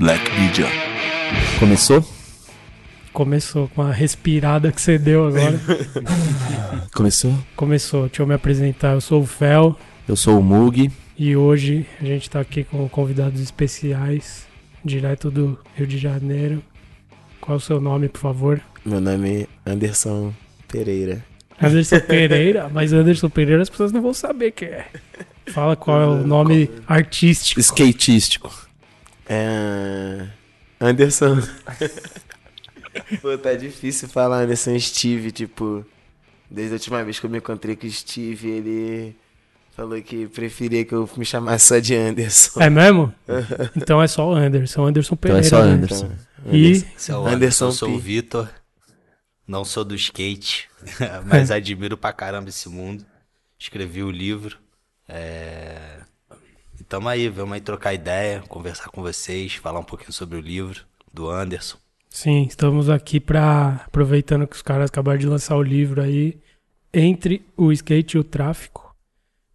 Black Media. Começou? Começou com a respirada que você deu agora. Começou? Começou. Deixa eu me apresentar. Eu sou o Fel Eu sou o Mug. e hoje a gente tá aqui com convidados especiais, direto do Rio de Janeiro. Qual é o seu nome, por favor? Meu nome é Anderson Pereira. Anderson Pereira, mas Anderson Pereira as pessoas não vão saber quem é. Fala qual é o nome artístico. Skatístico. É. Anderson. Pô, tá difícil falar Anderson Steve, tipo. Desde a última vez que eu me encontrei com o Steve, ele falou que preferia que eu me chamasse só de Anderson. É mesmo? Então é só o Anderson, Anderson Então é Pereira. só né? Anderson. E Esse é o Anderson Anderson, eu sou o Vitor. Não sou do skate, mas admiro pra caramba esse mundo. Escrevi o livro. É... Tamo aí, vamos aí trocar ideia, conversar com vocês, falar um pouquinho sobre o livro do Anderson. Sim, estamos aqui para aproveitando que os caras acabaram de lançar o livro aí, Entre o Skate e o Tráfico,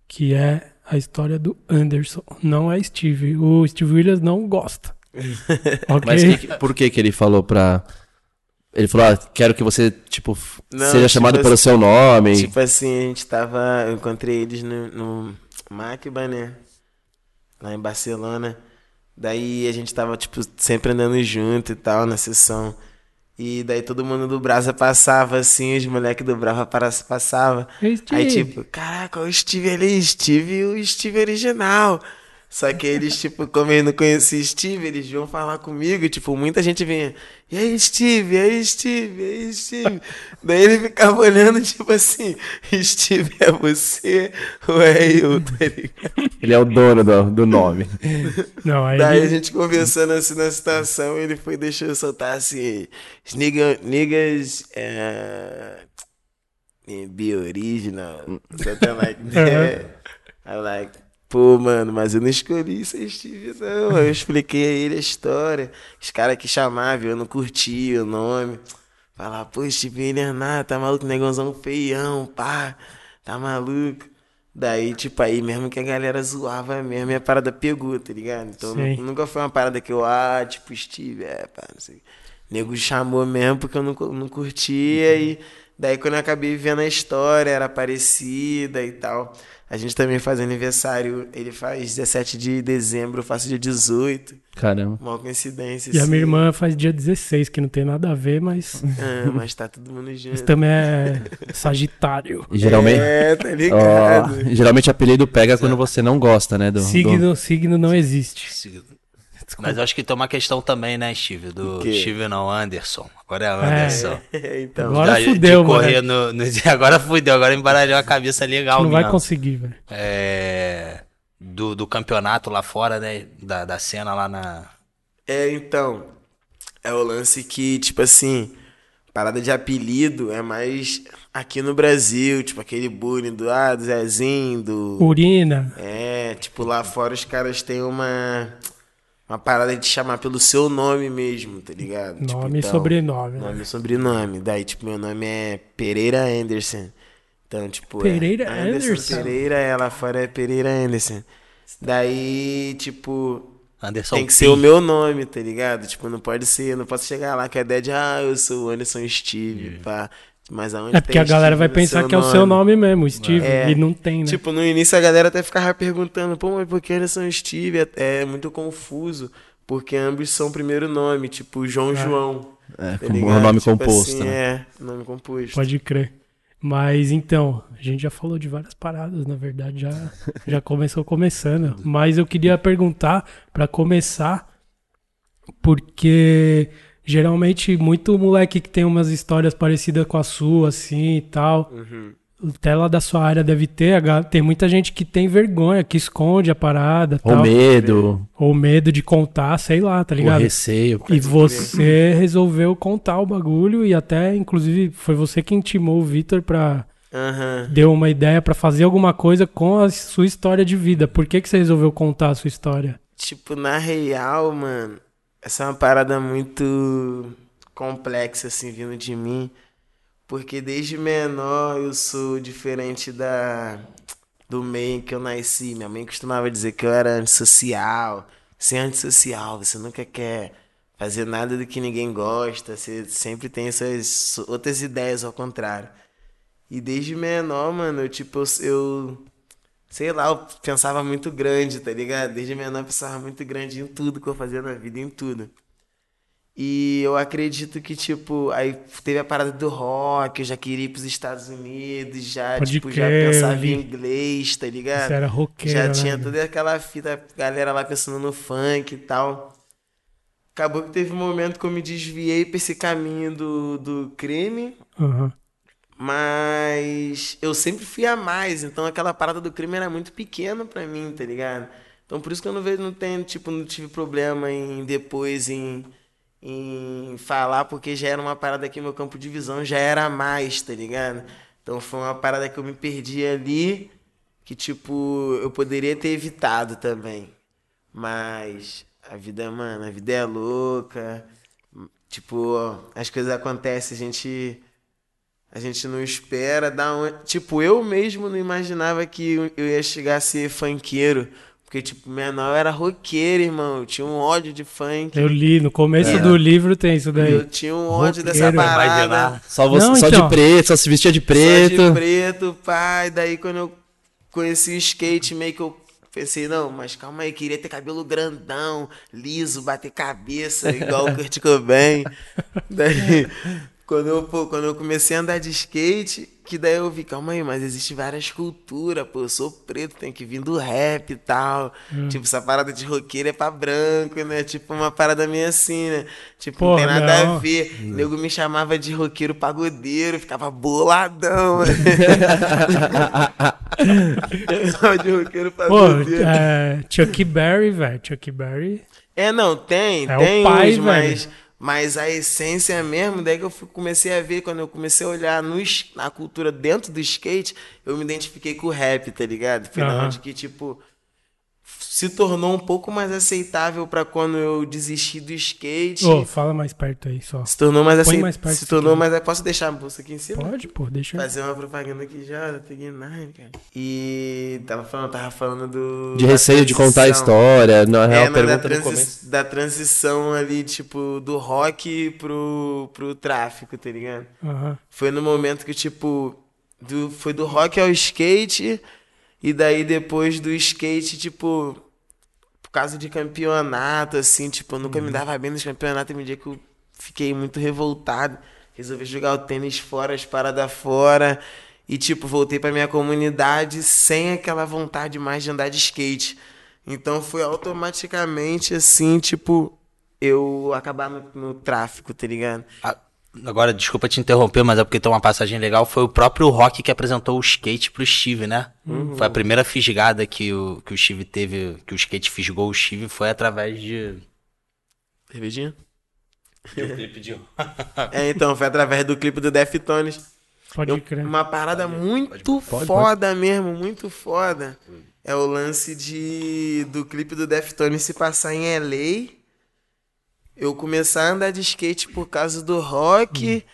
que é a história do Anderson, não é Steve. O Steve Williams não gosta. ok? Mas que- por que que ele falou pra... Ele falou, ah, quero que você, tipo, Não, seja tipo chamado pelo assim- seu nome. Tipo assim, a gente tava. Eu encontrei eles no, no Macba, né? Lá em Barcelona. Daí a gente tava, tipo, sempre andando junto e tal, na sessão. E daí todo mundo do Brasa passava, assim, os moleques do Brava para- passava. Aí, tipo, caraca, o Steve ali, Steve, o Steve original. Só que eles, tipo, como eu não conhecia Steve, eles iam falar comigo, tipo, muita gente vinha, e aí, Steve, e aí, Steve, e aí, Steve. Daí ele ficava olhando, tipo assim, Steve é você ou é eu, tá ligado? Ele é o dono do, do nome. Não, aí Daí a gente conversando assim na situação, ele foi deixou eu soltar assim, "Os nigga, niggas, é, be original, something like that. I'm like, pô, mano, mas eu não escolhi Steve, não. Eu expliquei a ele a história. Os caras que chamavam, eu não curtia o nome. Falar, pô, Steve Leonardo, tá maluco, negãozão feião, pá, tá maluco. Daí, tipo, aí mesmo que a galera zoava mesmo, a parada pegou, tá ligado? Então Sim. nu- nunca foi uma parada que eu, ah, tipo, Steve, é, pá, não sei. O nego chamou mesmo porque eu não, não curtia e daí quando eu acabei vendo a história, era parecida e tal. A gente também faz aniversário, ele faz 17 de dezembro, eu faço dia 18. Caramba. Uma coincidência, E a assim. minha irmã faz dia 16, que não tem nada a ver, mas, Ah, mas tá todo mundo junto. mas também é Sagitário. E geralmente... É, tá ó, ligado? geralmente apelido pega quando você não gosta, né? Do, do- Signo, signo não existe. Mas eu acho que tem uma questão também, né, Steve? Do? Do não, Anderson. Agora é Anderson. então, Agora De- fudeu, de mano. correr no, no- Agora fudeu, agora embaralhou a cabeça legal não vai conseguir, velho. É, do, do campeonato lá fora, né? Da, da cena lá na. É, então, é o lance que, tipo assim, parada de apelido é mais aqui no Brasil, tipo aquele bullying do, ah, do Zezinho, do... Urina. É, tipo, lá fora os caras têm uma, uma parada de chamar pelo seu nome mesmo, tá ligado? Tipo, Nome e então, sobrenome. né? Nome e sobrenome. Daí, tipo, meu nome é Pereira Anderson. Então, tipo, Pereira é Anderson, Anderson. Pereira, é, lá fora é Pereira Anderson. Daí, tipo, Anderson tem que ser Pi. o meu nome, tá ligado? Tipo, não pode ser, não posso chegar lá com a ideia de, ah, eu sou o Anderson Steve, pá. Mas aonde É porque tem a galera Steve vai pensar que é o seu nome mesmo, Steve. É. E não tem, né? Tipo, no início a galera até ficava perguntando, pô, mas por que Anderson Steve? É, é muito confuso, porque ambos são o primeiro nome, tipo, João João. É, tá o nome Tipo composto, assim, né? É, nome composto. Pode crer. Mas então, a gente já falou de várias paradas, na verdade, já, já começou começando. Mas eu queria perguntar, pra começar, porque geralmente muito moleque que tem umas histórias parecidas com a sua, assim e tal. Até lá da sua área deve ter, tem muita gente que tem vergonha, que esconde a parada Ou tal. medo, Ou medo de contar, sei lá, tá ou ligado? receio. E você resolveu contar o bagulho e até, inclusive, foi você que intimou o Vitor pra. Aham. Deu uma ideia pra fazer alguma coisa com a sua história de vida. Por que, que você resolveu contar a sua história? Tipo, na real, mano, essa é uma parada muito complexa, assim, vindo de mim. Porque desde menor eu sou diferente da do meio em que eu nasci. Minha mãe costumava dizer que eu era antissocial, ser antissocial, você nunca quer fazer nada do que ninguém gosta, você sempre tem essas outras ideias ao contrário. E desde menor, mano, eu, tipo, eu, eu sei lá, eu pensava muito grande, tá ligado? Desde menor eu pensava muito grande em tudo que eu fazia na vida, em tudo. E eu acredito que, tipo, aí teve a parada do rock, eu já queria ir pros Estados Unidos, já, Pode tipo, já pensava vi. em inglês, tá ligado? Você era roqueiro, Já né, tinha toda aquela fita, galera lá pensando no funk e tal. Acabou que teve um momento que eu me desviei pra esse caminho do, do crime, Aham. Mas eu sempre fui a mais, então aquela parada do crime era muito pequena pra mim, tá ligado? Então por isso que eu não vejo, não tenho, tipo, não tive problema em depois em, em falar, porque já era uma parada que meu campo de visão já era mais, tá ligado? Então foi uma parada que eu me perdi ali, que tipo, eu poderia ter evitado também. Mas a vida, mano, a vida é louca. Tipo, as coisas acontecem, a gente a gente não espera, dá um... Tipo, eu mesmo não imaginava que eu ia chegar a ser funkeiro. Porque, tipo, menor era roqueiro, irmão. Eu tinha um ódio de funk. Eu li, no começo É. do livro tem isso daí. Eu tinha um ódio dessa Roqueiro. parada. Imaginar. Só, você, Não, só então. de preto, só se vestia de Só preto. de preto, pai. Daí quando eu conheci o skate, meio que eu pensei, não, mas calma aí, queria ter cabelo grandão, liso, bater cabeça, igual o Kurt Cobain. Daí, quando eu, pô, quando eu comecei a andar de skate, que daí eu vi, calma aí, mas existe várias culturas, pô, eu sou preto, tem que vir do rap e tal. Tipo, essa parada de roqueiro é pra branco, né? Tipo, uma parada meio assim, né? Tipo, não tem Porra, nada não. a ver. O nego me chamava de roqueiro pagodeiro, ficava boladão. Chamava de roqueiro Pô, pagodeiro. é, Chuck Berry, velho. Chuck Berry. É, não, tem, É o tem pai, uns, mas, velho. Mas a essência mesmo, daí que eu comecei a ver, quando eu comecei a olhar no, na cultura dentro do skate, eu me identifiquei com o rap, tá ligado? Foi da Aham. onde que, tipo, se tornou um pouco mais aceitável pra quando eu desisti do skate. Ô, fala mais perto aí só. Se tornou mais aceitável. mais perto Se tornou mais. Posso deixar a bolsa aqui em cima? Pode, pô, deixa. Fazer uma propaganda aqui já, da Tag Nine, cara. E tava falando, tava falando do. De da receio de contar a história. Na real, É, não, da, pergunta no transi- começo. da transição ali, tipo, do rock pro, pro tráfico, tá ligado? Aham. Foi no momento que, tipo, do, foi do rock ao skate, e daí depois do skate, tipo, por causa de campeonato, assim, tipo, eu nunca me dava bem nos campeonatos, e um dia que eu fiquei muito revoltado, resolvi jogar o tênis fora, as paradas fora, e, tipo, voltei pra minha comunidade sem aquela vontade mais de andar de skate. Então foi automaticamente, assim, tipo, eu acabar no, no tráfico, tá ligado? Agora, desculpa te interromper, mas é porque tem uma passagem legal. Foi o próprio Rock que apresentou o skate pro Steve, né? Foi a primeira fisgada que o, que o Steve teve, que o skate fisgou o Steve, foi através de. Cervejinha? de um clipe de- É, então, foi através do clipe do Deftones. Pode Eu- crer. Uma parada muito pode, foda mesmo, muito foda. É o lance de do clipe do Deftones se passar em LA. Eu começar a andar de skate por causa do rock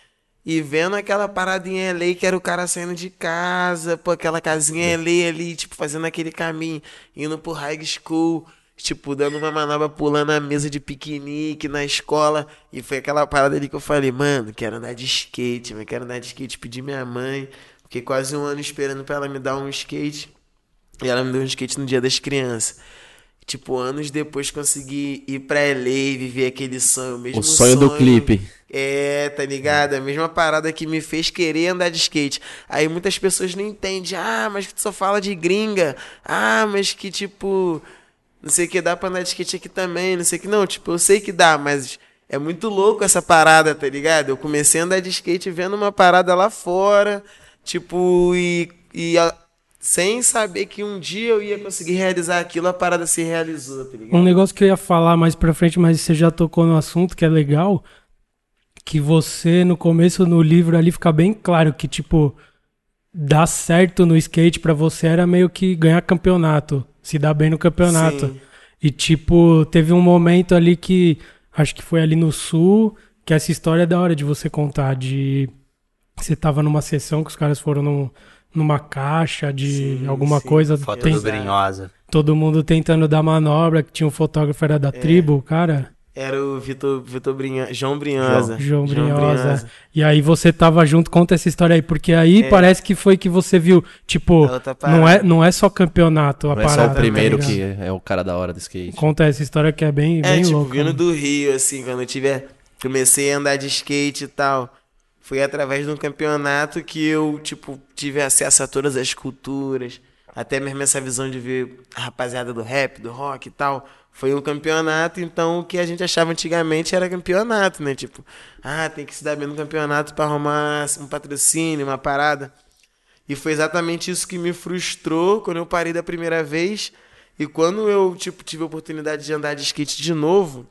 e vendo aquela parada em LA que era o cara saindo de casa, pô, aquela casinha LA ali, tipo, fazendo aquele caminho, indo pro high school, tipo, dando uma manobra pulando a mesa de piquenique na escola. E foi aquela parada ali que eu falei, mano, quero andar de skate, mas quero andar de skate, pedi minha mãe. Fiquei quase um ano esperando pra ela me dar um skate. E ela me deu um skate no dia das crianças. Tipo, anos depois consegui ir pra LA e viver aquele sonho, o mesmo O sonho do clipe. É, tá ligado? A mesma parada que me fez querer andar de skate. Aí muitas pessoas não entendem. Ah, mas que tu só fala de gringa. Ah, mas que tipo. Não sei o que dá pra andar de skate aqui também. Não sei o que. Não, tipo, eu sei que dá, mas é muito louco essa parada, tá ligado? Eu comecei a andar de skate vendo uma parada lá fora. Tipo, e. e a- sem saber que um dia eu ia conseguir realizar aquilo, a parada se realizou, tá ligado? Um negócio que eu ia falar mais pra frente, mas você já tocou no assunto que é legal, que você no começo no livro ali fica bem claro que tipo dar certo no skate pra você era meio que ganhar campeonato, se dar bem no campeonato. Sim. E tipo, teve um momento ali que acho que foi ali no sul, que essa história é da hora de você contar de você tava numa sessão que os caras foram num- numa caixa de Sim, alguma sim. coisa Foto tem- do Brinhosa. todo mundo tentando dar manobra, que tinha um fotógrafo era da É. tribo, cara. Era o Vitor, Vitor Brinha, João Brinhosa. João Brinhosa. E aí você tava junto, conta essa história aí, porque aí É. parece que foi que você viu, tipo, outra não é, parada. não é só campeonato a Não é só parada. o primeiro tá que é o cara da hora do skate. Conta essa história que é bem, É, bem tipo, louca. vindo né? do Rio, assim, quando eu tiver. Comecei a andar de skate e tal. Foi através de um campeonato que eu, tipo, tive acesso a todas as culturas. Até mesmo essa visão de ver a rapaziada do rap, do rock e tal. Foi um campeonato, então o que a gente achava antigamente era campeonato, né? Tipo, ah, tem que se dar bem no campeonato pra arrumar um patrocínio, uma parada. E foi exatamente isso que me frustrou quando eu parei da primeira vez. E quando eu, tipo, tive a oportunidade de andar de skate de novo,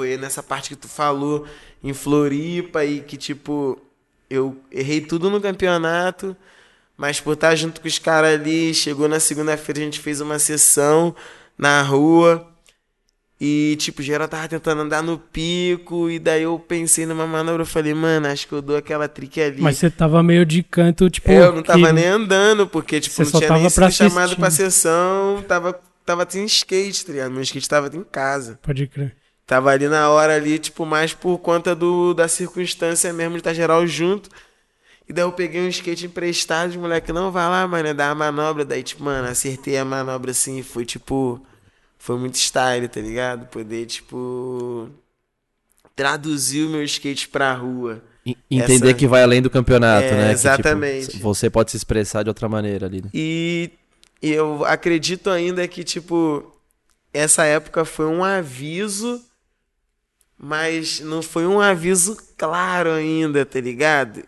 foi nessa parte que tu falou em Floripa e que, tipo, eu errei tudo no campeonato, mas por estar junto com os caras ali, chegou na segunda-feira, a gente fez uma sessão na rua. E, tipo, geral tava tentando andar no pico. E daí eu pensei numa manobra. Eu falei, mano, acho que eu dou aquela trick ali. Mas você tava meio de canto, tipo. É, eu não tava que- nem andando, porque, tipo, Você não tinha nem sido chamado pra sessão. Tava, tava sem skate, tá ligado? Meu skate tava em casa. Pode crer. Tava ali na hora ali, tipo, mais por conta do, da circunstância mesmo de estar geral junto. E daí eu peguei um skate emprestado, os moleque, não, vai lá, mano, dá a manobra. Daí, tipo, mano, acertei a manobra assim foi, tipo, foi muito style, tá ligado? Poder, tipo, traduzir o meu skate pra rua. Entender Essa- que vai além do campeonato, É, né? Que, exatamente. tipo, você pode se expressar de outra maneira ali. né? E eu acredito ainda que, tipo, essa época foi um aviso, mas não foi um aviso claro ainda, tá ligado?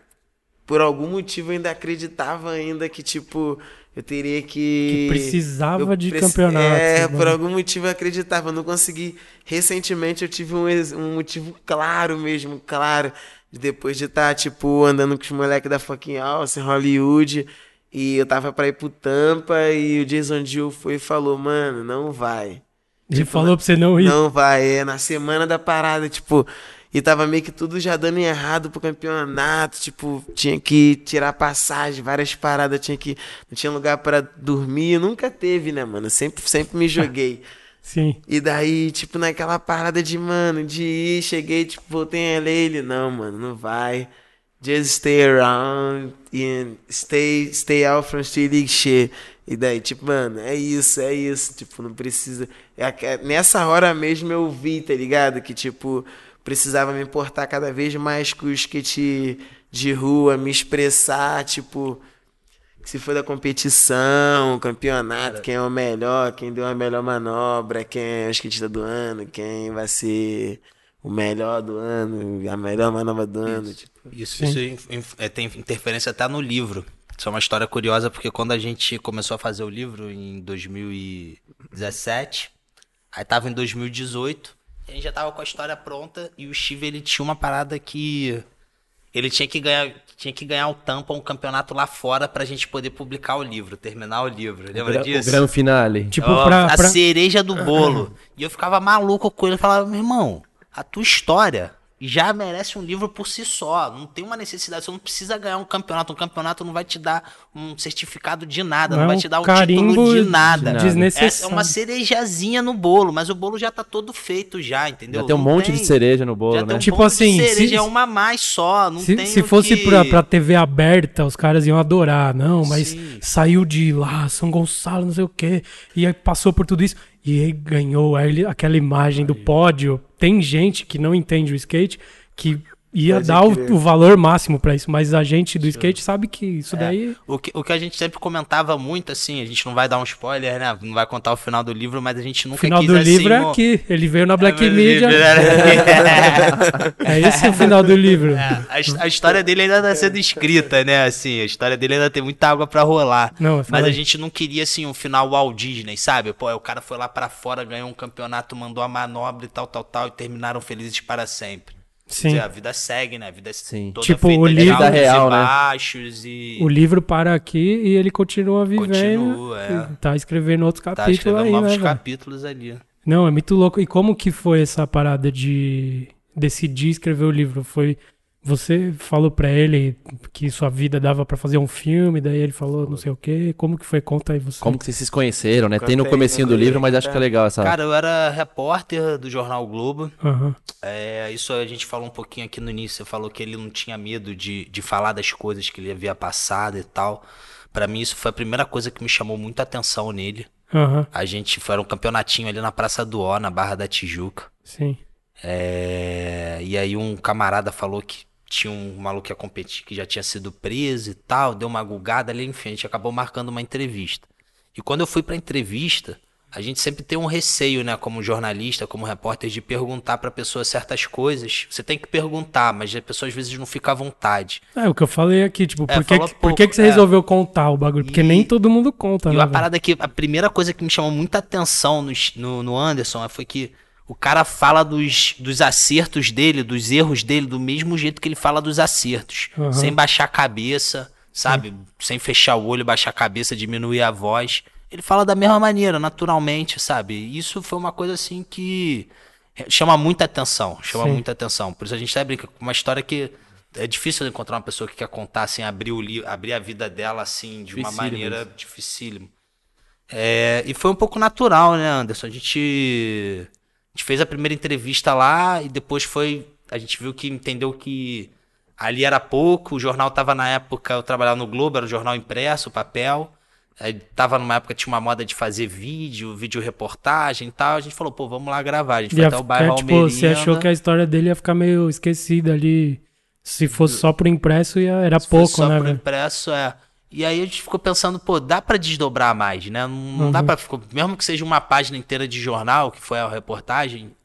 Por algum motivo eu ainda acreditava ainda que, tipo, eu teria que... Que precisava eu de preci- campeonato. É, né? por algum motivo eu acreditava, eu não consegui. Recentemente eu tive um, um motivo claro mesmo, claro, de depois de estar, tipo, andando com os moleques da fucking House em Hollywood, e eu tava pra ir pro Tampa, e o Jason Dill foi e falou, mano, não vai. Ele tipo, falou pra você não ir. Não vai, é na semana da parada, tipo, e tava meio que tudo já dando errado pro campeonato, tipo, tinha que tirar passagem, várias paradas, tinha que não tinha lugar pra dormir, nunca teve, né, mano? Sempre sempre me joguei. Sim. E daí, tipo, naquela parada de, mano, de ir, cheguei, tipo, voltei em LA, ele, não, mano, não vai. Just stay around and stay, stay out from street league shit. E daí, tipo, mano, é isso, é isso. Tipo, não precisa. É, é- nessa hora mesmo eu vi, tá ligado? Que, tipo, precisava me importar cada vez mais com o skate de rua, me expressar, tipo, se for da competição, campeonato, quem é o melhor, quem deu a melhor manobra, quem é o skatista do ano, quem vai ser o melhor do ano, a melhor manobra do ano. Tipo. Isso, Sim. isso inf- é, tem interferência até no livro. Isso é uma história curiosa, porque quando a gente começou a fazer o livro em 2017, aí tava em 2018, a gente já tava com a história pronta e o Steve ele tinha uma parada que ele tinha que ganhar, tinha que ganhar o tampa um campeonato lá fora pra gente poder publicar o livro, terminar o livro. Lembra O disso? grande finale. Tipo, Ó, pra. a pra- cereja do bolo. e eu ficava maluco com ele. Eu falava, meu irmão, a tua história já merece um livro por si só. Não tem uma necessidade. Você não precisa ganhar um campeonato. Um campeonato não vai te dar um certificado de nada. Não, Não é vai te dar um título de nada. Desnecessário. É uma cerejazinha no bolo, mas o bolo já tá todo feito já, entendeu? Já tem um Não monte de cereja no bolo, Já né? tem um Tipo assim, de cereja, se- é uma mais só. Não Se, tem se fosse que... pra, pra TV aberta, os caras iam adorar, não, mas Sim. saiu de lá, São Gonçalo, não sei o quê, e aí passou por tudo isso, e ganhou aquela imagem do pódio. Tem gente que não entende o skate que ia Pode dar o, o valor máximo pra isso, mas a gente do skate sabe que isso É. daí. O que, o que a gente sempre comentava muito, assim, a gente não vai dar um spoiler, né? Não vai contar o final do livro, mas a gente O nunca final quis do assim, livro é aqui. Ele veio na Black É, mas- Media. É esse o final do livro. É, a, a história dele ainda tá sendo escrita, né? Assim, a história dele ainda tem muita água pra rolar. Não, Mas fala a gente não queria, assim, um final Walt Disney, sabe? Pô, o cara foi lá pra fora, ganhou um campeonato, mandou a manobra e tal, tal, tal, e terminaram felizes para sempre. Sim. dizer, a vida segue, né? A vida é Sim. toda Tipo, feita o de livro- altos Vida real, e né? baixos e O livro para aqui e ele continua vivendo. Continua, é. Tá escrevendo outros tá capítulos escrevendo aí, novos né, capítulos ali. Não, é muito louco. E como que foi essa parada de decidir escrever o livro? Foi Você falou pra ele que sua vida dava pra fazer um filme, daí ele falou não sei o quê. Como que foi? Conta aí você. Como que vocês se conheceram, né? Tem no comecinho do livro, mas acho que é legal essa. Cara, eu era repórter do Jornal Globo. Aham. É, isso a gente falou um pouquinho aqui no início. Você falou que ele não tinha medo de, de falar das coisas que ele havia passado e tal. Pra mim, isso foi a primeira coisa que me chamou muita atenção nele. Aham. A gente foi um campeonatinho ali na Praça do Ó, na Barra da Tijuca. Sim. É, e aí um camarada falou que tinha um maluco que ia competir que já tinha sido preso e tal, deu uma gulgada ali, enfim, a gente acabou marcando uma entrevista. E quando eu fui pra entrevista, a gente sempre tem um receio, né, como jornalista, como repórter, de perguntar pra pessoa certas coisas. Você tem que perguntar, mas a pessoa às vezes não fica à vontade. É, o que eu falei aqui, tipo, É, por, que, que- por que, que você pouco, é. resolveu contar o bagulho? Porque E- nem todo mundo conta, E né? uma velho? parada que a primeira coisa que me chamou muita atenção no, no, no Anderson foi que o cara fala dos, dos acertos dele, dos erros dele, do mesmo jeito que ele fala dos acertos. Aham. Sem baixar a cabeça, sabe? Sem fechar o olho, baixar a cabeça, diminuir a voz. Ele fala da mesma maneira, naturalmente, sabe? Isso foi uma coisa assim que chama muita atenção. Chama Sim. muita atenção. Por isso a gente até brinca com uma história que é difícil encontrar uma pessoa que quer contar, assim, abrir, o li abrir a vida dela, assim, de uma maneira dificílima. É, e foi um pouco natural, né, Anderson? A gente, a gente fez a primeira entrevista lá e depois foi. A gente viu que entendeu que ali era pouco. O jornal tava na época, eu trabalhava no Globo, era o jornal impresso, papel. Aí tava numa época, tinha uma moda de fazer vídeo, vídeo reportagem e tal. A gente falou, pô, vamos lá gravar. A gente foi até o bairro tipo, Almerinda. você achou que a história dele ia ficar meio esquecida ali. Se fosse só pro impresso, ia, era Se fosse pouco, só né, pro velho? impresso, é. E aí a gente ficou pensando, pô, dá pra desdobrar mais, né? Não, dá Uhum. pra ficar, mesmo que seja uma página inteira de jornal, que foi a reportagem,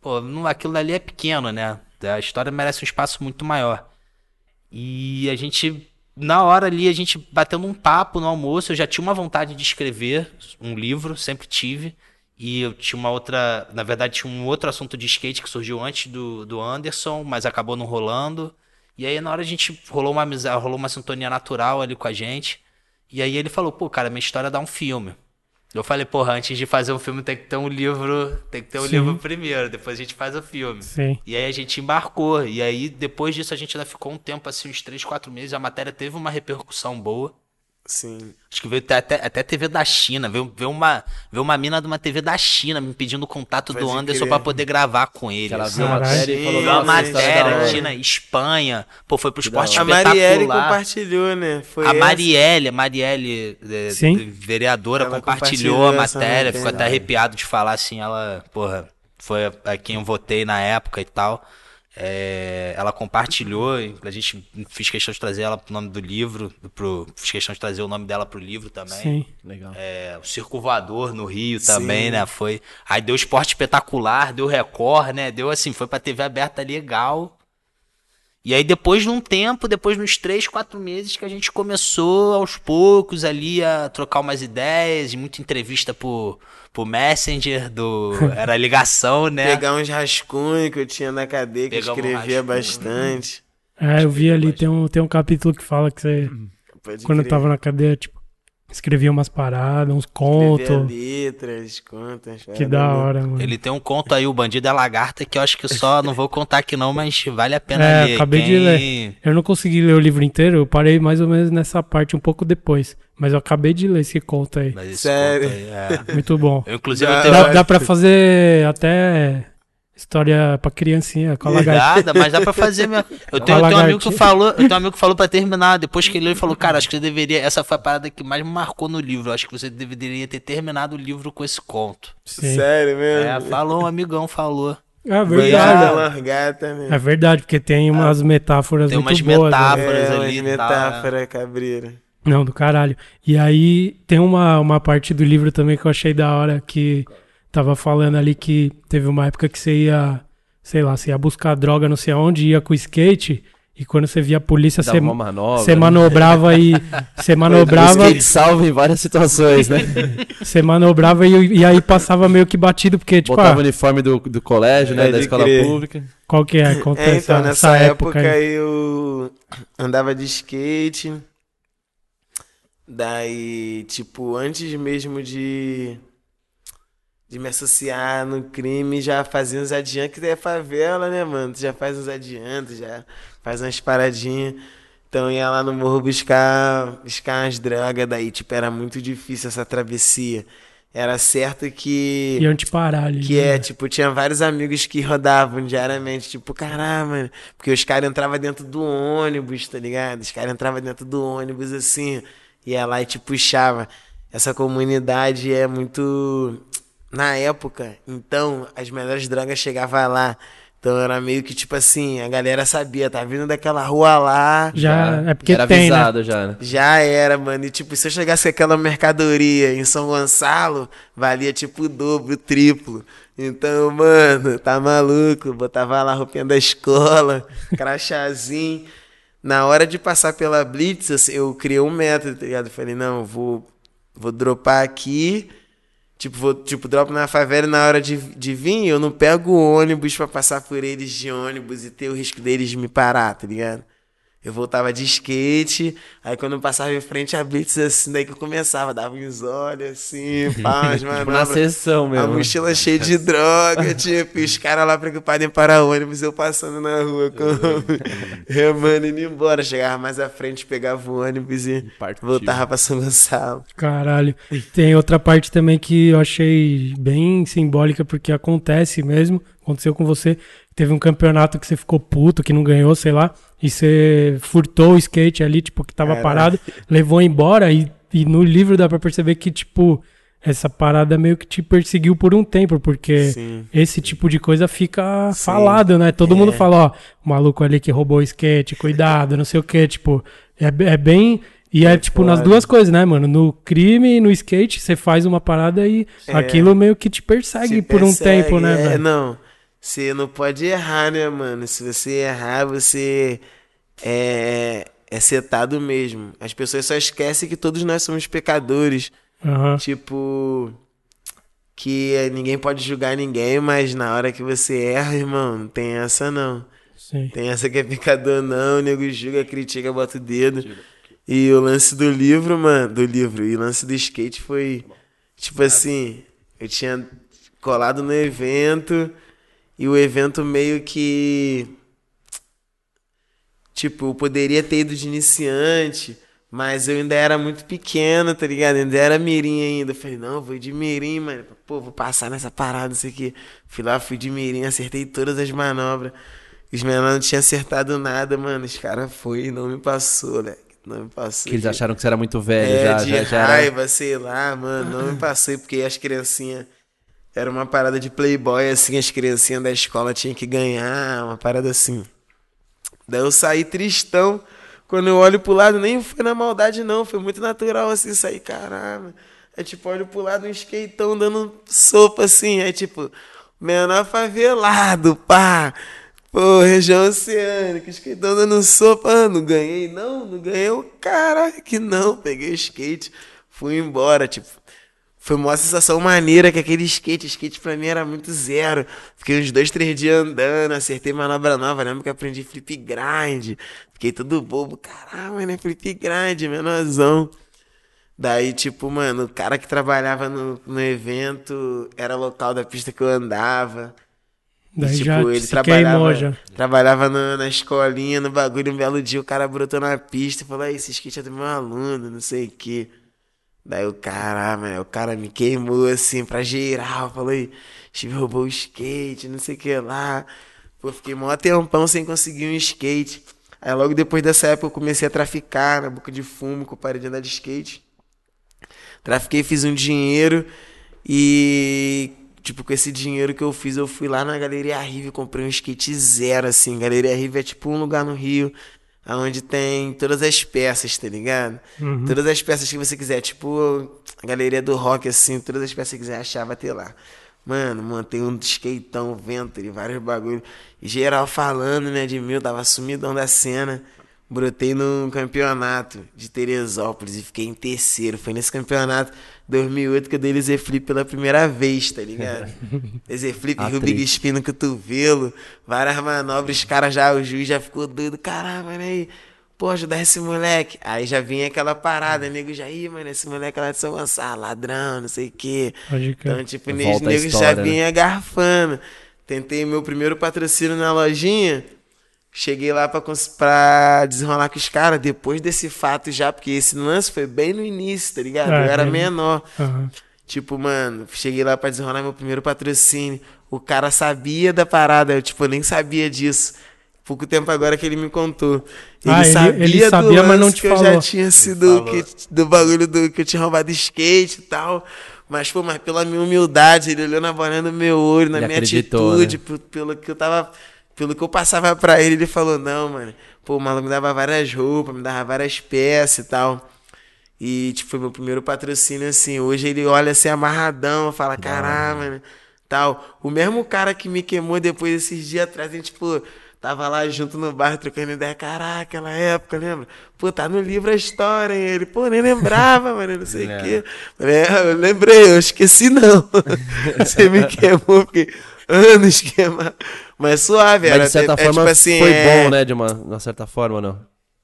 pô, não, aquilo ali é pequeno, né? A história merece um espaço muito maior. E a gente, na hora ali, a gente batendo um papo no almoço, eu já tinha uma vontade de escrever um livro, sempre tive. E eu tinha uma outra, na verdade, tinha um outro assunto de skate que surgiu antes do, do Anderson, mas acabou não rolando. E aí, na hora a gente rolou uma amizade, rolou uma sintonia natural ali com a gente. E aí ele falou, pô, cara, minha história dá um filme. Eu falei, porra, antes de fazer um filme tem que ter um livro, tem que ter um Sim. livro primeiro, depois a gente faz o filme. Sim. E aí a gente embarcou. E aí, depois disso, a gente ainda ficou um tempo, assim, uns 3, 4 meses. A matéria teve uma repercussão boa. Sim. Acho que veio até, até, até TV da China. Veio, veio, uma, veio uma mina de uma TV da China me pedindo o contato do Pode Anderson pra poder gravar com ele. Que ela assim. viu a Caralho. matéria e falou, Viu uma "Nossa, essa história é da matéria, hora." China, Espanha. Pô, foi pro esporte A hora. Marielle compartilhou, né? Foi A. Marielle, a Marielle, é, Sim. vereadora, Ela compartilhou a compartilhou essa matéria, ficou até arrepiado de falar assim, ela, porra, foi a, a quem eu votei na época e tal. É, ela compartilhou, a gente fiz questão de trazer ela pro nome do livro, pro, fiz questão de trazer o nome dela pro livro também. Sim. Legal. É, o Circo Voador no Rio também, Sim. né? Foi. Aí deu esporte espetacular, deu Record, né? Deu assim, foi pra TV aberta legal. E aí depois de um tempo, depois de uns três, quatro meses, que a gente começou aos poucos ali a trocar umas ideias, muita entrevista por, por Messenger, do, era ligação, né? Pegar uns rascunhos que eu tinha na cadeia, que eu Pegar escrevia rascunho. bastante. É, eu vi ali, tem um, tem um capítulo que fala que você, Pode quando eu crer. tava na cadeia, tipo, escrevia umas paradas, uns contos. letras, contas. Que da hora, mano. Ele tem um conto aí, o Bandido é Lagarta, que eu acho que só não vou contar aqui não, mas vale a pena É, ler. acabei de Quem- ler. Eu não consegui ler o livro inteiro, eu parei mais ou menos nessa parte um pouco depois. Mas eu acabei de ler esse conto aí. Mas esse Sério? conto aí, é. Muito bom. Eu, inclusive, eu tenho Dá, dá pra fazer até história pra criancinha com a lagartixa. Nada, mas dá pra fazer mesmo. Eu tenho, eu tenho um amigo que falou, eu tenho um amigo que falou pra terminar. Depois que ele leu, ele falou, cara, acho que você deveria. Essa foi a parada que mais me marcou no livro. Acho que você deveria ter terminado o livro com esse conto. Sim. Sério mesmo? É, falou, um amigão falou. É verdade. largata? É verdade, porque tem umas metáforas Tem muito umas boas. né? metáforas. É, ali umas e tal, metáfora cabreira. Não, do caralho. E aí tem uma, uma parte do livro também que eu achei da hora que tava falando ali que teve uma época que você ia, sei lá, você ia buscar droga não sei aonde, ia com o skate e quando você via a polícia, Dava você, uma manobra. você né? manobrava e você O manobrava, skate salva em várias situações, né? você manobrava e, e aí passava meio que batido, porque, tipo, Botava ah, o uniforme do, do colégio, né? Pode Da escola crer. pública. qual que é? Conta É, essa, então, nessa essa época, aí. eu andava de skate. Daí, tipo, antes mesmo de. De me associar no crime, já fazia uns adiantos, que é favela, né, mano? Tu já faz uns adiantos, já faz umas paradinhas. Então ia lá no morro buscar, buscar umas drogas, daí, tipo, era muito difícil essa travessia. Era certo que. Iam te parar ali. Que né? é, tipo, tinha vários amigos que rodavam diariamente, tipo, caramba, mano. Porque os caras entravam dentro do ônibus, tá ligado? Os caras entravam dentro do ônibus assim, ia lá e te puxava. Essa comunidade é muito. Na época, então, as melhores drogas chegavam lá. Então era meio que tipo assim, a galera sabia, tá vindo daquela rua lá. Já, é porque era tem, né? avisado já, né? Já era, mano. E tipo, se eu chegasse com aquela mercadoria em São Gonçalo, valia tipo o dobro, o triplo. Então, mano, tá maluco. Botava lá a roupinha da escola, crachazinho. Na hora de passar pela Blitz, eu criei um método, tá ligado? Falei, não, vou, vou dropar aqui. Tipo, vou, tipo, dropo na favela na hora de, de vir, eu não pego ônibus pra passar por eles de ônibus e ter o risco deles me parar, tá ligado? Eu voltava de skate, aí quando eu passava em frente a Blitz, assim, daí que eu começava, dava uns olhos assim, pá, umas Tipo, na sessão A mesmo. mochila cheia de droga, tipo, e os caras lá preocupados em parar ônibus, eu passando na rua, com... remando, indo embora. Chegava mais à frente, pegava o ônibus e Partiu. voltava pra São Gonçalo. Caralho. Tem outra parte também que eu achei bem simbólica, porque acontece mesmo. Aconteceu com você. Teve um campeonato que você ficou puto, que não ganhou, sei lá. E você furtou o skate ali, tipo, que tava parado, levou embora. E, e no livro dá pra perceber que, tipo, essa parada meio que te perseguiu por um tempo, porque Sim. esse tipo de coisa fica Sim. falado, né? Todo É. mundo fala, ó, o maluco ali que roubou o skate, cuidado, não sei o que, tipo, é, é bem. E é, É tipo nas foda. duas coisas, né, mano? No crime e no skate, você faz uma parada e É. aquilo meio que te persegue Se por um tempo, né, é, velho? Não, você não pode errar, né, mano? Se você errar, você é, é setado mesmo. As pessoas só esquecem que todos nós somos pecadores. Aham. Tipo, que ninguém pode julgar ninguém, mas na hora que você erra, irmão, não tem essa não. Sim. Tem essa que é pecador não, o nego julga, critica, bota o dedo. E o lance do livro, mano, do livro, e o lance do skate foi, tipo assim, eu tinha colado no evento, e o evento meio que, tipo, eu poderia ter ido de iniciante, mas eu ainda era muito pequeno, tá ligado? Ainda era mirim ainda. Eu falei, não, vou de mirim, mano. Pô, vou passar nessa parada, isso aqui. Fui lá, fui de mirim, acertei todas as manobras. Os menores não tinham acertado nada, mano. Os caras foi e não me passou, moleque. Não me passou. Que eles acharam que você era muito velho, É, já, de já, já era... raiva, sei lá, mano. Não me passei porque as criancinhas. Era uma parada de playboy, assim, as criancinhas da escola tinham que ganhar, uma parada assim. Daí eu saí tristão. Quando eu olho pro lado, nem foi na maldade, não. Foi muito natural, assim, sair, caramba. É tipo, olho pro lado, um skateão dando sopa, assim. É tipo, menor favelado, pá. Pô, região oceânica, skateão dando sopa. Ah, não ganhei, não, não ganhei. Caralho, que não. Peguei o skate, fui embora, tipo. Foi uma sensação maneira que aquele skate, skate pra mim era muito zero. Fiquei uns dois, três dias andando, acertei manobra nova. Lembro que aprendi flip grind. Fiquei todo bobo. Caramba, né? Flip grind, menorzão. Daí, tipo, mano, o cara que trabalhava no, no evento era local da pista que eu andava. Daí tipo, já ele trabalhava, já. trabalhava no- na escolinha, no bagulho. Um belo dia o cara brotou na pista e falou: "Aí, esse skate é do meu aluno, não sei o quê. Daí o cara, mano, o cara me queimou assim pra geral. Falou: "Aí, Steve roubou o skate, não sei o que lá. Pô, fiquei mó tempão sem conseguir um skate. Aí logo depois dessa época eu comecei a traficar na boca de fumo, com parei de andar de skate. Trafiquei, fiz um dinheiro e, tipo, com esse dinheiro que eu fiz, eu fui lá na Galeria Rive e comprei um skate zero, assim. Galeria Rive é tipo um lugar no Rio onde tem todas as peças, tá ligado? Uhum. Todas as peças que você quiser, tipo a Galeria do Rock, assim, todas as peças que você quiser achar, vai ter lá. Mano, montei um skateão, vento e vários bagulhos. E geral falando, né, de eu tava sumidão da cena. Brotei num campeonato de Teresópolis e fiquei em terceiro. Foi nesse campeonato 2008 que eu dei laser flip pela primeira vez, tá ligado? laser flip, Rio. Big Spin no cotovelo, várias manobras, os caras já, o juiz já ficou doido. Caramba, né? aí? pô, ajudar esse moleque. Aí já vinha aquela parada, nego já, ih, mano, esse moleque lá de São Gonçalo, ladrão, não sei o quê. Crer. Então, tipo, nego já né? vinha garfando. Tentei meu primeiro patrocínio na lojinha. Cheguei lá pra, pra desenrolar com os caras, depois desse fato já, porque esse lance foi bem no início, tá ligado? É, Eu era menor. Aham. Tipo, mano, cheguei lá pra desenrolar meu primeiro patrocínio. O cara sabia da parada, eu, tipo, nem sabia disso. Pouco tempo agora que ele me contou. Ele Ah, ele- sabia, ele do sabia, mas lance não te que eu já falou. tinha sido, falou. que, do bagulho do, que eu tinha roubado skate e tal. Mas, pô, mas pela minha humildade, ele olhou na bolinha do meu olho, na Ele minha atitude, né? pe- pelo que eu tava. Pelo que eu passava pra ele, ele falou, não, mano. Pô, o maluco me dava várias roupas, me dava várias peças e tal. E, tipo, foi meu primeiro patrocínio, assim. Hoje ele olha assim, amarradão, fala, caralho, mano, tal. O mesmo cara que me queimou depois esses dias atrás, a gente, tipo, tava lá junto no bar trocando ideia. Caraca, aquela época, lembra? Pô, tá no livro a história, hein? Ele, pô, nem lembrava, mano, não sei o É. quê. É, eu lembrei, eu esqueci não. Você me queimou, fiquei anos queimado. Mas suave, era. Mas de certa é, forma tipo assim, foi é- bom, né? De uma, uma certa forma, não?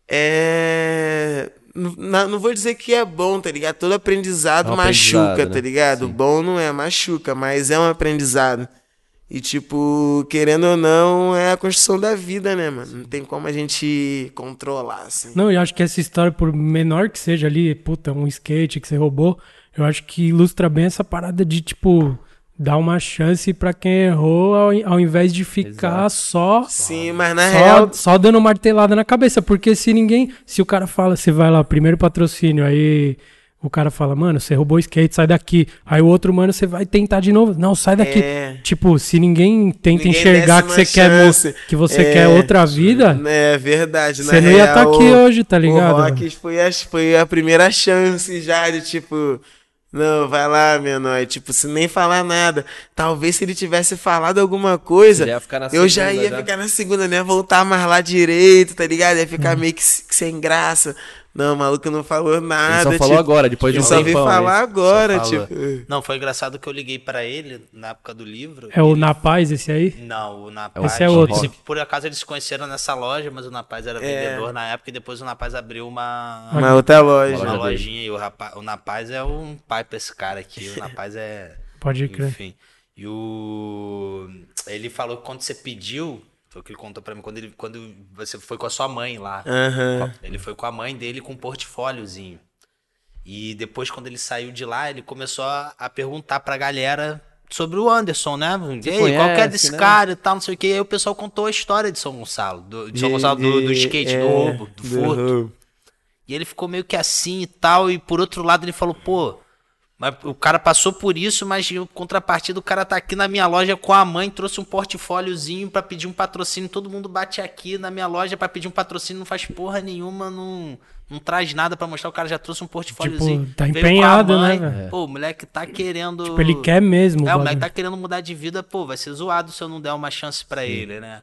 é. Não, não vou dizer que é bom, tá ligado? Todo aprendizado É um machuca, aprendizado, tá né? ligado? Sim. Bom não é, machuca, mas é um aprendizado. E, tipo, querendo ou não, é a construção da vida, né, mano? Não tem como a gente controlar, assim. Não, eu acho que essa história, por menor que seja ali, puta, um skate que você roubou, eu acho que ilustra bem essa parada de, tipo, dar uma chance pra quem errou, ao, ao invés de ficar só, Sim, mas na só, real. só dando martelada na cabeça. Porque se ninguém. Se o cara fala, você vai lá, primeiro patrocínio, aí o cara fala, mano, você roubou o skate, sai daqui. Aí o outro, mano, você vai tentar de novo. Não, sai daqui. É. Tipo, se ninguém tenta Ninguém enxergar que você uma quer, chance. que você É. quer outra vida, É verdade, você não ia estar real, aqui hoje, tá ligado? O Rocks foi a, foi a primeira chance já de tipo. Não, vai lá, menor. Tipo, se nem falar nada. Talvez se ele tivesse falado alguma coisa, na eu já ia já. ficar na segunda, não ia voltar mais lá direito, tá ligado? Ia ficar meio que, se- que sem graça. Não, o maluco não falou nada. Ele só falou tipo, agora, depois de Ele um só tempão, falar né? agora, Só falou. tipo. Não, foi engraçado que eu liguei pra ele na época do livro. É o ele- Na Paz esse aí? Não, o Na É o- Paz. Esse é outro. por acaso eles se conheceram nessa loja, mas o Na Paz era É. vendedor na época e depois o Na Paz abriu uma, Uma outra loja. uma loja dele. lojinha e o, rapaz, o Na Paz é um pai pra esse cara aqui. O Na Paz é. Pode crer. Enfim. E o. Ele falou que quando você pediu. Foi o que ele contou pra mim. Quando, ele, quando você foi com a sua mãe lá. Aham. Ele foi com a mãe dele com um portfóliozinho. E depois, quando ele saiu de lá, ele começou a, perguntar pra galera sobre o Anderson, né? E aí, qual que é conhece, desse né? cara e tal, não sei o que. E aí o pessoal contou a história de São Gonçalo. Do, de São Gonçalo, do, do skate, é, do roubo, do, furto. E ele ficou meio que assim e tal. E por outro lado, ele falou, pô. Mas o cara passou por isso, mas em contrapartida, o cara tá aqui na minha loja com a mãe, trouxe um portfóliozinho pra pedir um patrocínio. Todo mundo bate aqui na minha loja pra pedir um patrocínio, não faz porra nenhuma, não, não traz nada pra mostrar. O cara já trouxe um portfóliozinho. Tipo, tá empenhado, mãe. né? Pô, o moleque tá querendo. Tipo, ele quer mesmo. É, o moleque tá querendo mudar de vida, pô, vai ser zoado se eu não der uma chance pra ele, né?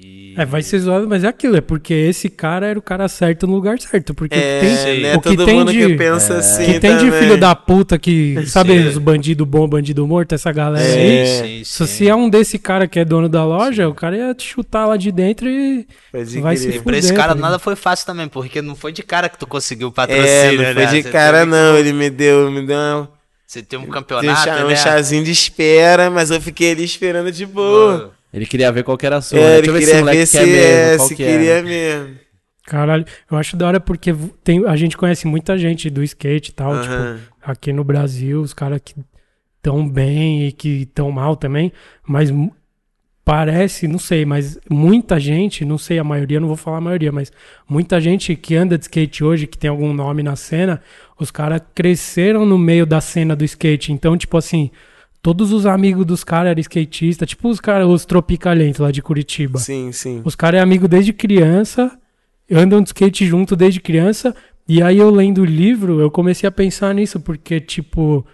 E... É, vai ser zoado, mas é aquilo, é porque esse cara era o cara certo no lugar certo. Porque É, tem, né? o que Todo tem mundo de, que pensa assim. que tem de também. filho da puta que, sabe, Sim. os bandido bom, bandido morto, essa galera É. aí. Sim, Se sim. se é um desse cara que é dono da loja, o cara ia te chutar lá de dentro e Pode vai se E pra esse fuder, cara tá nada foi fácil também, porque não foi de cara que tu conseguiu o É, patrocínio, não foi né? de Você cara, teve- não. Ele me deu, me deu um, Você tem um um, campeonato, um né? chazinho de espera, mas eu fiquei ali esperando de boa. Ele queria ver qual que era a sua. É, né? ele Deixa ver se queria ver se, quer mesmo. é, qual se que queria é. mesmo. Caralho, eu acho da hora porque tem, a gente conhece muita gente do skate e tal, Aham. tipo, aqui no Brasil, os caras que tão bem e que tão mal também, mas parece, não sei, mas muita gente, não sei a maioria, não vou falar a maioria, mas muita gente que anda de skate hoje, que tem algum nome na cena, os caras cresceram no meio da cena do skate, então, tipo assim, todos os amigos dos caras eram skatistas, tipo os caras, os tropicalhentos lá de Curitiba. Sim, sim. Os caras é amigo desde criança, andam de skate junto desde criança. E aí eu lendo o livro, eu comecei a pensar nisso, porque, tipo,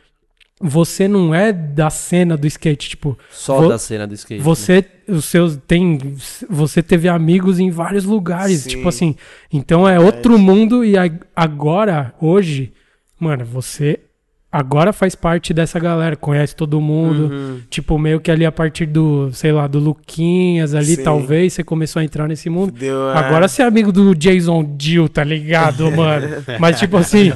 você não é da cena do skate, tipo, Só Vo- da cena do skate. né? você, os seus, tem, você teve amigos em vários lugares, Sim. tipo assim, então é outro mundo e agora, hoje, mano, você agora faz parte dessa galera, conhece todo mundo. Uhum. Tipo, meio que ali a partir do, sei lá, do Luquinhas ali, Sim. talvez você começou a entrar nesse mundo. Deu a- Agora você é amigo do Jason Dill, tá ligado, mano? Mas tipo assim.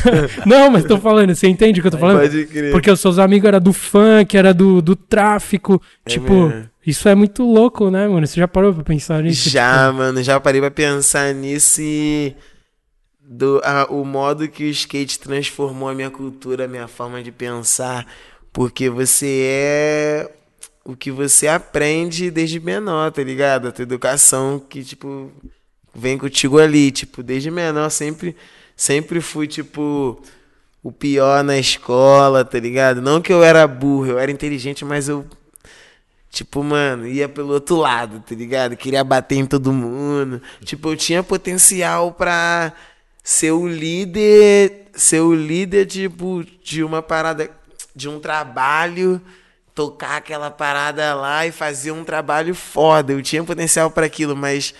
não, mas tô falando, você entende o que eu tô falando? Pode crer. Porque os seus amigos eram do funk, era do, do tráfico. É tipo, mesmo. isso é muito louco, né, mano? Você já parou pra pensar nisso? Já, mano, já parei pra pensar nisso e do, a- o modo que o skate transformou a minha cultura, a minha forma de pensar, porque você é o que você aprende desde menor, tá ligado? A tua educação que, tipo, vem contigo ali, tipo, desde menor sempre, sempre fui, tipo, o pior na escola, tá ligado? Não que eu era burro, eu era inteligente, mas eu Tipo, mano, ia pelo outro lado, tá ligado? Queria bater em todo mundo. Tipo, eu tinha potencial pra ser o líder, ser o líder, tipo, de uma parada, de um trabalho, tocar aquela parada lá e fazer um trabalho foda. Eu tinha potencial pra aquilo, mas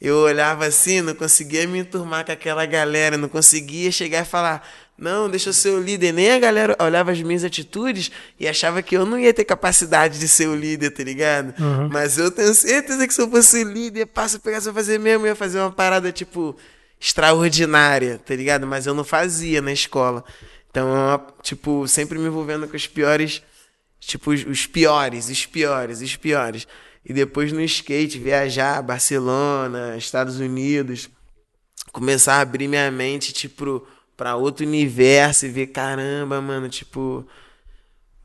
eu olhava assim, não conseguia me enturmar com aquela galera, não conseguia chegar e falar, não, deixa eu ser o líder. Nem a galera olhava as minhas atitudes e achava que eu não ia ter capacidade de ser o líder, tá ligado? Uhum. Mas eu tenho certeza que se eu fosse líder, passo a pegar, se eu fazer mesmo, eu ia fazer uma parada, tipo, extraordinária, tá ligado? Mas eu não fazia na escola. Então, tipo, sempre me envolvendo com os piores, tipo, os, os piores, os piores, os piores. E depois no skate, viajar, Barcelona, Estados Unidos, começar a abrir minha mente, tipo, pra outro universo e ver, caramba, mano, tipo,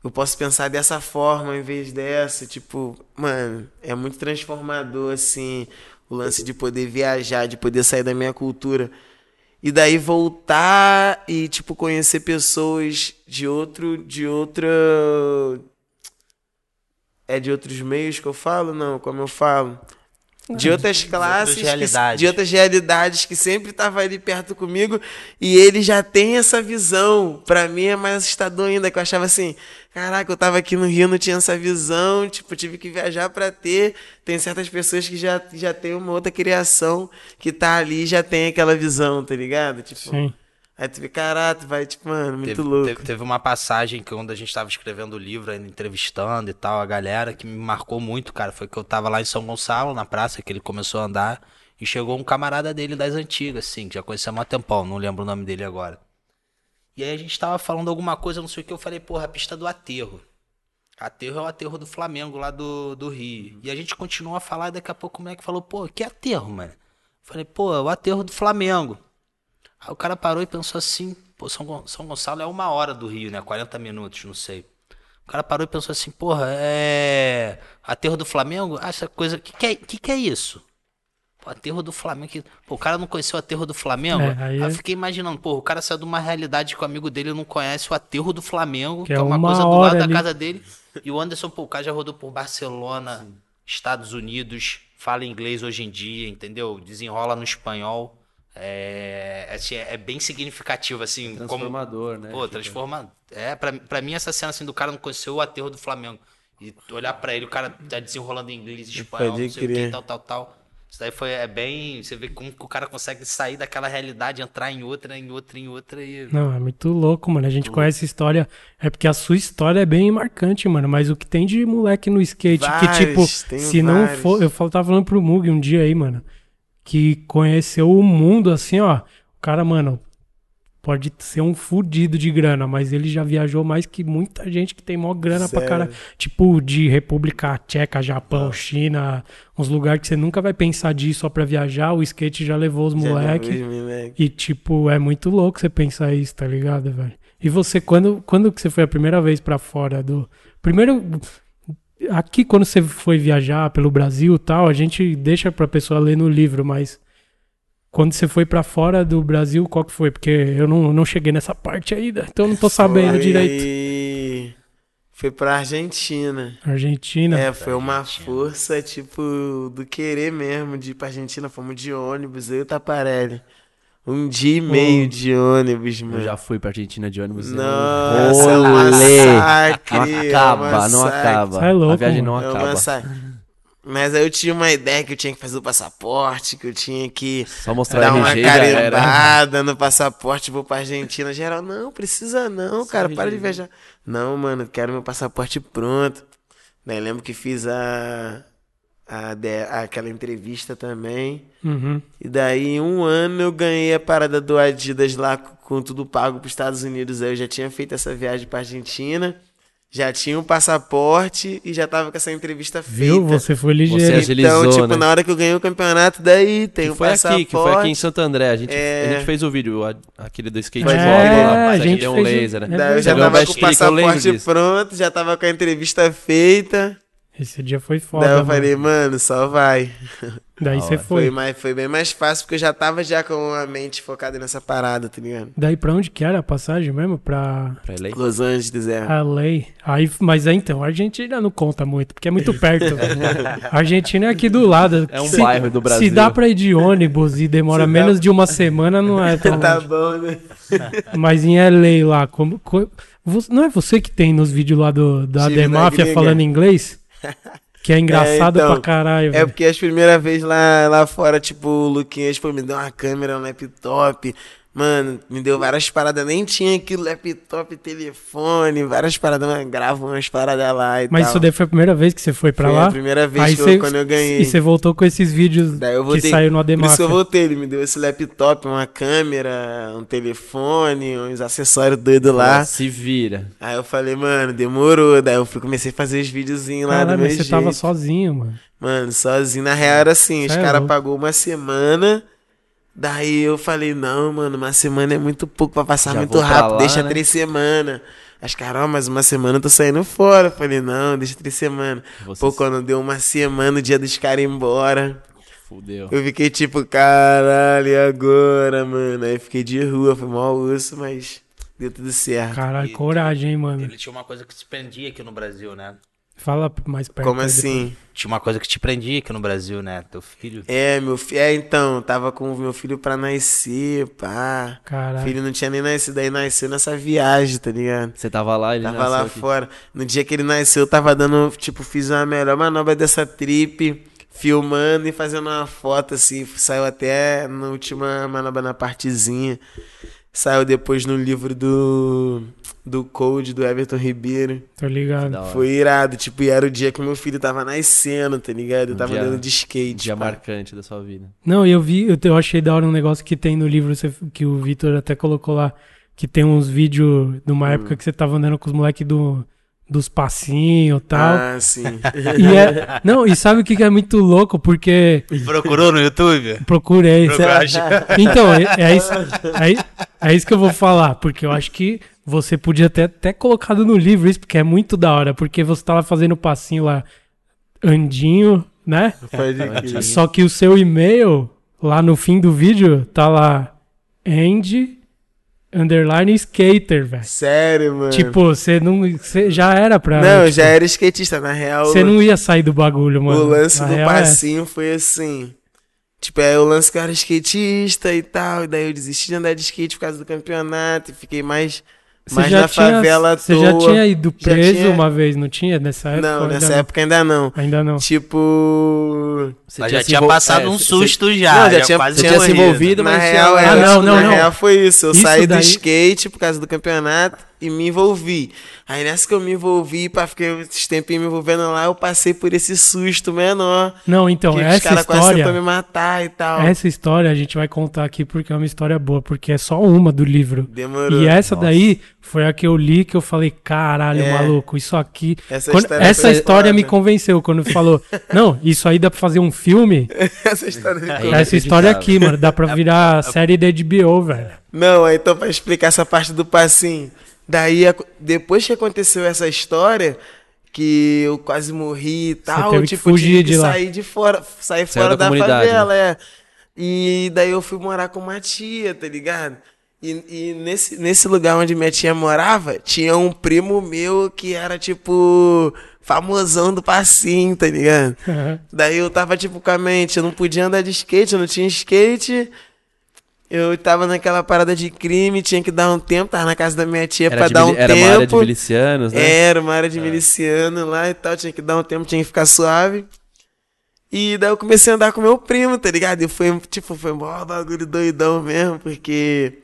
eu posso pensar dessa forma em vez dessa, tipo, mano, é muito transformador, assim, o lance de poder viajar, de poder sair da minha cultura. E daí voltar e, tipo, conhecer pessoas de outro, de outra... É de outros meios que eu falo? Não, como eu falo? De outras classes, que- realidades. de outras realidades que sempre estavam ali perto comigo e ele já tem essa visão. Pra mim é mais assustador ainda, que eu achava assim, caraca, eu tava aqui no Rio, não tinha essa visão, tipo, tive que viajar pra ter. Tem certas pessoas que já, já tem uma outra criação que tá ali e já tem aquela visão, tá ligado? Tipo, Sim. Aí tu vê, caraca, vai, tipo, mano, muito Teve, louco. teve- teve uma passagem que quando a gente tava escrevendo o livro, entrevistando e tal, a galera que me marcou muito, cara, foi que eu tava lá em São Gonçalo, na praça, que ele começou a andar, e chegou um camarada dele das antigas, assim, que já conhecia há mó tempão, não lembro o nome dele agora. E aí a gente tava falando alguma coisa, não sei o que, eu falei, porra, a pista do aterro. Aterro é o aterro do Flamengo lá do, do Rio. E a gente continuou a falar, e daqui a pouco o moleque falou, pô, que aterro, mano? Eu falei, pô, é o aterro do Flamengo. Aí o cara parou e pensou assim, pô, São, Gon- São Gonçalo é uma hora do Rio, né? 40 minutos, não sei. O cara parou e pensou assim, porra, é. Aterro do Flamengo? Ah, essa coisa. O que, que, é, que, que é isso? Pô, aterro do Flamengo. que- Pô, o cara não conheceu o aterro do Flamengo? É, aí aí é- eu fiquei imaginando, pô, o cara saiu de uma realidade que o amigo dele não conhece o aterro do Flamengo, que, Que é é uma, uma coisa do lado da ali. casa dele. E o Anderson, pô, o cara já rodou por Barcelona, Estados Unidos, fala inglês hoje em dia, entendeu? Desenrola no espanhol. É, assim, é, é bem significativo, assim, como. Transformador, né? Pô, transforma. É, pra, pra mim, essa cena assim do cara não conheceu o aterro do Flamengo. E tu olhar pra ele, o cara tá desenrolando em inglês, espanhol, não sei o que, tal, tal, tal. Isso daí foi é bem. Você vê como que o cara consegue sair daquela realidade, entrar em outra, em outra, em outra e. Não, é muito louco, mano. A gente conhece a história. É porque a sua história é bem marcante, mano. Mas o que tem de moleque no skate, que tipo, Vários, se não vários. for. Eu tava falando pro Mug um dia aí, mano. Que conheceu o mundo assim, ó. O cara, mano, pode ser um fudido de grana, mas ele já viajou mais que muita gente que tem mó grana pra Sério? cara. Tipo, de República Tcheca, Japão, China, uns lugares que você nunca vai pensar disso só pra viajar. O skate já levou os Já moleque. levei os moleque. E, tipo, é muito louco você pensar isso, tá ligado, velho? E você, quando, quando que você foi a primeira vez pra fora do. Primeiro. Aqui, quando você foi viajar pelo Brasil e tal, a gente deixa pra pessoa ler no livro, mas. Quando você foi pra fora do Brasil, qual que foi? Porque eu não, não cheguei nessa parte ainda, então eu não tô sabendo Foi- direito. Foi pra Argentina. Argentina. É, foi uma Argentina. força, tipo, do querer mesmo de ir pra Argentina. Fomos de ônibus, eu e o Taparelli. Um dia e meio de ônibus, mano. Eu já fui pra Argentina de ônibus. é Nossa, é um rolê. massacre. Não é um acaba, não acaba. É louco, A viagem não É acaba. massacre. Mas aí eu tinha uma ideia que eu tinha que fazer o passaporte, que eu tinha que Só mostrar dar uma RG carimbada no passaporte, vou pra Argentina. Geral, não, precisa não, cara, para de viajar. Não, mano, quero meu passaporte pronto. Daí lembro que fiz a, a, de- aquela entrevista também. Uhum. E daí, em um ano, eu ganhei a parada do Adidas lá com tudo pago pros Estados Unidos. Aí eu já tinha feito essa viagem pra Argentina, já tinha um passaporte e já tava com essa entrevista feita. Viu? Você foi ligeiro. Você agilizou, então, tipo, né? na hora que eu ganhei o campeonato, daí tem Que o foi passaporte. aqui, que foi aqui em Santo André. A gente, É. a gente fez o vídeo, a- aquele do skate Pode vlog crer. lá. É, a gente deu um laser, né? é Daí eu já viu tava o com o passaporte pronto, já tava com a entrevista feita. Esse dia foi foda. daí eu mano. falei, mano, só vai. Daí Da você. Foi, foi. mais, foi bem mais fácil, porque eu já tava já com a mente focada nessa parada, tá ligado? Daí pra onde que era a passagem mesmo? Pra Pra LA. Los Angeles, é. LA. Aí, mas é então, a Argentina não conta muito, porque é muito perto. a Argentina é aqui do lado. É um Se- bairro do Brasil. Se dá pra ir de ônibus e demora Se dá- menos de uma semana, não é tão tá longe. bom, né? Mas em LA lá, como, co- vo- não é você que tem nos vídeos lá do, da Tive The na Máfia gringa. falando inglês? Que é engraçado então, pra caralho. É porque as primeiras vezes lá, lá fora, tipo, o Luquinhas, pô, me deu uma câmera, um laptop. Mano, me deu várias paradas. Nem tinha aquilo, laptop, telefone, várias paradas. Mano, grava umas paradas lá e Mas tal. isso daí foi a primeira vez que você foi pra Foi lá? a primeira vez Aí que você- eu, quando eu ganhei. E você voltou com esses vídeos Daí eu que voltei. saiu no Por isso que eu voltei. Ele me deu esse laptop, uma câmera, um telefone, uns acessórios doidos lá. Se vira. Aí eu falei, mano, demorou. Daí eu fui, comecei a fazer os videozinhos lá do Caralho, meu mas você jeito. tava sozinho, mano. Mano, sozinho. Na real era assim, os Cê é caras pagou uma semana. Daí eu falei, não, mano, uma semana é muito pouco pra passar Já muito rápido. lá, deixa né? três semanas. As caras, ó, mas uma semana eu tô saindo fora. Eu falei, não, deixa três semanas. Você Pô, se quando deu uma semana, o dia dos caras ir embora. fudeu. Eu fiquei tipo, caralho, e agora, mano? Aí fiquei de rua, foi mal urso, mas deu tudo certo. Caralho, coragem, hein, mano. Ele tinha uma coisa que te prendia aqui no Brasil, né? Fala mais perto. Como assim? Tinha uma coisa que te prendia aqui no Brasil, né? Teu filho. É, meu filho. É, então, tava com o meu filho pra nascer, pá. Caralho. Filho não tinha nem nascido, aí nasceu nessa viagem, tá ligado? Você tava lá, ele Tava nasceu lá aqui. fora. No dia que ele nasceu, eu tava dando, tipo, fiz a melhor manobra dessa trip, filmando e fazendo uma foto, assim. Saiu até na última manobra na partezinha. Saiu depois no livro do, do Code, do Everton Ribeiro. Tô ligado. Foi irado, tipo, e era o dia que meu filho tava nascendo, tá ligado? Eu tava dia- andando de skate. Dia pá. marcante da sua vida. Não, e eu vi, eu, eu achei da hora um negócio que tem no livro que o Vitor até colocou lá, que tem uns vídeos de Hum. uma época que você tava andando com os moleques do, dos passinhos e tal. Ah, sim. E é, não, e sabe o que é muito louco? Porque Procurou no YouTube? procurei. Então, é, é isso, é, é isso que eu vou falar, porque eu acho que você podia ter até colocado no livro isso, porque é muito da hora, porque você tá lá fazendo o passinho lá, andinho, né? Só que o seu e-mail, lá no fim do vídeo, tá lá, end, underline skater, velho. Sério, mano. Tipo, você não, você já era pra... não, eu tipo, já era skatista, na real. Você não ia sair do bagulho, mano. o lance A do é passinho foi assim. Tipo, é o lance que eu era skatista e tal. E daí eu desisti de andar de skate por causa do campeonato. E fiquei mais, Você mais já na tinha- favela Você já tinha ido preso tinha- uma vez, não tinha? Nessa época? Não, nessa época ainda não. Ainda não. Tipo. Você Mas já tinha envol- passado é, um você- susto já. Não, já já tinha- quase você tinha se envolvido, Na mas real, tinha- é, Ah, não, não, na não. real foi isso. Eu Isso saí daí- do skate por causa do campeonato e me envolvi. Aí nessa que eu me envolvi, pra ficar esses tempinhos me envolvendo lá, eu passei por esse susto menor. Não, então, que os essa caras quase história... tentam me matar e tal. Essa história a gente vai contar aqui porque é uma história boa, porque é só uma do livro. Demorou. E essa Nossa. daí foi a que eu li que eu falei, caralho, É. maluco, isso aqui. Essa Quando- história essa história me convenceu quando falou, não, isso aí dá pra fazer um filme. essa história me É convenceu. essa história aqui, mano, dá pra virar série da HBO, velho. Não, aí então pra explicar essa parte do passinho. Daí, depois que aconteceu essa história, que eu quase morri e tal, que tipo, fugir tive que de lá. sair de fora, sair Saiu fora da da, comunidade, favela, é. E daí eu fui morar com uma tia, tá ligado? E, e nesse, nesse lugar onde minha tia morava, tinha um primo meu que era, tipo, famosão do passinho, tá ligado? Daí eu tava, tipo, com a mente, eu não podia andar de skate, eu não tinha skate. Eu tava naquela parada de crime, tinha que dar um tempo, tava na casa da minha tia Era, pra dar um era tempo. uma área de milicianos, né? Era uma área de miliciano lá e tal, tinha que dar um tempo, tinha que ficar suave. E daí eu comecei a andar com meu primo, tá ligado? E foi, tipo, foi mó bagulho doidão mesmo, porque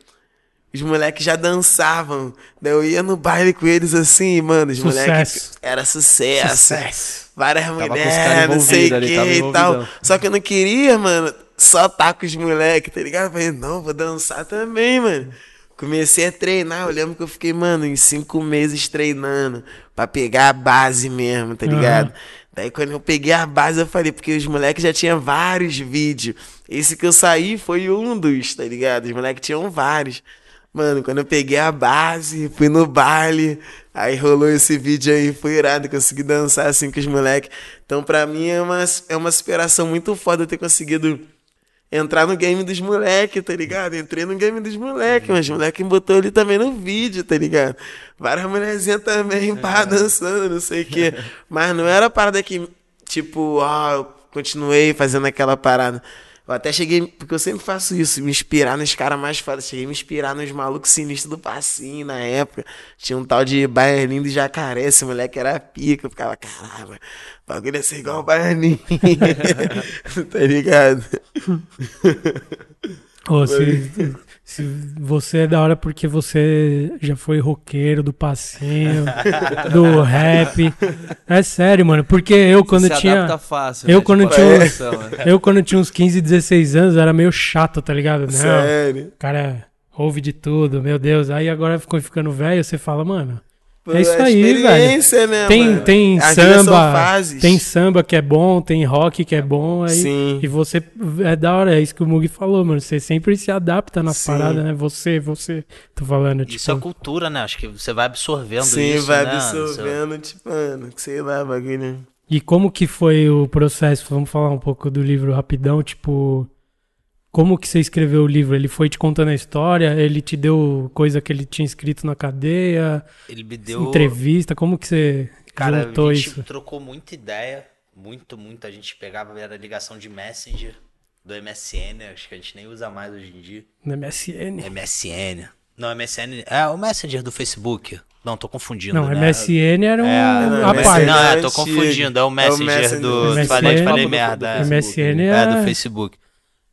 os moleques já dançavam. Daí eu ia no baile com eles assim, mano, os moleques. Era sucesso. Sucesso. Várias mulheres, não sei o que e tal. Só que eu não queria, mano, só tá com os moleques, tá ligado? Eu falei, não, vou dançar também, mano. Comecei a treinar, eu lembro que eu fiquei, mano, em cinco meses treinando pra pegar a base mesmo, tá ligado? Daí quando eu peguei a base, eu falei, porque os moleques já tinham vários vídeos. Esse que eu saí foi um dos, tá ligado? Os moleques tinham vários. Mano, quando eu peguei a base, fui no baile, aí rolou esse vídeo aí, foi irado, consegui dançar assim com os moleques. Então, pra mim, é uma, é uma superação muito foda eu ter conseguido entrar no game dos moleques, tá ligado? Entrei no game dos moleques, mas os moleques botou ali também no vídeo, tá ligado? Várias mulherzinhas também, pá, dançando, não sei o quê. Mas não era parada que, tipo, ó, eu continuei fazendo aquela parada. Eu até cheguei, porque eu sempre faço isso, me inspirar nos caras mais foda. Cheguei a me inspirar nos malucos sinistros do passinho na época. Tinha um tal de Baianinho do Jacaré, esse moleque era pica. Eu ficava, caralho, o bagulho é ser igual o Baianinho. tá ligado? Ô, se, se você é da hora porque você já foi roqueiro do passinho, do rap. É sério, mano. Porque eu quando Se tinha. fácil, eu né, quando de tinha- coração, né? Eu quando tinha uns 15, 16 anos era meio chato, tá ligado? Não, Sério. o cara ouve de tudo, meu Deus. Aí agora ficou ficando velho, você fala, mano. É isso a aí, velho. experiência, né, Tem, mano? tem A vida são samba, fases. tem samba que é bom, tem rock que é bom, aí Sim. e você é da hora, é isso que o Mugi falou, mano. Você sempre se adapta nas Sim. paradas, né? Você, você, tô falando, tipo. Isso é cultura, né? Acho que você vai absorvendo Sim, isso, vai né? absorvendo, tipo, mano, sei lá, bagulho. E como que foi o processo? Vamos falar um pouco do livro rapidão, tipo, como que você escreveu o livro? Ele foi te contando a história, ele te deu coisa que ele tinha escrito na cadeia, Ele me deu. entrevista, como que você Cara, juntou a gente isso? trocou muita ideia. Muito, muito. A gente pegava, era ligação de Messenger, do MSN, acho que a gente nem usa mais hoje em dia. No MSN. MSN. Não, MSN. É o Messenger do Facebook. Não, tô confundindo. Não, né? MSN era um, É, a MSN parte. Não, é, tô confundindo. É o Messenger, Messenger do. do Falei, MSN. falei Do- do merda. é. MSN É, é, do Facebook.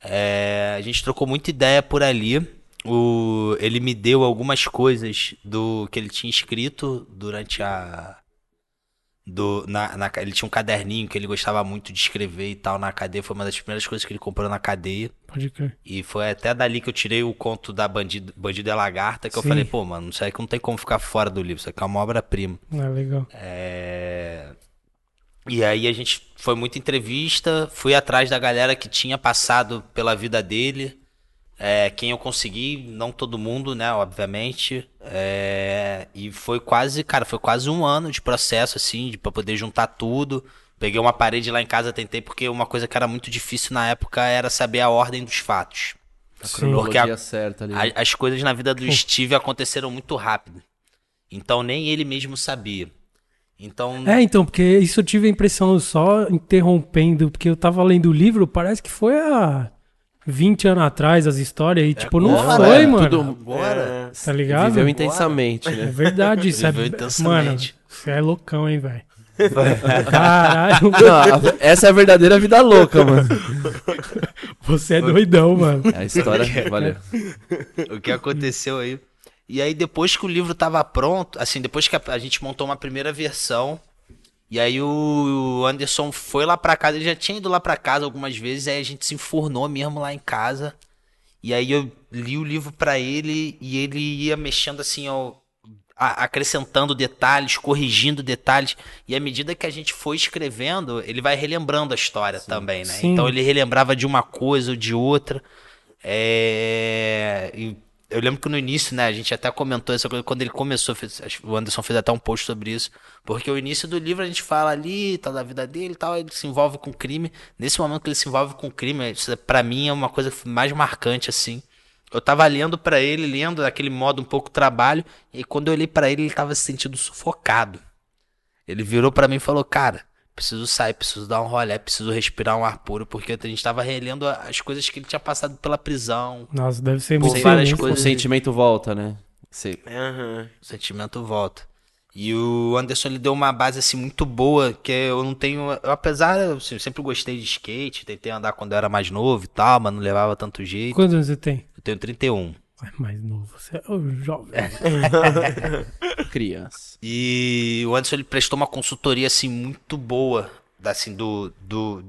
É, a gente trocou muita ideia por ali. O, ele me deu algumas coisas do que ele tinha escrito durante a. Do, na, na- ele tinha um caderninho que ele gostava muito de escrever e tal na cadeia. Foi uma das primeiras coisas que ele comprou na cadeia. Pode crer. E foi até dali que eu tirei o conto da Bandido, Bandido é Lagarta. Que eu Sim. falei, pô, mano, isso aí que não tem como ficar fora do livro. Isso aqui é uma obra-prima. Ah, legal. É, E aí a gente foi muita entrevista, fui atrás da galera que tinha passado pela vida dele, é, quem eu consegui, não todo mundo, né, obviamente. É, E foi quase, cara, foi quase um ano de processo, assim, de, pra poder juntar tudo. Peguei uma parede lá em casa, tentei, porque uma coisa que era muito difícil na época era saber a ordem dos fatos. A Sim. Porque a- certa ali. A- As coisas na vida do Steve aconteceram muito rápido. Então nem ele mesmo sabia. Então. É, então, porque isso eu tive a impressão, só interrompendo, porque eu tava lendo o livro, parece que foi há 20 anos atrás as histórias, e tipo, não agora, foi, é, mano. tudo- Agora. Tá ligado? Viveu intensamente, É né? verdade, isso é. Viveu Mano, intensamente. você é loucão, hein, velho. Caralho, Não, essa é a verdadeira vida louca, mano. você é doidão, mano. A história, valeu. o que aconteceu aí. E aí, depois que o livro tava pronto, assim, depois que a, a gente montou uma primeira versão, e aí o Anderson foi lá pra casa, ele já tinha ido lá pra casa algumas vezes, aí a gente se enfurnou mesmo lá em casa. E aí eu li o livro pra ele e ele ia mexendo assim, ó, a- acrescentando detalhes, corrigindo detalhes. E à medida que a gente foi escrevendo, ele vai relembrando a história também, né? Sim. Então ele relembrava de uma coisa ou de outra. É, e eu lembro que no início, né, a gente até comentou essa coisa, quando ele começou, fez- o Anderson fez até um post sobre isso, porque o início do livro a gente fala ali, tal, da vida dele tal, ele se envolve com crime. Nesse momento que ele se envolve com crime, pra mim é uma coisa mais marcante, assim. Eu tava lendo pra ele, lendo daquele modo um pouco trabalho, e quando eu olhei pra ele, ele tava se sentindo sufocado. Ele virou pra mim e falou, cara, preciso sair, preciso dar um rolé, preciso respirar um ar puro, porque a gente tava relendo as coisas que ele tinha passado pela prisão, Nossa, deve ser muito várias sinistro. O coisas. sentimento volta, né? Sei. Aham. o sentimento volta. E o Anderson ele deu uma base assim muito boa, que eu não tenho, eu, apesar assim, eu sempre gostei de skate, tentei andar quando eu era mais novo e tal, mas não levava tanto jeito. Quantos anos você tem? Eu tenho 31. É mais novo. Você é o jovem. Criança. E o Anderson ele prestou uma consultoria assim muito boa, assim do, do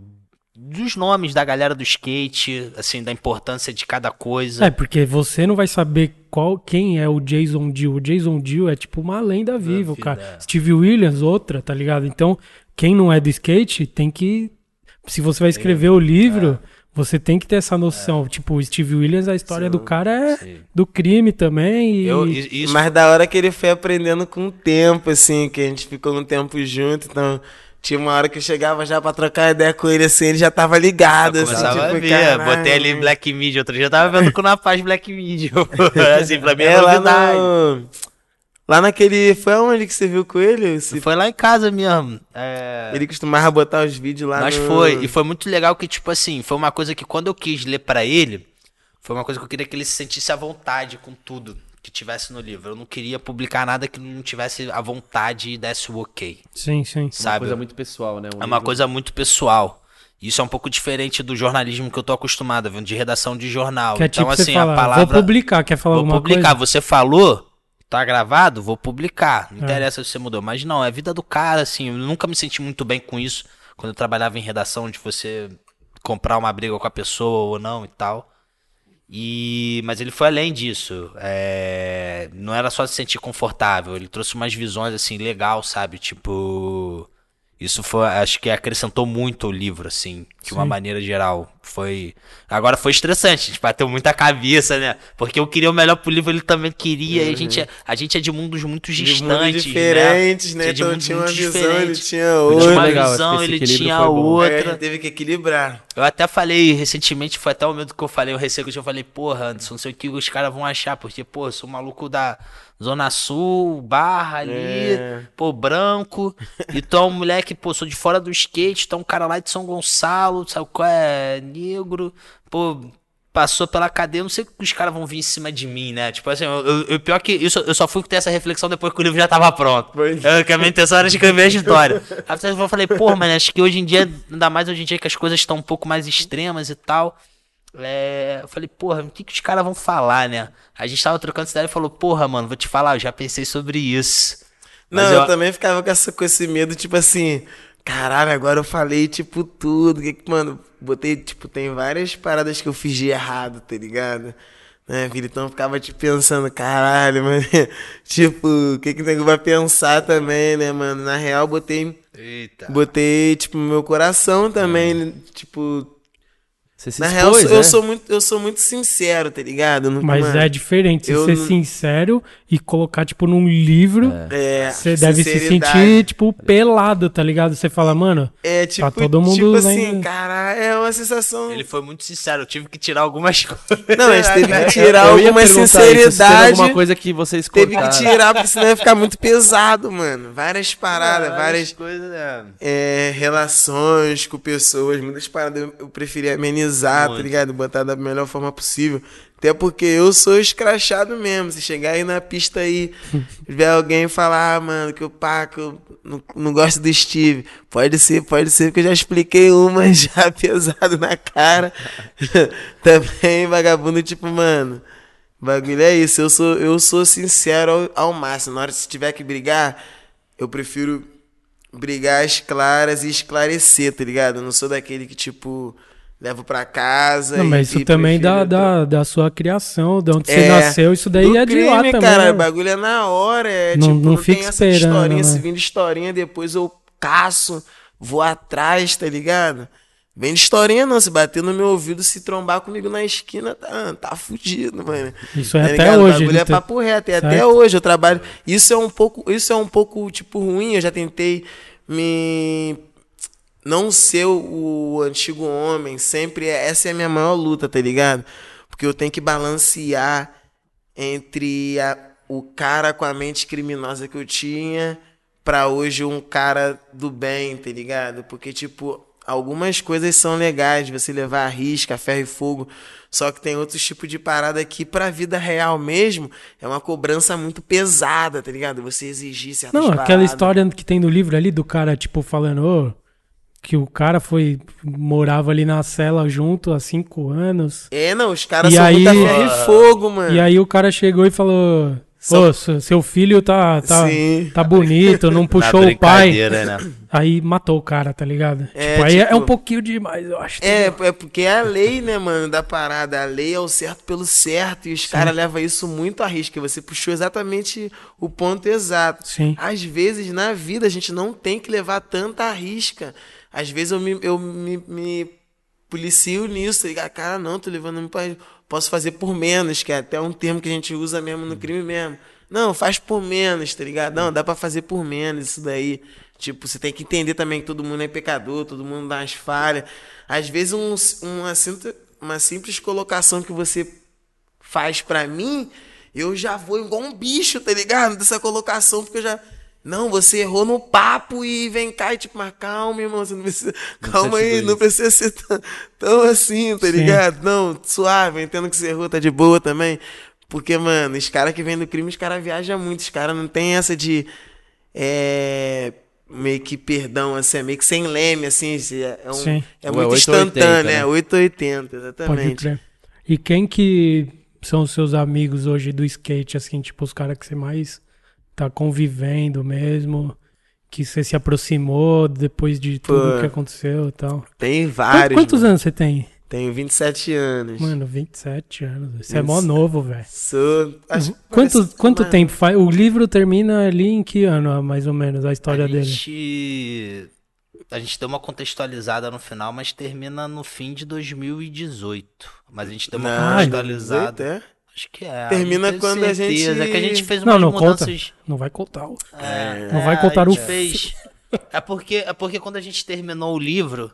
dos nomes da galera do skate, assim da importância de cada coisa. É, porque você não vai saber qual quem é o Jason Dill. O Jason Dill é tipo uma lenda viva, cara. é. Steve Williams, outra, tá ligado? Então, quem não é do skate tem que. Se você vai escrever o livro, você tem que ter essa noção. Tipo, o Steve Williams, a história do cara é Sim. do crime também. E... Eu, isso Mas da hora que ele foi aprendendo com o tempo, assim, que a gente ficou um tempo junto, então tinha uma hora que eu chegava já pra trocar ideia com ele, assim, ele já tava ligado, eu assim, começava tipo, a ver, caralho, botei ali. Black Media, outro dia eu tava vendo com na paz Black Media. assim, pra mim é, É, lá novidade. no... Lá naquele... Foi aonde que você viu com ele? Se- Foi lá em casa mesmo. É... Ele costumava botar os vídeos lá Mas no... foi, e foi muito legal que, tipo assim, foi uma coisa que quando eu quis ler pra ele, foi uma coisa que eu queria que ele se sentisse à vontade com tudo que tivesse no livro. Eu não queria publicar nada que não tivesse à vontade e desse o ok, Sim, sim. Uma sabe? coisa muito pessoal, né? Um É uma livro- coisa muito pessoal. Isso é um pouco diferente do jornalismo que eu tô acostumado, viu? de redação de jornal. Que é então, tipo assim, a palavra. vou publicar, quer falar Vou alguma publicar. coisa? Você falou, tá gravado, vou publicar. Não É. interessa se você mudou. Mas não, é a vida do cara, assim. Eu nunca me senti muito bem com isso. Quando eu trabalhava em redação, de você comprar uma briga com a pessoa ou não e tal. E, mas ele foi além disso. É, não era só se sentir confortável. Ele trouxe umas visões assim legal, sabe? Tipo, isso foi, acho que acrescentou muito ao livro, assim, de uma Sim. maneira geral. Foi, agora foi estressante. A gente bateu muita cabeça, né? Porque eu queria o melhor pro livro, ele também queria. E a gente, é, a gente é de mundos muito de distantes, mundos diferentes, né? De Então tinha uma visão, ele tinha outra. tinha uma legal, visão, ele tinha outra. gente teve que equilibrar. Eu até falei recentemente, foi até o momento que eu falei, o receio que eu falei, porra, Anderson, não sei o que os caras vão achar, porque, pô, eu sou maluco da Zona Sul, Barra ali, É. pô, branco, e é um moleque, pô, sou de fora do skate, é um cara lá de São Gonçalo, sabe qual é? Negro, pô, passou pela cadeia, eu não sei o que os caras vão vir em cima de mim, né? Tipo assim, eu, eu- eu- pior que isso, eu só fui ter essa reflexão depois que o livro já tava pronto. Eu, que a minha intenção era escrever a história. Aí eu falei, pô, mano, acho que hoje em dia, ainda mais hoje em dia que as coisas estão um pouco mais extremas e tal. é, eu falei, porra, o que, que os caras vão falar, né? A gente tava trocando essa ideia e falou, porra, mano, vou te falar, eu já pensei sobre isso. Não, Mas eu... eu- também ficava com, essa, com esse medo, tipo assim, caralho, agora eu falei, tipo, tudo. Que, que- mano, botei, tipo, tem várias paradas que eu fiz de errado, tá ligado? Né, filho? Então eu ficava, tipo, pensando, caralho, mano. tipo, o que que o nego vai pensar também, né, mano? Na real, botei, Eita. botei, tipo, meu coração também, tipo. Você se Na real, expôs, eu, sou, eu né? sou muito, eu sou muito sincero, tá ligado? Mas mano, é diferente você eu ser não- sincero e colocar, tipo, num livro. É, Você deve se sentir, tipo, pelado, tá ligado? Você fala, mano, É, tipo, todo mundo tipo assim, cara, é uma sensação. Ele foi muito sincero, eu tive que tirar algumas coisas. Não, a gente teve que tirar Eu ia alguma perguntar isso, se teve sinceridade. alguma coisa que vocês Teve que cortaram. tirar, porque senão ia ficar muito pesado, mano. Várias paradas, várias coisas, né? é, relações com pessoas, muitas paradas eu, eu preferi amenizar, tá Muito. ligado? Botar da melhor forma possível. Até porque eu sou escrachado mesmo. Se chegar aí na pista aí, ver alguém falar, ah, mano, que que eu não, não gosto do Steve. Pode ser, pode ser, porque eu já expliquei uma já pesado na cara. Também, vagabundo, tipo, mano. o Bagulho é isso, eu sou, eu sou sincero ao, ao máximo. Na hora que se tiver que brigar, eu prefiro brigar às claras e esclarecer, tá ligado? Eu não sou daquele que, tipo, levo pra casa. Não, e- mas isso também prefiro da, da, da sua criação, de onde você É, nasceu, isso daí do é de lá crime, também. cara, né? o bagulho é na hora. É, Não- tipo, não não, fica tem essa esperando, historinha. né? Se vir de historinha, depois eu caço, vou atrás, tá ligado? Vem de historinha não, se bater no meu ouvido, se trombar comigo na esquina, tá, tá fudido, mano. Isso é Tá até ligado? hoje. O bagulho é papo reto, e até Certo. hoje eu trabalho. Isso é um pouco, isso é um pouco, tipo, ruim, eu já tentei me... Não ser o, o antigo homem, sempre, é- essa é a minha maior luta, tá ligado? Porque eu tenho que balancear entre a- o cara com a mente criminosa que eu tinha pra hoje um cara do bem, tá ligado? Porque, tipo, algumas coisas são legais, você levar a risca, ferro e fogo. Só que tem outros tipos de parada que, pra vida real mesmo, é uma cobrança muito pesada, tá ligado? Você exigir certas Não, aquela paradas. história que tem no livro ali do cara, tipo, falando, ô, que o cara foi. morava ali na cela junto há cinco anos. É, não, os caras E são aí- muita ferro e fogo, mano. E aí o cara chegou e falou. Ô, seu seu filho tá, tá, Sim. tá bonito, não puxou o pai. né? Aí matou o cara, tá ligado? É, tipo, aí é tipo- um pouquinho demais, eu acho. É, é porque é a lei, né, mano, da parada. A lei é o certo pelo certo. E os caras levam isso muito a risco. Você puxou exatamente o ponto exato. Sim. Às vezes, na vida, a gente não tem que levar tanta risca. Às vezes eu me, eu me, me policio nisso, tá ligado? Cara, não, tô levando. Posso fazer por menos, que é até um termo que a gente usa mesmo no crime mesmo. Não, faz por menos, tá ligado? Não, dá pra fazer por menos isso daí. Tipo, você tem que entender também que todo mundo é pecador, todo mundo dá umas falhas. Às vezes, um, uma, simples, uma simples colocação que você faz pra mim, eu já vou igual um bicho, tá ligado? Dessa colocação, porque eu já. Não, você errou no papo e vem cá e tipo, mas calma, irmão, você não precisa. calma precisa aí, não precisa ser tão, tão assim, tá Sim. ligado? Não, suave, entendo que você errou, tá de boa também. Porque, mano, os caras que vêm do crime, os caras viajam muito, os caras não tem essa de. É. Meio que perdão, assim, é meio que sem leme, assim, é, é um, Sim. é é muito 880, instantâneo, né? é 880, Pode exatamente. crer. E quem que são os seus amigos hoje do skate, assim, tipo, os caras que você mais tá convivendo mesmo, que você se aproximou depois de tudo Pô. que aconteceu e tal. Tem vários. quantos mano. anos você tem? Tenho 27 anos. Mano, 27 anos. Você é mó novo, velho. Sou. acho Quanto, quanto mais- tempo faz? O livro termina ali em que ano, mais ou menos, a história a dele? gente, a gente deu uma contextualizada no final, mas termina no fim de 2018. Mas a gente deu uma Não, contextualizada. 18, é? Acho que é. Termina quando a gente- certeza. É que a gente fez Não, umas não conta. mudanças. Não vai contar. o- É, Não é, vai contar a o fez. É porque, é porque quando a gente terminou o livro,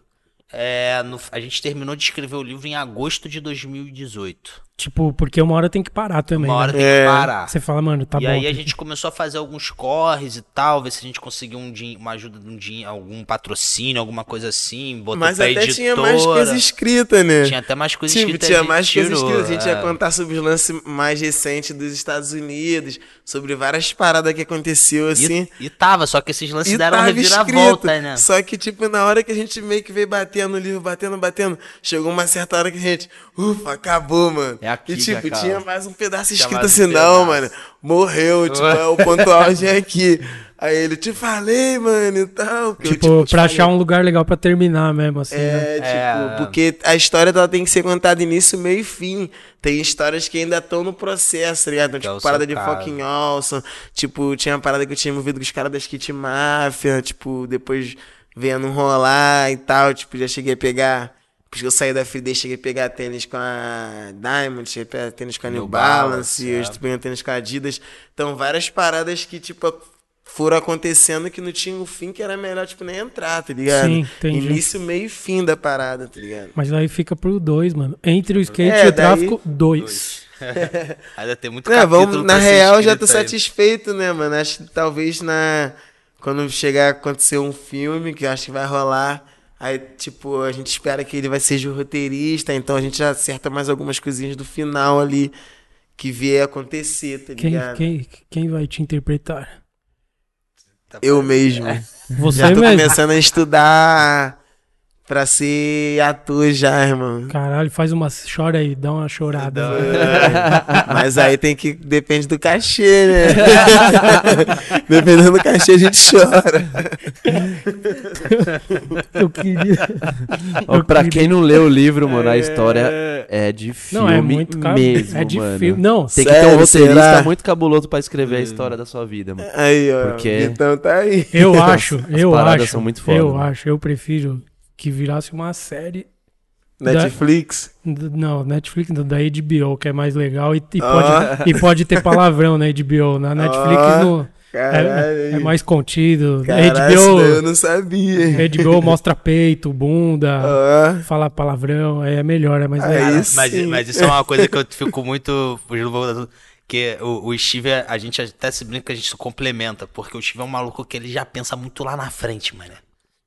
é, no- a gente terminou de escrever o livro em agosto de 2018. Tipo, porque uma hora tem que parar também. Uma hora né? tem É. que parar. Você fala, mano, tá e bom. aí a gente começou a fazer alguns corres e tal, ver se a gente conseguiu um din- uma ajuda de um din- algum patrocínio, alguma coisa assim, botou Mas pra até editora. tinha mais coisa escrita, né? Tinha até mais coisa Tipo, escrita. tinha mais coisa tirou, escrita. A gente é. ia contar sobre os lances mais recentes dos Estados Unidos, sobre várias paradas que aconteceu assim. E, e tava, só que esses lances E deram uma reviravolta, escrito. né? Só que, tipo, na hora que a gente meio que veio batendo no livro, batendo, batendo, chegou uma certa hora que a gente, ufa, acabou, mano. É aqui e, tipo, acaba. tinha mais um pedaço escrito assim, não, mano, morreu, tipo, é, o ponto auge é aqui. Aí ele, te falei, mano, e tal. que eu, Tipo, te pra falei. achar um lugar legal pra terminar mesmo, assim, né? É, tipo, É. porque a história ela tem que ser contada início, meio e fim. Tem histórias que ainda estão no processo, tá ligado? É tipo, parada de caso. fucking awesome. Tipo, tinha uma parada que eu tinha envolvido com os caras da Skit Mafia, tipo, depois vendo rolar e tal, tipo, já cheguei a pegar. Porque eu saí da FD, cheguei a pegar tênis com a Diamond, cheguei a pegar tênis com a New New Balance, Balance, eu é. estou pegando tênis com a Adidas. Então, várias paradas que, tipo, foram acontecendo que não tinha o fim, que era melhor, tipo, nem entrar, tá ligado? Sim, entendi. Início, meio e fim da parada, tá ligado? Mas aí fica pro dois, mano. Entre o skate É, e o daí- tráfico, dois. Ainda tem muito capítulo vamos, na real, já tô aí. satisfeito, né, mano? Acho que talvez na. Quando chegar a acontecer um filme, que eu acho que vai rolar, aí, tipo, a gente espera que ele vai ser o roteirista, então a gente já acerta mais algumas coisinhas do final ali que vier acontecer, tá Quem, ligado? quem, quem vai te interpretar? Eu mesmo. Você Já tô mesmo. começando a estudar pra ser ator já, irmão. Caralho, faz uma. Chora aí, dá uma chorada. Dá- É, Mas aí tem que. Depende do cachê, né? Dependendo do cachê, a gente chora. Eu queria. Ó, Eu pra queria- quem não leu o livro, mano, a história é de filme Não, é muito caro. mesmo, é de mano. filme. Não, Tem que ter um Sério, roteirista será? muito cabuloso pra escrever a história da sua vida, mano. Aí, ó. Porque- Então tá aí. eu acho, eu paradas acho. são muito foda, eu mano. acho, eu prefiro que virasse uma série. Netflix. d- Não, Netflix da HBO, que é mais legal e, e Ah. pode, e pode ter palavrão na HBO. Na Netflix Ah, não, Caralho. é, é mais contido. Caralho, daí eu HBO, não sabia. HBO mostra peito, bunda, Ah, fala palavrão, aí é melhor, é mais legal. Mas, mas isso é uma coisa que eu fico muito. fugindo um pouco da tudo, Que o, o Steve, a gente até se brinca que a gente se complementa, porque o Steve é um maluco que ele já pensa muito lá na frente, mano.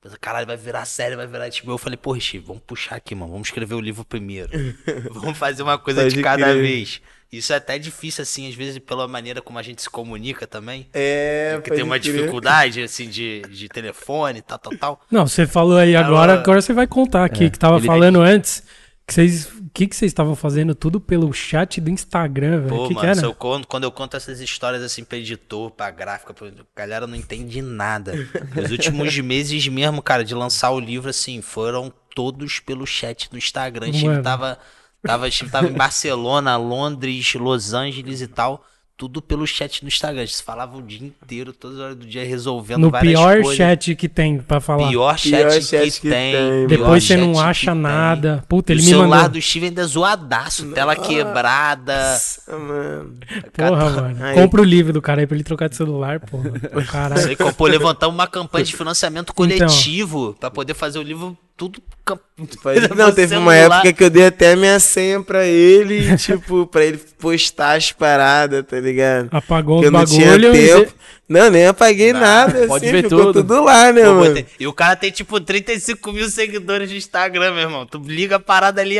Pensa, Caralho, vai virar série, vai virar. Tipo, eu falei, pô, Richie, vamos puxar aqui, mano. Vamos escrever o livro primeiro. vamos fazer uma coisa Pode de cada crer. vez. Isso é até difícil, assim, às vezes, pela maneira como a gente se comunica também. É, Porque tem uma crer. dificuldade, assim, de, de telefone, tal, tal, tal. Não, você falou aí agora, Ela- agora você vai contar aqui, É, que tava ele- falando antes, que vocês, o que que vocês estavam fazendo tudo pelo chat do Instagram, velho? Pô, que que mano, se eu conto- quando eu conto essas histórias assim pra editor, pra gráfica, pra... a galera não entende nada. Os últimos meses mesmo, cara, de lançar o livro, assim, foram todos pelo chat do Instagram. O time Mano. tava, tava, time tava em Barcelona, Londres, Los Angeles e tal. Tudo pelo chat do Instagram. A gente falava o dia inteiro, todas as horas do dia, resolvendo No várias pior coisas. chat que tem pra falar. Pior chat, Pior que, chat que tem. tem, pior Depois você não acha que tem. nada. Puta, o ele me celular mandou. do Steve ainda é zoadaço, tela quebrada. Nossa, mano. Porra, mano. Aí- Compra o livro do cara aí pra ele trocar de celular, porra. Caralho. Que pô, levantamos uma campanha de financiamento Então. coletivo pra poder fazer o livro tudo. Não, teve uma época que eu dei até a minha senha pra ele, tipo, pra ele postar as paradas, tá ligado? Apagou Que os eu não tinha bagulho. e tempo. Não, nem apaguei não, nada. Pode assim, ver tudo. tudo lá, né, Pô, mano? E o cara tem, tipo, 35 mil seguidores no Instagram, meu irmão. Tu liga a parada ali.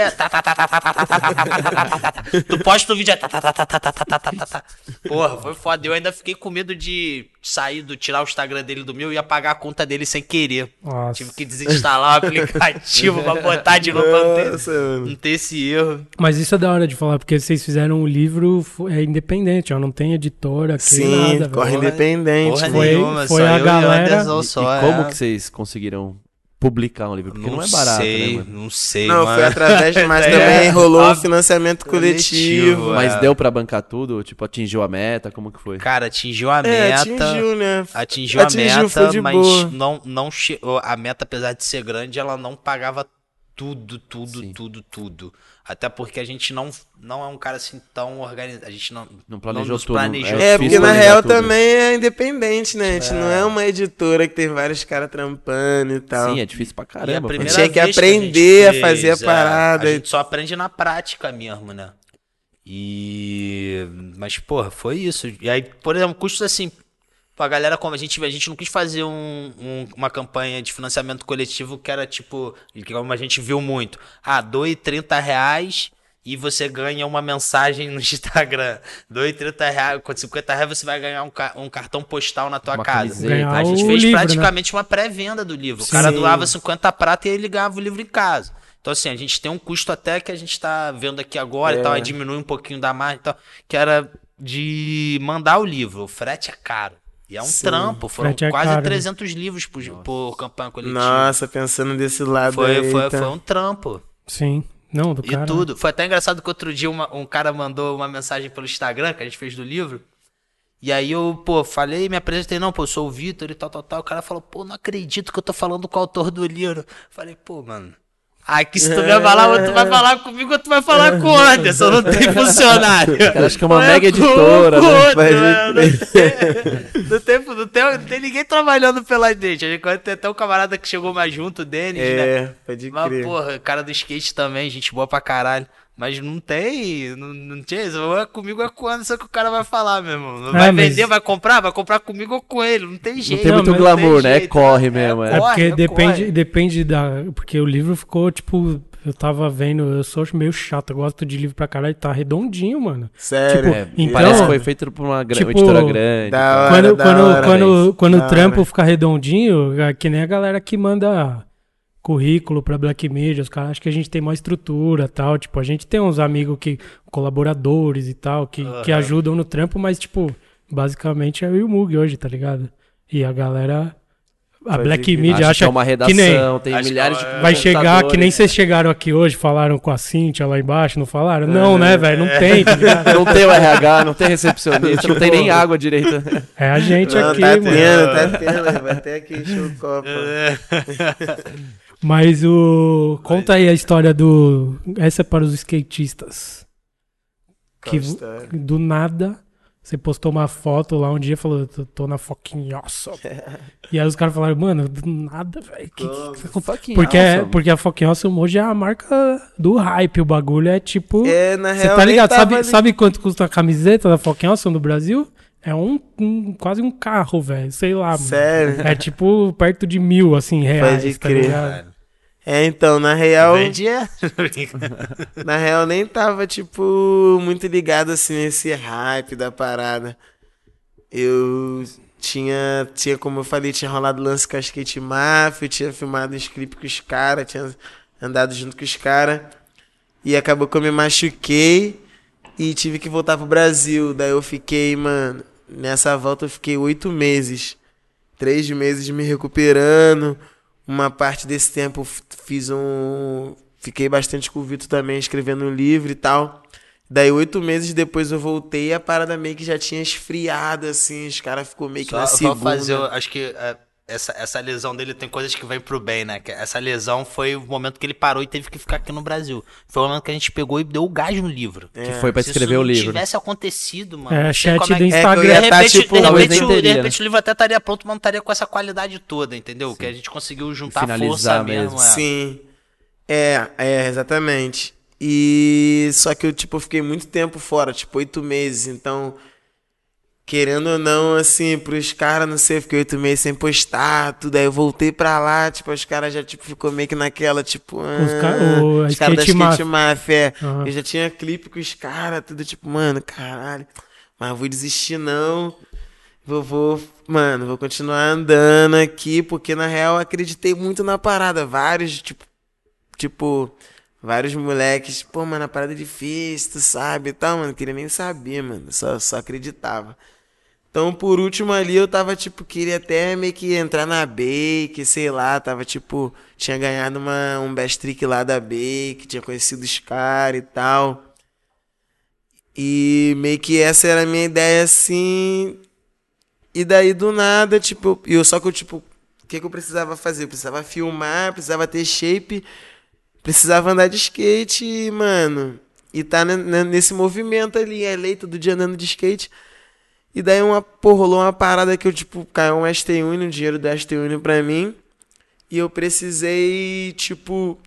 Tu posta o vídeo. Porra, foi foda. Eu ainda fiquei com medo de sair, do, tirar o Instagram dele do meu e apagar a conta dele sem querer. Nossa. Tive que desinstalar o aplicativo pra botar de novo. Não, ter, não ter esse erro. Mas isso é da hora de falar, porque vocês fizeram um livro é independente, ó. Não tem editora, que Sim, nada. Corre velho. independente. Porra mano. Foi- nenhuma, foi só a eu galera- E, só, e como é. que vocês conseguiram publicar um livro? Porque não, não é barato, sei, né, mano? Não sei, Não, mano. foi através, mas É, também rolou o financiamento coletivo. Coletivo, Mas é. deu pra bancar tudo? Tipo, atingiu a meta? Como que foi? Cara, atingiu a É, meta. atingiu, né? Atingiu, Atingiu, a foi meta, de mas boa. não, não che... a meta, apesar de ser grande, ela não pagava tudo, tudo, Sim. tudo, tudo. Até porque a gente não, não é um cara assim tão organizado. A gente não, Não planejou nos tudo, planejou é É, porque na real tudo. também é independente, né? A gente não é uma editora que tem vários caras trampando e tal. Sim, é difícil pra a caramba. pô. primeira tinha que aprender a gente fazer a fez, é, parada. a gente só aprende na prática mesmo, né? E. Mas, porra, foi isso. E aí, por exemplo, custos assim. Pra galera, como a gente, a gente não quis fazer um- um- uma campanha de financiamento coletivo que era tipo, como a gente viu muito. Ah, doe 30 reais e você ganha uma mensagem no Instagram. Doe 30 reais, com 50 reais você vai ganhar um, ca- um cartão postal na tua Uma casa. A gente fez livro, né? praticamente uma pré-venda do livro. O cara Sim. doava 50 prata e ele ganhava o livro em casa. Então, assim, a gente tem um custo até que a gente tá vendo aqui agora e É. tal, aí diminui um pouquinho da margem e tal, que era de mandar o livro. O frete é caro. E é um Sim. trampo. Foram Frete é quase caro, né? 300 livros por, por campanha coletiva. Nossa, pensando desse lado foi, aí. foi, tá. foi um trampo. Sim. Não, do E cara. tudo. Foi até engraçado que outro dia uma- um cara mandou uma mensagem pelo Instagram que a gente fez do livro. E aí eu, pô, falei, me apresentei, não, pô, eu sou o Vitor e tal, tal, tal. O cara falou, pô, não acredito que eu tô falando com o autor do livro. Falei, pô, mano. Aqui se tu vai falar, ou tu vai falar comigo ou tu vai falar com o Anderson, não tem funcionário. Cara, acho que é uma mega editora, com né? Pode né? Não tem, não, tem, não, tem, não tem ninguém trabalhando pela gente. A gente tem até um camarada que chegou mais junto, o Denis, né? É, pode Mas, crer. porra, cara do skate também, gente boa pra caralho. Mas não tem, não, não tinha isso. Ou é comigo ou é com o Anderson que o cara vai falar, meu irmão. Não É, vai mas- vender, vai comprar? Vai comprar comigo ou com ele. Não tem jeito. tem muito não glamour, né? jeito, Corre mesmo, é. É porque corre, depende, corre. depende da. Porque o livro ficou, tipo. Eu tava vendo, eu sou meio chato, eu gosto de livro pra caralho, tá redondinho, mano. Sério. Tipo, É, Então- parece que foi feito por uma, gra- uma Tipo, editora grande. da hora. Quando, da quando, hora, quando, quando Da o trampo hora. fica redondinho, é que nem a galera que manda currículo pra Black Media, os caras acham que a gente tem uma estrutura tal. Tipo, a gente tem uns amigos que. colaboradores e tal, que, que Aham. ajudam no trampo, mas, tipo, basicamente é eu e o Mug hoje, tá ligado? E a galera. A Pode Black. Media Acha acha que é uma redação, nem- tem que milhares é- de Vai chegar, que nem vocês chegaram aqui hoje, falaram com a Cintia lá embaixo, não falaram? Não, né, velho? Não tem, tá ligado? Não tem o RH, não tem recepcionista, não tem nem água direita. É a gente Não, aqui, tá mano. tendo, tá tendo. Vai até aqui encher o copo. É. Mas o. Conta aí a história do. Essa é para os skatistas. Que do nada você postou uma foto lá um dia e falou, tô, tô na fucking awesome. e aí os caras falaram, mano, do nada, velho. que- que- que- Porque, é, awesome. porque a fucking awesome hoje é a marca do hype. O bagulho é tipo. É, na Você real, tá nem ligado? Sabe, ali. sabe quanto custa a camiseta da fucking awesome do Brasil? É um, um- quase um carro, velho. Sei lá, mano. Sério? É tipo perto de mil, assim, reais. Pode tá crer. ligado? É, então, na real, Vende é. na real nem tava, tipo, muito ligado, assim, nesse hype da parada. Eu tinha, tinha, como eu falei, tinha rolado lance com a Skate Mafia, tinha filmado uns clipes com os caras, tinha andado junto com os caras. E acabou que eu me machuquei e tive que voltar pro Brasil. Daí eu fiquei, mano, nessa volta eu fiquei oito meses. Três meses me recuperando. Uma parte desse tempo fiz um. Fiquei bastante com o Vitor também, escrevendo um livro e tal. Daí, oito meses depois eu voltei e a parada meio que já tinha esfriado, assim. Os caras ficou meio que Só na segunda. fazer, eu acho que é, essa, essa lesão dele tem coisas que vêm pro bem, né? Essa lesão foi o momento que ele parou e teve que ficar aqui no Brasil. Foi o momento que a gente pegou e deu o gás no livro. Que foi pra Se escrever isso o não livro. tivesse acontecido, mano. É, não sei chat como é do É Instagram. ia De tá, repente, tipo, de, repente, de repente o livro até estaria pronto, mas não estaria com essa qualidade toda, entendeu? Que a gente conseguiu juntar Finalizar força mesmo. mesmo. é. Sim. É, é, exatamente. E só que eu, tipo, fiquei muito tempo fora, tipo, oito meses. Então, querendo ou não, assim, pros caras, não sei, fiquei oito meses sem postar, tudo. Aí eu voltei pra lá, tipo, os caras já, tipo, ficou meio que naquela, tipo. Os ah, o- a os caras da Skate Mafia. É. Aham. Eu já tinha clipe com os caras, tudo tipo, mano, caralho. Mas vou desistir, não. Vou, vou, mano, vou continuar andando aqui, porque na real eu acreditei muito na parada. Vários, tipo, tipo, vários moleques, pô, mano, a parada é difícil, tu sabe e tal, mano. Queria nem saber, mano. Só, só acreditava. Então, por último ali, eu tava, tipo, queria até meio que entrar na Bake, sei lá, tava, tipo, tinha ganhado uma, um best trick lá da Bake, tinha conhecido os caras e tal. E meio que essa era a minha ideia, assim. E daí, do nada, tipo, eu, só que eu, tipo, o que, que eu precisava fazer? Eu precisava filmar, precisava ter shape, precisava andar de skate, mano. E tá ne- ne- nesse movimento ali, é lei, todo dia andando de skate. E daí uma, pô, rolou uma parada que eu, tipo, caiu um ST1, um dinheiro do ST1 pra mim. E eu precisei, tipo.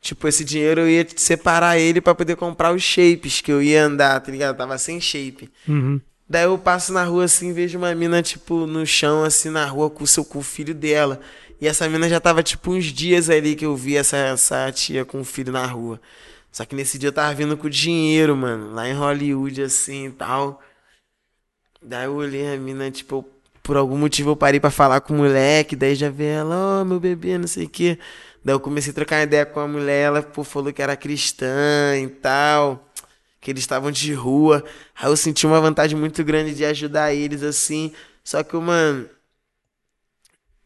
Tipo, esse dinheiro eu ia separar ele pra poder comprar os shapes que eu ia andar, tá ligado? Eu tava sem shape. Uhum. Daí eu passo na rua assim, vejo uma mina, tipo, no chão, assim, na rua com o seu com o filho dela. E essa mina já tava, tipo, uns dias ali que eu vi essa, essa tia com o filho na rua. Só que nesse dia eu tava vindo com dinheiro, mano, lá em Hollywood, assim e tal. Daí eu olhei a mina, tipo, eu- por algum motivo eu parei pra falar com o moleque, daí já vi ela, ó, meu bebê, não sei o quê. Daí eu comecei a trocar ideia com a mulher, ela pô, falou que era cristã e tal, que eles estavam de rua. Aí eu senti uma vontade muito grande de ajudar eles, assim. Só que, mano,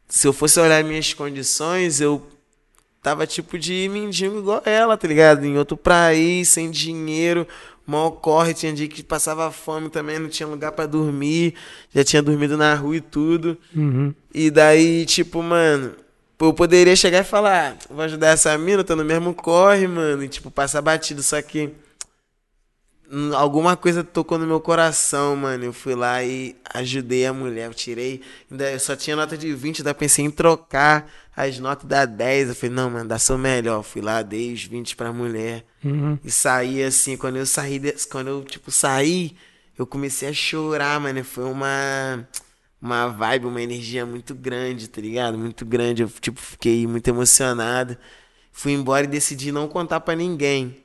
se eu fosse olhar minhas condições, eu tava tipo de mendigo igual ela, tá ligado? Em outro país, sem dinheiro, mal corre, tinha dia que passava fome também, não tinha lugar pra dormir, já tinha dormido na rua e tudo. Uhum. E daí, tipo, mano, eu poderia chegar e falar, ah, vou ajudar essa mina, tô no mesmo corre, mano, e tipo, passar batido, só que alguma coisa tocou no meu coração, mano. Eu fui lá e ajudei a mulher, eu tirei, ainda eu só tinha nota de 20, daí pensei em trocar as notas da 10. Eu falei, não, mano, dá seu melhor. Eu fui lá, dei os 20 pra mulher. Uhum. E saí assim, quando eu saí, quando eu, tipo, saí, eu comecei a chorar, mano. Foi uma, uma vibe, uma energia muito grande, tá ligado? Muito grande. Eu, tipo, fiquei muito emocionado. Fui embora e decidi não contar pra ninguém.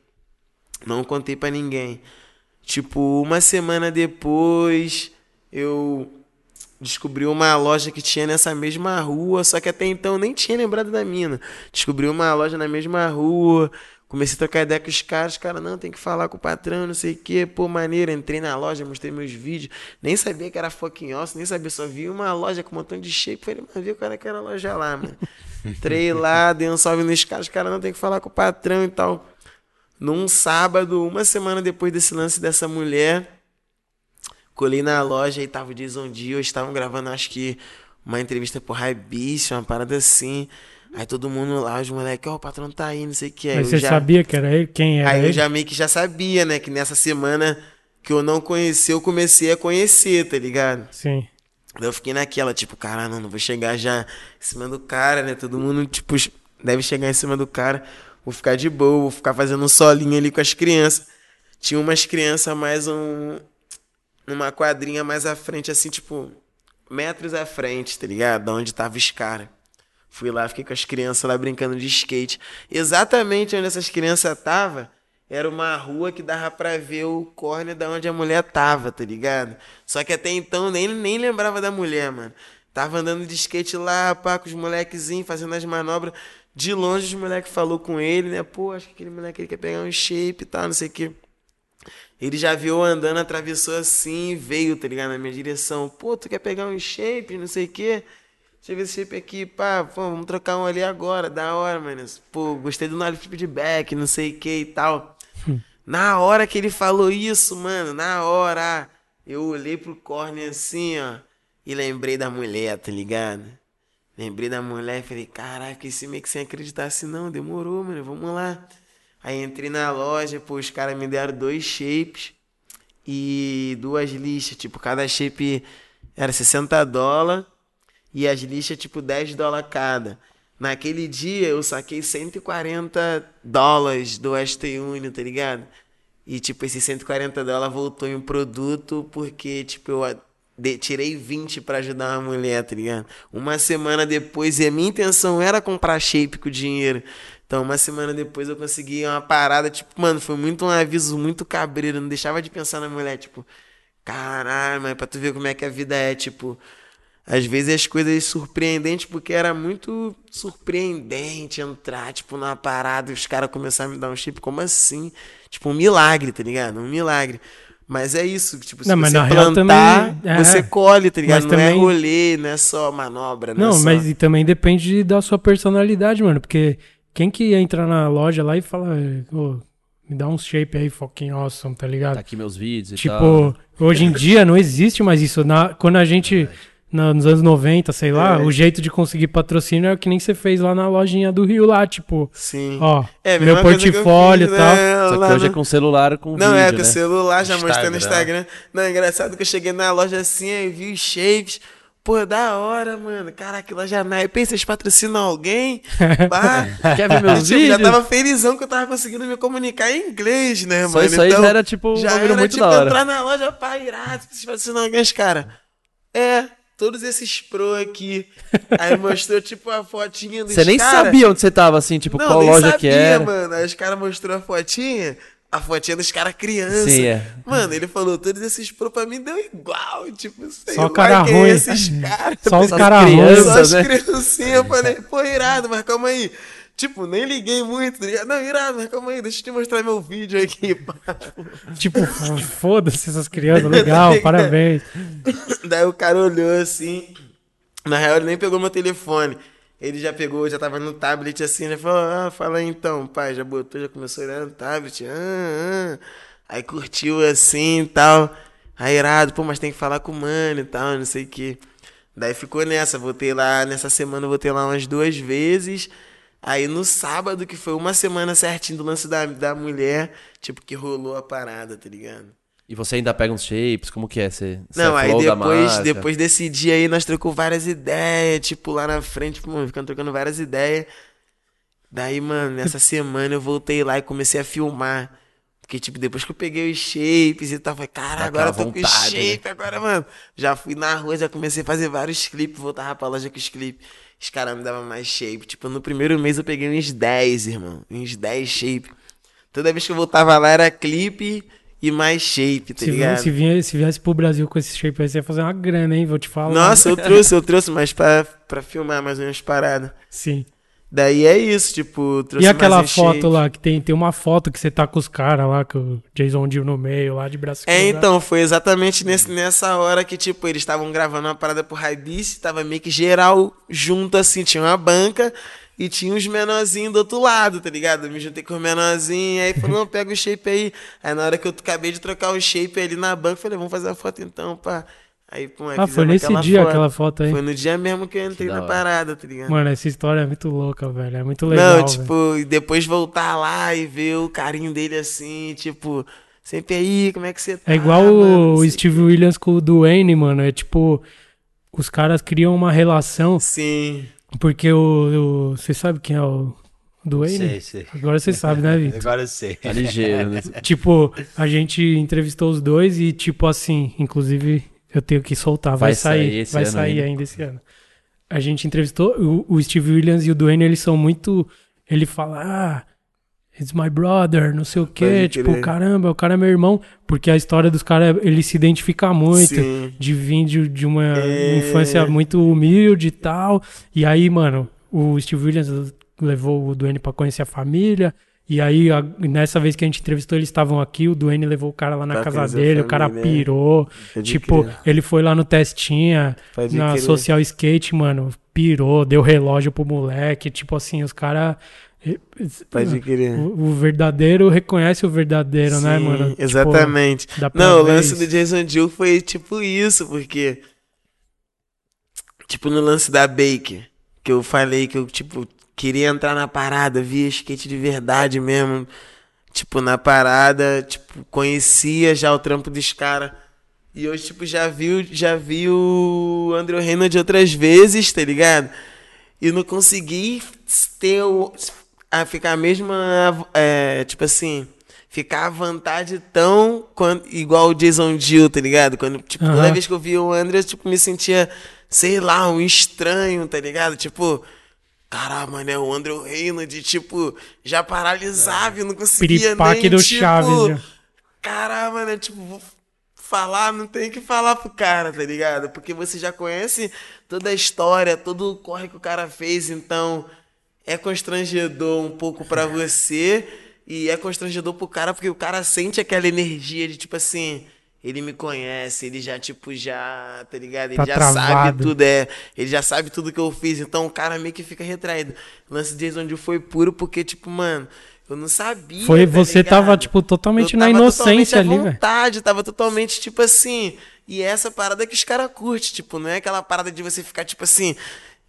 Não contei pra ninguém. Tipo, uma semana depois, eu descobri uma loja que tinha nessa mesma rua, só que até então eu nem tinha lembrado da mina. Descobri uma loja na mesma rua, comecei a trocar ideia com os caras, os caras, não, tem que falar com o patrão, não sei o que, pô, maneiro, entrei na loja, mostrei meus vídeos, nem sabia que era fucking awesome, nem sabia, só vi uma loja com um montão de shape, falei, mas viu qual era aquela loja lá, mano. Entrei lá, dei um salve nos caras, os caras, não, tem que falar com o patrão e tal. Num sábado, uma semana depois desse lance dessa mulher, colei na loja e tava o Jason Dio, estavam gravando, acho que, uma entrevista pro High Beast, uma parada assim. Aí todo mundo lá, os moleques, ó, o patrão tá aí, não sei o que. Aí Mas eu você já, sabia que era ele? Quem era aí ele? eu já meio que já sabia, né, que nessa semana que eu não conheci, eu comecei a conhecer, tá ligado? Sim. Eu fiquei naquela, tipo, cara, não, não vou chegar já em cima do cara, né? Todo mundo, tipo, deve chegar em cima do cara. Vou ficar de boa, vou ficar fazendo um solinho ali com as crianças. Tinha umas crianças mais um. numa quadrinha mais à frente, assim, tipo, metros à frente, tá ligado? Da onde tava os caras. Fui lá, fiquei com as crianças lá brincando de skate. Exatamente onde essas crianças estavam, era uma rua que dava pra ver o córnea da onde a mulher tava, tá ligado? Só que até então nem, nem lembrava da mulher, mano. Tava andando de skate lá, pá, com os molequezinhos, fazendo as manobras. De longe, os moleques falou com ele, né? Pô, acho que aquele moleque ele quer pegar um shape e tal, não sei o quê. Ele já viu andando, atravessou assim, veio, tá ligado? Na minha direção. Pô, tu quer pegar um shape, não sei o quê? Deixa eu ver esse shape aqui, pá, pô, vamos trocar um ali agora, da hora, mano. Pô, gostei do knowledge feedback, não sei o que e tal. Na hora que ele falou isso, mano, na hora, eu olhei pro corner assim, ó, e lembrei da mulher, tá ligado? Lembrei da mulher e falei, caraca, esse meio que sem acreditar assim, não, demorou, mano, vamos lá. Aí entrei na loja, pô, os caras me deram dois shapes e duas lixas, tipo, cada shape era 60 dólares e as lixas, tipo, 10 dólares cada. Naquele dia eu saquei 140 dólares do Western Union, tá ligado? E, tipo, esses 140 dólares voltou em produto porque, tipo, eu de- tirei 20 pra ajudar uma mulher, tá ligado? Uma semana depois, e a minha intenção era comprar shape com dinheiro. Então, uma semana depois eu consegui uma parada, tipo, mano, foi muito um aviso muito cabreiro. Não deixava de pensar na mulher, tipo, caralho, mas pra tu ver como é que a vida é, tipo. Às vezes as coisas surpreendentes, porque era muito surpreendente entrar, tipo, numa parada e os caras começaram a me dar um chip, como assim? Tipo, um milagre, tá ligado? Um milagre. Mas é isso, tipo, se Não, mas você na real plantar, também- é. você colhe, tá ligado? Mas não é também- rolê, não é só manobra, não, Não, é só... mas e também depende da sua personalidade, mano. Porque quem que entra na loja lá e fala, ô, me dá uns shape aí, fucking awesome, tá ligado? Tá aqui meus vídeos e Tipo, tal. hoje em dia não existe mais isso. Na, quando a gente, na- nos anos 90, sei lá, É. o jeito de conseguir patrocínio é o que nem você fez lá na lojinha do Rio lá, tipo, Sim. ó, É, meu portfólio e tal. né, Só que lá hoje é no- com celular com Não, vídeo, é, com né? o celular, já mostrando no Instagram. Não, é engraçado que eu cheguei na loja assim, aí vi os shapes. Pô, da hora, mano. Caraca, loja naipe. Vocês patrocinam alguém? Pá. Quer ver meus Tipo, já vídeos? tava felizão que eu tava conseguindo me comunicar em inglês, né, Só mano? isso aí já era, tipo, um já era, muito tipo, da hora. entrar na loja, pá, irado, vocês patrocinam alguém, os cara. É, todos esses pro aqui. Aí mostrou, tipo, a fotinha dos Você nem cara. sabia onde você tava, assim, tipo, Não, qual nem loja sabia, que era. mano. Aí os caras mostrou a fotinha, a fotinha dos caras criança. Sim, é. Mano, ele falou, todos esses pro pra mim deu igual, tipo, sei Só lá cara quem ruim. é esses caras. Só os caras criança, ruins. Só as né? criancinhas, eu falei, pô, irado, mas calma aí. Tipo, nem liguei muito, tá? Não, irado, mas calma aí, deixa eu te mostrar meu vídeo aqui. Tipo, foda-se essas crianças, legal, parabéns. Daí o cara olhou assim. Na real, ele nem pegou meu telefone. Ele já pegou, já tava no tablet assim, ele falou, ah, fala aí então, pai, já botou, já começou a olhar no tablet. Ah, ah. Aí curtiu assim e tal. Aí irado, pô, mas tem que falar com o mano e tal, não sei o que. Daí ficou nessa, voltei lá, nessa semana voltei lá umas duas vezes. Aí no sábado, que foi uma semana certinho do lance da, da mulher, tipo, que rolou a parada, tá ligado? E você ainda pega uns shapes, como que é? Você, você Não, aí depois, depois desse dia aí nós trocou várias ideias, tipo, lá na frente, mano, ficando trocando várias ideias. Daí, mano, nessa semana eu voltei lá e comecei a filmar. Porque, tipo, depois que eu peguei os shapes e tal, falei, cara, agora eu tô aquela com vontade, né? shape, agora, mano. Já fui na rua, já comecei a fazer vários clipes, voltava pra loja com os clipes. Os caras me davam mais shape. Tipo, no primeiro mês eu peguei uns 10, irmão. Uns 10 shape. Toda vez que eu voltava lá era clipe e mais shape, tá Se, ligado? se, vinha- se viesse pro Brasil com esse shape aí, você ia fazer uma grana, hein? Vou te falar. Nossa, eu trouxe, eu trouxe, mas pra, pra filmar mais umas paradas. Sim. Daí é isso, tipo, trouxe E aquela foto lá, que tem, tem uma foto que você tá com os caras lá, com o Jason Dill no meio, lá de braço É, então, foi exatamente nesse, nessa hora que, tipo, eles estavam gravando uma parada pro Hypebeast, tava meio que geral junto, assim, tinha uma banca e tinha uns menorzinhos do outro lado, tá ligado? Eu me juntei com os menorzinhos, aí falou, não, pega o shape aí. Aí na hora que eu acabei de trocar o shape ali na banca, falei, vamos fazer a foto então, pá. Aí, pô, Ah, foi nesse aquela dia foto. aquela foto aí. Foi no dia mesmo que eu entrei da na parada, tá ligado? Mano, essa história é muito louca, velho. É muito legal. Não, velho. tipo, e depois voltar lá e ver o carinho dele assim, tipo, sempre aí, como é que você tá? É igual mano? o Steve Williams com o Dwayne, mano. É tipo, os caras criam uma relação, Sim. porque o. Você sabe quem é o Dwayne? Sei, sei. Agora você sabe, né, Vitor? Agora eu sei. Tá ligeiro, né? Tipo, a gente entrevistou os dois e, tipo assim, inclusive eu tenho que soltar, vai, Vai sair sair, vai ano sair ainda. ainda. esse ano. A gente entrevistou o, o Steve Williams e o Dwayne, eles são muito. Ele fala, ah, it's my brother, não sei o quê. Tipo, caramba, o cara é meu irmão. Porque a história dos caras, ele se identifica muito. Sim. De vir de, de uma É. infância muito humilde e tal. E aí, mano, o Steve Williams levou o Dwayne pra conhecer a família. E aí, a- nessa vez que a gente entrevistou, eles estavam aqui, o Dwayne levou o cara lá na Pra casa dele, o cara né? pirou. Tipo, crer. ele foi lá no testinha, Pode na crer. social skate, mano, pirou, deu relógio pro moleque. Tipo assim, os caras. Pode crer. O, o verdadeiro reconhece o verdadeiro, né, Sim, mano? Tipo, Exatamente. pra Não, o lance isso. do Jason Dill foi tipo isso, porque. Tipo, no lance da Baker, que eu falei que eu, tipo, queria entrar na parada, via skate de verdade mesmo. Tipo, na parada, tipo, conhecia já o trampo dos caras. E eu, tipo, já vi, já vi o Andrew Reynolds outras vezes, tá ligado? E não consegui ter o, a ficar a mesma, é, tipo assim, ficar à vontade tão quan- igual o Jason Dill, tá ligado? Quando, tipo, toda Aham. vez que eu via o Andrew, eu, tipo, me sentia, sei lá, um estranho, tá ligado? Tipo, caralho, mano, é o Andrew Reynolds, tipo, já paralisava e não conseguia Piripaque nem, do tipo, Chaves, já. Caralho, mano, é tipo, vou falar, não tem que falar pro cara, tá ligado? Porque você já conhece toda a história, todo o corre que o cara fez, então é constrangedor um pouco pra você e é constrangedor pro cara porque o cara sente aquela energia de tipo assim, ele me conhece, ele já tipo já, tá ligado? Ele Tá já travado. sabe tudo, é, ele já sabe tudo que eu fiz, então o cara meio que fica retraído. O lance de Jason Dill foi puro porque tipo, mano, eu não sabia. Foi, tá você tava, ligado? tipo, totalmente Eu na tava inocência ali, totalmente à velho. vontade, tava totalmente, tipo assim. E é essa parada que os caras curtem, tipo, não é aquela parada de você ficar, tipo assim.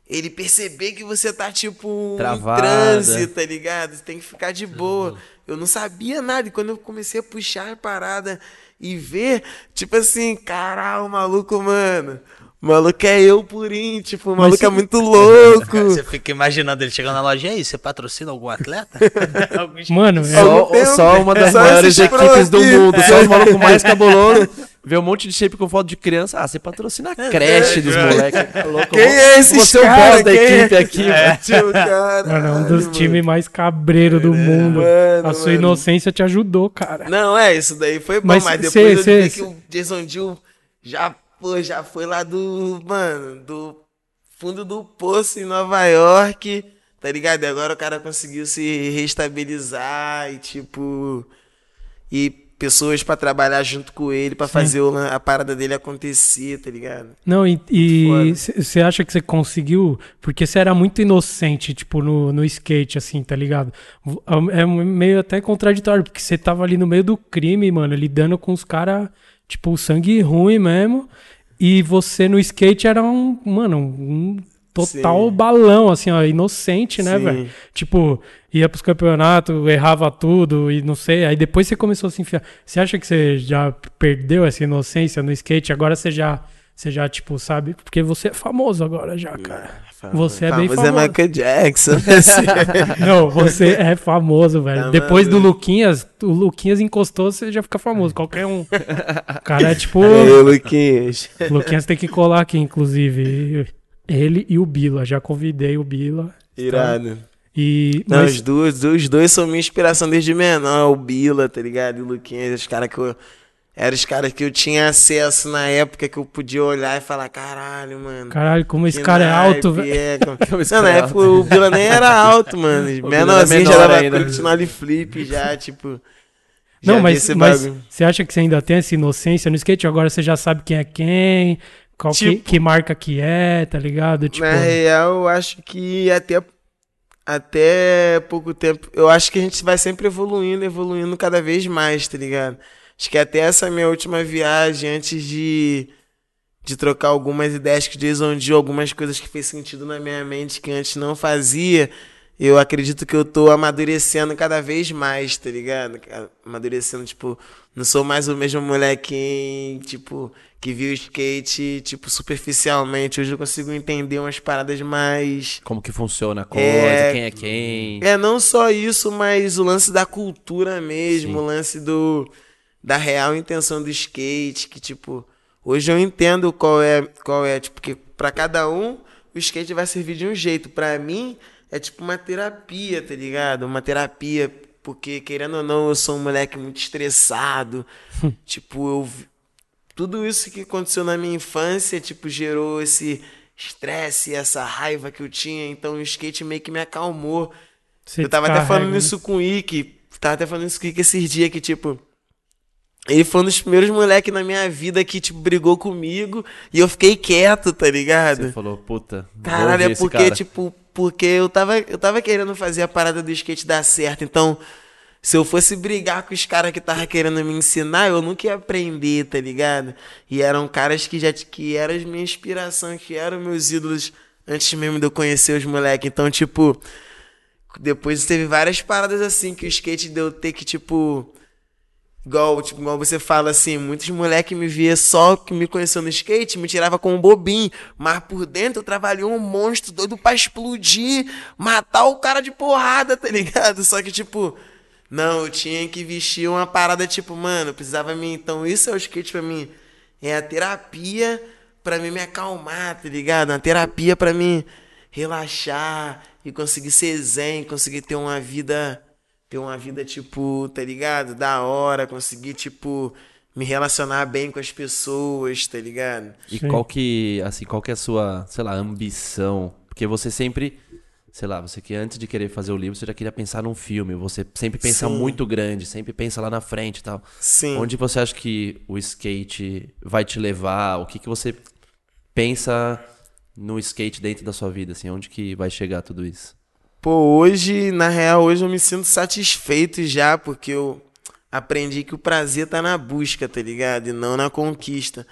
Ele perceber que você tá, tipo, Travada. em transe, tá ligado? Você tem que ficar de boa. Eu não sabia nada. E quando eu comecei a puxar a parada e ver, tipo assim, caralho, o maluco, mano. O maluco é eu purinho, tipo, o maluco você- é muito louco. Você fica imaginando ele chegando na loja, e aí, você patrocina algum atleta? Mano, é, Só, tempo, só uma das só maiores equipes do mundo. Só os malucos mais cabuloso. Vê um monte de shape com foto de criança. Ah, você patrocina a creche dos moleques. Louco? Quem é esse Você é o cara? boss da Quem é? equipe aqui, mano. Tio, caralho, mano, é um dos times mais cabreiros do mundo. Mano, a sua mano. inocência te ajudou, cara. Não, é, isso daí foi bom, Mas mas, cê- depois cê- eu vi cê- que o Jason Dill já, pô, já foi lá do, mano, do fundo do poço em Nova York, tá ligado? E agora o cara conseguiu se reestabilizar e, tipo, e pessoas pra trabalhar junto com ele, pra fazer o a parada dele acontecer, tá ligado? Não, e você acha que você conseguiu? Porque você era muito inocente, tipo, no, no skate, assim, tá ligado? É meio até contraditório, porque você tava ali no meio do crime, mano, lidando com os caras, tipo, sangue ruim mesmo. E você no skate era um, mano, um total Sim. balão, assim, ó, inocente, né, velho? Tipo, ia pros campeonatos, errava tudo e não sei. Aí depois você começou a se enfiar. Você acha que você já perdeu essa inocência no skate? Agora você já, você já tipo, sabe? Porque você é famoso agora já, cara. Você é bem Famoso famoso. é Michael Jackson. assim. Não, você é famoso, velho. Tá Depois do maluco. Luquinhas, o Luquinhas encostou, você já fica famoso. Qualquer um. O cara é tipo. Ei, Luquinhas. Luquinhas tem que colar aqui, inclusive. Ele e o Bila. Já convidei o Bila. Irado. E. Não, mas- os, dois, os dois são minha inspiração desde menor. O Bila, tá ligado? E o Luquinhas, os caras que eu. Eram os caras que eu tinha acesso na época que eu podia olhar e falar: caralho, mano. Caralho, como esse cara é alto, naipe velho. é, como- Não, na é época o Bila nem era alto, mano. Menorzinho já dava ainda. curtinole flip já, tipo. já Não, mas, mas você acha que você ainda tem essa inocência no skate? Agora você já sabe quem é quem, qual que, Tipo- que marca que é, tá ligado? Tipo, Na real, eu acho que até, até pouco tempo. Eu acho que a gente vai sempre evoluindo, evoluindo cada vez mais, tá ligado? Acho que até essa minha última viagem, antes de, de trocar algumas ideias que Jason Dill, algumas coisas que fez sentido na minha mente que antes não fazia, eu acredito que eu tô amadurecendo cada vez mais, tá ligado? Amadurecendo, tipo, não sou mais o mesmo molequinho, tipo, que viu o skate, tipo, superficialmente. Hoje eu consigo entender umas paradas mais. Como que funciona a coisa, É, quem é quem. É, não só isso, mas o lance da cultura mesmo, Sim. o lance do da real intenção do skate, que tipo, hoje eu entendo qual é, qual é, tipo, que pra cada um o skate vai servir de um jeito. Pra mim é tipo uma terapia, tá ligado? Uma terapia, porque querendo ou não, eu sou um moleque muito estressado. tipo, eu tudo isso que aconteceu na minha infância, tipo, gerou esse estresse, essa raiva que eu tinha, então o skate meio que me acalmou. Você eu tava até falando né? isso com o Ike. Tava até falando isso com o Ike esses dias que, tipo. Ele foi um dos primeiros moleques na minha vida que, tipo, brigou comigo e eu fiquei quieto, tá ligado? Você falou, puta. Caralho, é porque, cara. tipo, porque eu tava, eu tava querendo fazer a parada do skate dar certo. Então, se eu fosse brigar com os caras que tava querendo me ensinar, eu nunca ia aprender, tá ligado? E eram caras que já que eram as minhas inspirações, que eram meus ídolos antes mesmo de eu conhecer os moleques. Então, tipo, depois teve várias paradas assim que o skate deu ter que, tipo. Igual, tipo, igual você fala assim, muitos moleques me via só que me conheceu no skate, me tirava como um bobinho, mas por dentro eu trabalhei um monstro doido pra explodir, matar o cara de porrada, tá ligado? Só que, tipo, não, eu tinha que vestir uma parada, tipo, mano, precisava me. Então, isso é o skate pra mim. É a terapia pra mim me acalmar, tá ligado? Uma terapia pra mim relaxar e conseguir ser zen, conseguir ter uma vida ter uma vida, tipo, tá ligado? Da hora, conseguir, tipo, me relacionar bem com as pessoas, tá ligado? E Sim. qual que, assim, qual que é a sua, sei lá, ambição? Porque você sempre, sei lá, você que antes de querer fazer o livro, você já queria pensar num filme, você sempre pensa Sim. muito grande, sempre pensa lá na frente e tal. Sim. Onde você acha que o skate vai te levar? O que que você pensa no skate dentro da sua vida, assim? Onde que vai chegar tudo isso? Pô, hoje, na real, hoje eu me sinto satisfeito já, porque eu aprendi que o prazer tá na busca, tá ligado? E não na conquista.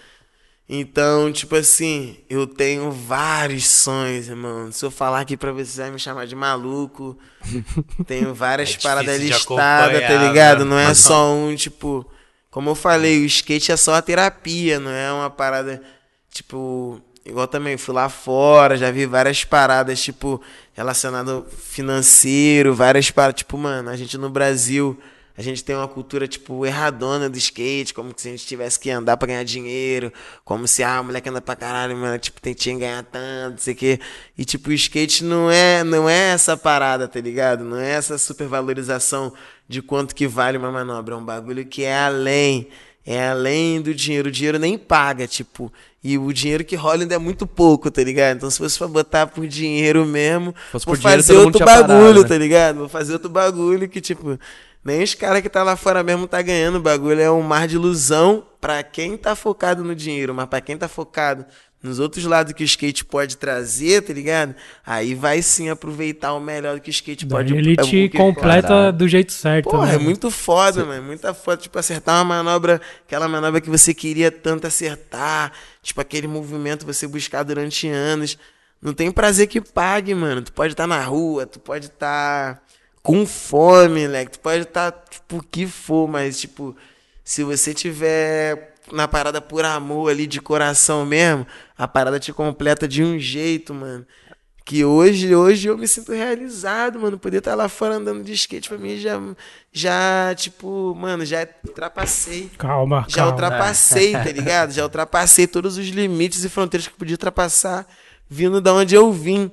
Então, tipo assim, eu tenho vários sonhos, irmão. Se eu falar aqui pra você, vai me chamar de maluco. Tenho várias É paradas listadas, tá ligado? né? Não é só um, tipo. Como eu falei, o skate é só a terapia, não é uma parada, tipo. Igual também, fui lá fora, já vi várias paradas, tipo, relacionado financeiro, várias paradas. Tipo, mano, a gente no Brasil, a gente tem uma cultura, tipo, erradona do skate, como se a gente tivesse que andar pra ganhar dinheiro, como se, ah, moleque anda pra caralho, mano, tipo, tem, que ganhar tanto, não sei o quê. E, tipo, o skate não é, não é essa parada, tá ligado? Não é essa supervalorização de quanto que vale uma manobra. É um bagulho que é além. É além do dinheiro. O dinheiro nem paga, tipo. E o dinheiro que rola ainda é muito pouco, tá ligado? Então, se fosse pra botar por dinheiro mesmo, Fosse vou por dinheiro, fazer todo mundo outro tinha bagulho, parado, né? tá ligado? Vou fazer outro bagulho que, tipo, nem os caras que tá lá fora mesmo tá ganhando. O bagulho é um mar de ilusão pra quem tá focado no dinheiro, mas pra quem tá focado nos outros lados que o skate pode trazer, tá ligado? Aí vai sim aproveitar o melhor que o skate Daí pode ele é, o te que- completa Caralho. do jeito certo. Porra, né? é muito foda, mano. Muita foda. Tipo, acertar uma manobra, aquela manobra que você queria tanto acertar. Tipo, aquele movimento você buscar durante anos. Não tem prazer que pague, mano. Tu pode estar na rua, tu pode estar com fome, moleque. Tu pode estar, tipo, o que for, mas, tipo, se você tiver na parada por amor ali, de coração mesmo, a parada te completa de um jeito, mano. Que hoje, hoje eu me sinto realizado, mano. Poder estar lá fora andando de skate pra mim já, já tipo, mano, já ultrapassei. Calma, Já calma. ultrapassei, tá ligado? Já ultrapassei todos os limites e fronteiras que eu podia ultrapassar vindo da onde eu vim.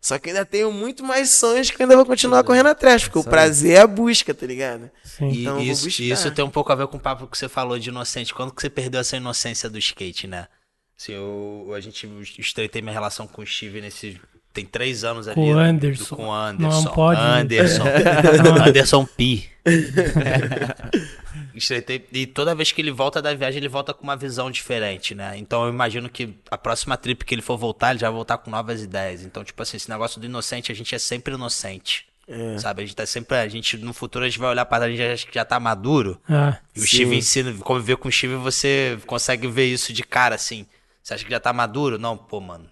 Só que ainda tenho muito mais sonhos que eu ainda vou continuar correndo atrás, porque o prazer é a busca, tá ligado? Sim. E Então vou isso, isso tem um pouco a ver com o papo que você falou de inocente. Quando que você perdeu essa inocência do skate, né? Assim, eu, a gente estreitei minha relação com o Steve nesse. Tem três anos ali. Com o né? Anderson. Com o Anderson. Não pode. Anderson. Anderson Pi. Estreitei. E toda vez que ele volta da viagem, ele volta com uma visão diferente, né? Então eu imagino que a próxima trip que ele for voltar, ele já vai voltar com novas ideias. Então, tipo assim, esse negócio do inocente, a gente é sempre inocente. É. Sabe? A gente tá sempre. A gente, no futuro, a gente vai olhar para a gente já, já tá maduro. Ah, E o Sim. Steve ensina, conviver com o Steve, você consegue ver isso de cara, assim. Você acha que já tá maduro? Não, pô, mano.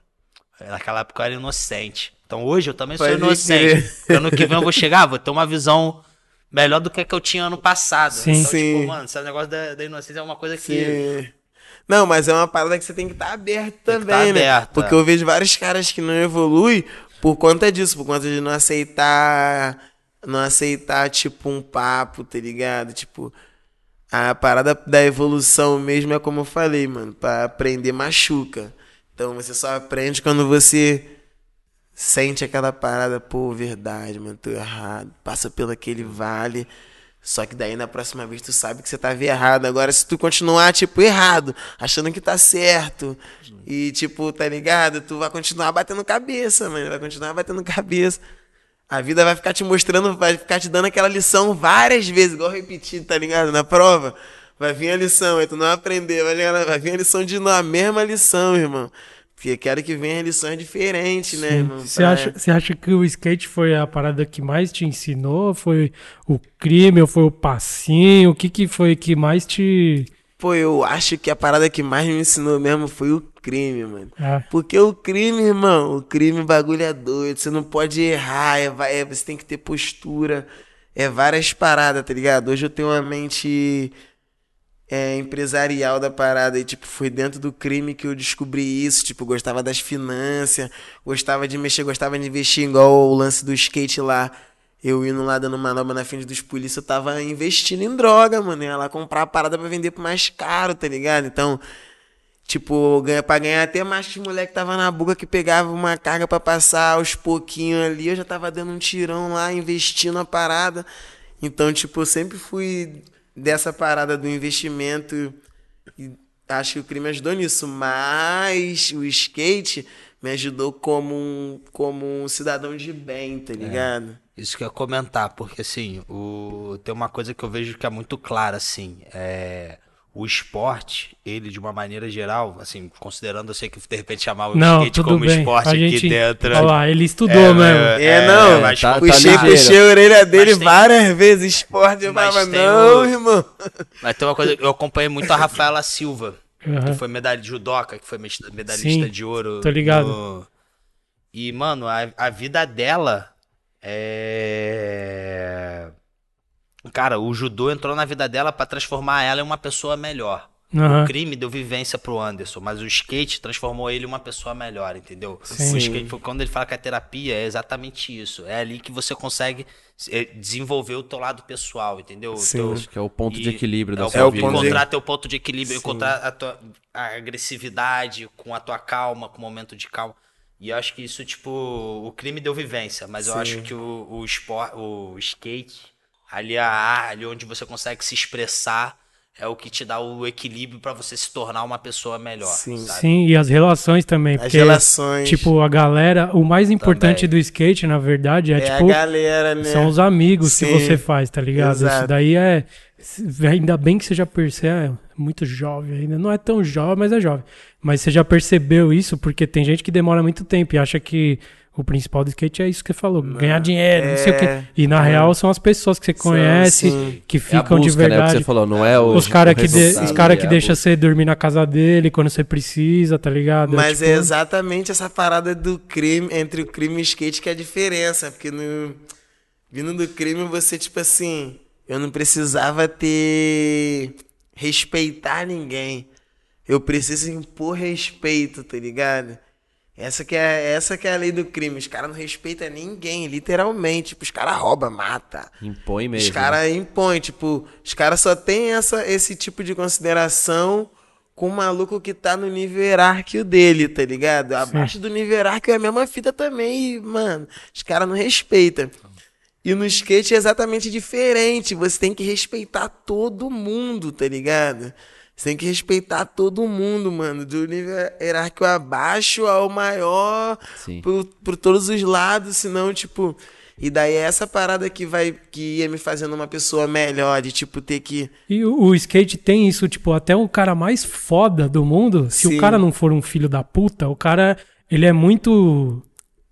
Naquela época eu era inocente. Então hoje eu também sou Pode inocente. crer. Porque Ano que vem eu vou chegar, vou ter uma visão melhor do que a que eu tinha ano passado. Sim. Então, Sim. tipo, mano, esse negócio da, da inocência é uma coisa que. Sim. Não, mas é uma parada que você tem que estar aberto Tem que também, tá né? aberto, Porque é. eu vejo vários caras que não evoluem por conta disso, por conta de não aceitar. Não aceitar, tipo, um papo, tá ligado? Tipo, a parada da evolução mesmo é como eu falei, mano. Pra aprender machuca. Então você só aprende quando você sente aquela parada, pô, verdade, mano, tô errado. Passa pelo aquele vale. Só que daí na próxima vez tu sabe que você tava errado. Agora, se tu continuar, tipo, errado, achando que tá certo, e tipo, tá ligado? Tu vai continuar batendo cabeça, mano. Vai continuar batendo cabeça. A vida vai ficar te mostrando, vai ficar te dando aquela lição várias vezes, igual repetir, tá ligado? Na prova. Vai vir a lição, aí tu não aprender, vai, ligar- vai vir a lição de novo, a mesma lição, irmão. Porque quero que venha lições diferentes, né, irmão? Você Pra- acha, você acha que o skate foi a parada que mais te ensinou? Foi o crime ou foi o passinho? O que, que foi que mais te. Pô, eu acho que a parada que mais me ensinou mesmo foi o crime, mano. Ah, Porque o crime, irmão, o crime, o bagulho é doido. Você não pode errar, é, é- você tem que ter postura. É várias paradas, tá ligado? Hoje eu tenho uma mente é, empresarial da parada e, tipo, foi dentro do crime que eu descobri isso. Tipo, gostava das finanças, gostava de mexer, gostava de investir, igual o lance do skate lá. Eu indo lá dando manobra na frente dos polícias, eu tava investindo em droga, mano. Eu ia lá comprar a parada pra vender por mais caro, tá ligado? Então, Tipo, ganha, pra ganhar até mais que os moleque tava na buga que pegava uma carga pra passar aos pouquinhos ali. Eu já tava dando um tirão lá, investindo a parada. Então, tipo, eu sempre fui dessa parada do investimento. E acho que o crime ajudou nisso. Mas o skate me ajudou como um, como um cidadão de bem, tá ligado? Isso que eu ia comentar, porque assim, o... tem uma coisa que eu vejo que é muito clara, assim, é... O esporte, ele de uma maneira geral, assim, considerando eu sei que de repente chamava o não, skate como bem. esporte a aqui gente, dentro. Olha lá, ele estudou É, mesmo. é, É, não, mas tá- tá puxei, ligeiro. puxei a orelha dele Mas tem- várias vezes, esporte. Eu Mas falava, não, o- irmão. Mas tem uma coisa, eu acompanhei muito a Rafaela Silva, Aham. que foi medalha de judoca, que foi medalhista Sim, de ouro. tô ligado. no- E, mano, a, a vida dela é. Cara, o judô entrou na vida dela pra transformar ela em uma pessoa melhor. Aham. O crime deu vivência pro Anderson, mas o skate transformou ele em uma pessoa melhor, entendeu? Sim. O skate, foi- quando ele fala que a terapia é exatamente isso. É ali que você consegue eh, desenvolver o teu lado pessoal, entendeu? O Sim. teu- Acho que é o ponto de e equilíbrio da é o sua É o vida. ponto de- encontrar teu ponto de equilíbrio, Sim. encontrar a tua a agressividade com a tua calma, com o momento de calma. E eu acho que isso, tipo, o crime deu vivência, mas eu Sim. acho que o, o, espor, o skate, ali a ali onde você consegue se expressar, é o que te dá o equilíbrio pra você se tornar uma pessoa melhor. Sim. sabe? Sim, e as relações também. As porque, relações. Tipo, a galera, o mais importante Também. do skate, na verdade, é, é tipo, a galera, né? são os amigos que Sim. você faz, tá ligado? Isso Exato. daí é. Ainda bem que você já percebe. É muito jovem ainda. Não é tão jovem, mas é jovem. Mas você já percebeu isso, porque tem gente que demora muito tempo e acha que o principal do skate é isso que você falou: ganhar dinheiro, não sei o é, quê. E na é. real são as pessoas que você conhece, sim. que É a ficam busca, de né? O que verdade. você falou, não é o. Os caras o que, de, os cara que é a deixa busca. você dormir na casa dele quando você precisa, tá ligado? Mas é, tipo, exatamente essa parada do crime, entre o crime e o skate que é a diferença. Porque no, vindo do crime, você, tipo assim, eu não precisava ter. respeitar ninguém. Eu preciso impor respeito, tá ligado? Essa que é, essa que é a lei do crime. Os caras não respeitam ninguém, literalmente. Tipo, os caras roubam, mata. Impõe mesmo. Os caras impõem, tipo, os caras só tem essa, esse tipo de consideração com o maluco que tá no nível hierárquico dele, tá ligado? Abaixo do nível hierárquico é a mesma fita também, e, mano, os caras não respeitam. E no skate é exatamente diferente, você tem que respeitar todo mundo, tá ligado? Você tem que respeitar todo mundo, mano, do nível hierárquico abaixo ao maior, Sim. por, por todos os lados, senão, tipo. E daí é essa parada que vai. que ia me fazendo uma pessoa melhor, de tipo, ter que. E o, o skate tem isso, tipo, até o cara mais foda do mundo, se Sim. o cara não for um filho da puta, o cara, ele é muito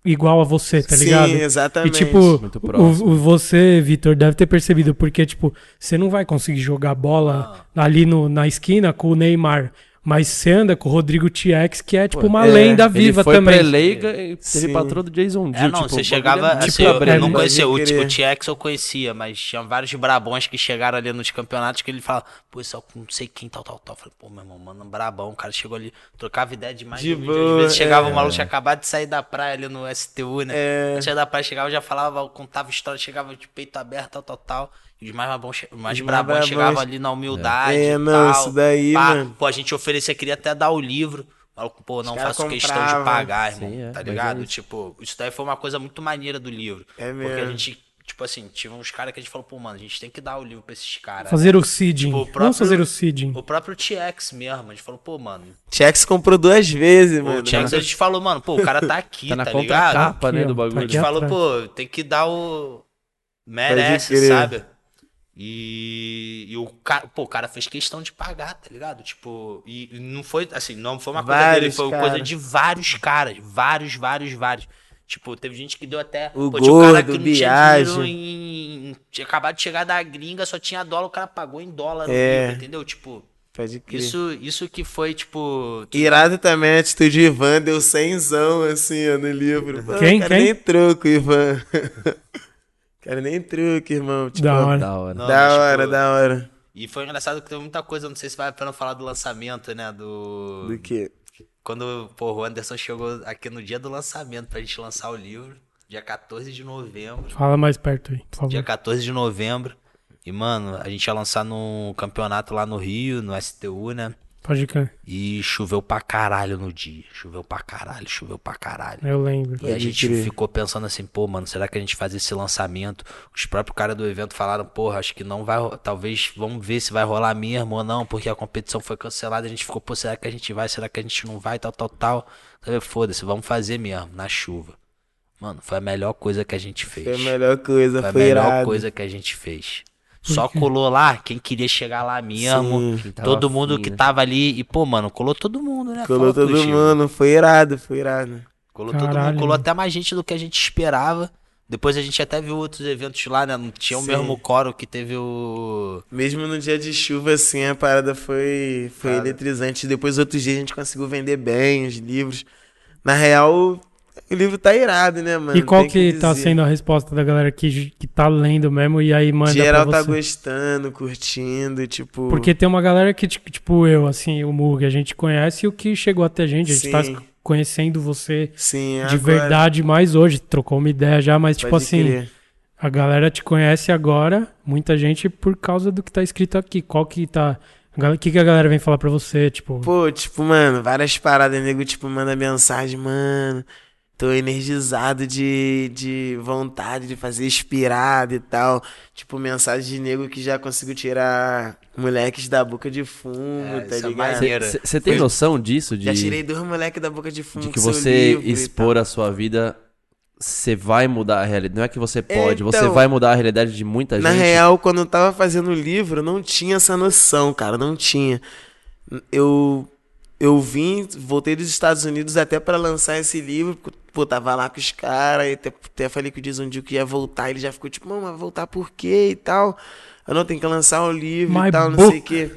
igual a você, tá Sim, ligado? exatamente. E tipo, Muito o, o- você, Vitor, deve ter percebido, porque, tipo, você não vai conseguir jogar bola ali no, na esquina com o Neymar. Mas você anda com o Rodrigo TX, que é tipo uma é, lenda Ele viva foi também. pré-leiga e teve Sim. patrão do Jason Dio. É, não, tipo, você chegava. é assim, eu, eu não conhecia o, Pode o eu conhecia, mas tinha vários brabões que chegaram ali nos campeonatos que ele falava, pô, isso é com não sei quem, tal, tal, tal. Eu falei, pô, meu irmão, mano, um brabão. O cara chegou ali, trocava ideia demais. De boa, Às vezes chegava é. o maluco, tinha acabado de sair da praia ali no STU, né? É. Antes da praia, chegava, já falava, contava história, chegava de peito aberto, tal, tal, tal. Os mais os mais brabões. chegavam ali na humildade. É, e não, tal. isso daí, Pá, mano. Pô, a gente oferecia, queria até dar o livro. Pô, não faço questão de pagar, irmão. Sim, é, tá mas ligado? é. Tipo, isso daí foi uma coisa muito maneira do livro. É Porque a mesmo. gente, tipo assim, tinha uns caras que a gente falou, pô, mano, a gente tem que dar o livro pra esses caras. Fazer o seeding. Tipo, o Vamos próprio- fazer o seeding. O próprio TX mesmo, a gente falou, pô, mano. Chex comprou duas vezes, mano. o TX a gente falou, mano, pô, o cara tá aqui, Tá tá, na ligado? contracapa, né, do bagulho. tá A gente falou, atrás. pô, tem que dar o. Merece, sabe? E, e o cara, pô, o cara fez questão de pagar, tá ligado? Tipo, e e não foi assim, não foi uma coisa Vários dele, foi uma cara. coisa de vários caras, vários, vários, vários. Tipo, teve gente que deu até. O tinha um cara gordo, que não tinha Biagi. dinheiro em. Tinha acabado de chegar da gringa, só tinha dólar, o cara pagou em dólar no É. livro, entendeu? Tipo, isso, isso que foi, tipo. Irado também a atitude do Ivan, deu cenzão assim, ó, no livro. Pô, Quem, quem? nem troco, Ivan. quero nem troco, irmão. Tipo, Da hora. Da hora. Não, Da mas, hora, tipo, da hora. E foi engraçado que teve muita coisa, não sei se vai a pena falar do lançamento, né? Do. Do que? Quando pô, o Anderson chegou aqui no dia do lançamento pra gente lançar o livro, dia 14 de novembro. Fala mais perto aí, por favor. Dia 14 de novembro. E, mano, a gente ia lançar num campeonato lá no Rio, no STU, né? Pode crer. E choveu pra caralho no dia. Choveu pra caralho, choveu pra caralho. Eu lembro. E a gente crer. ficou pensando assim, pô, mano, será que a gente faz esse lançamento? Os próprios caras do evento falaram, porra, acho que não vai, talvez, vamos ver se vai rolar mesmo ou não, porque a competição foi cancelada. A gente ficou, pô, será que a gente vai? Será que a gente não vai? Tal, tal, tal. Foda-se, vamos fazer mesmo, na chuva. Mano, foi a melhor coisa que a gente fez. Foi a melhor coisa, Foi a foi melhor irado. coisa que a gente fez. Só colou lá quem queria chegar lá mesmo. Sim. Todo mundo afim, que né? tava ali. E, pô, mano, colou todo mundo, né? Colou Fala todo mundo, foi irado, foi irado. Colou todo mundo, Caralho, colou até mais gente do que a gente esperava. Depois a gente até viu outros eventos lá, né? Não tinha o Sim. mesmo coro que teve o. Mesmo no dia de chuva, assim, a parada foi, foi Cara. eletrizante. Depois, outros dias, a gente conseguiu vender bem os livros. Na real, o livro tá irado, né, mano? E qual Tem que, tá dizer. sendo a resposta da galera que, que tá lendo mesmo e aí manda Geral pra tá você? gostando, curtindo, tipo... Porque tem uma galera que, ti- tipo eu, assim, o Mug, a gente conhece e o que chegou até a gente. A gente tá Sim. conhecendo você Sim, de agora, verdade mais hoje. Trocou uma ideia já, mas tipo pode assim, crer. a galera te conhece agora, muita gente, por causa do que tá escrito aqui. Qual que tá. O que, que a galera vem falar pra você? Tipo, Pô, tipo, mano, várias paradas, nego, tipo, manda mensagem, mano. Tô energizado de, de vontade de fazer inspirado e tal. Tipo, mensagem de nego que já conseguiu tirar moleques da boca de fumo, É, tá isso é ligado? Você tem noção disso? De, Já tirei dois moleques da boca de fumo de que você expor a sua vida, você vai mudar a realidade. Não é que você pode, você Então, vai mudar a realidade de muita Na gente. real, quando eu tava fazendo o livro, eu não tinha essa noção, cara, não tinha. Eu eu vim, voltei dos Estados Unidos até pra lançar esse livro, porque, pô, tava lá com os caras, e até, até falei que o Jason Dio que ia voltar, ele já ficou tipo, mano, mas voltar por quê e tal? Eu não tenho que lançar o livro My e tal, não book. sei o quê.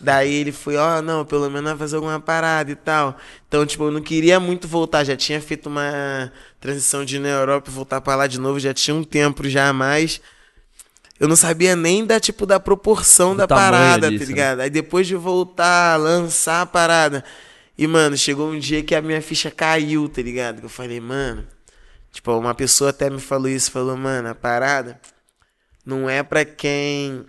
Daí ele foi, ó, não, pelo menos vai fazer alguma parada e tal. Então, tipo, eu não queria muito voltar, já tinha feito uma transição de ir na Europa e voltar pra lá de novo, já tinha um tempo já a mais. Eu não sabia nem da, tipo, da proporção Do da parada, disso, tá né? ligado? Aí depois de voltar, lançar a parada. E, mano, chegou um dia que a minha ficha caiu, tá ligado? Que eu falei, mano. Tipo, uma pessoa até me falou isso, falou, mano, a parada não é pra quem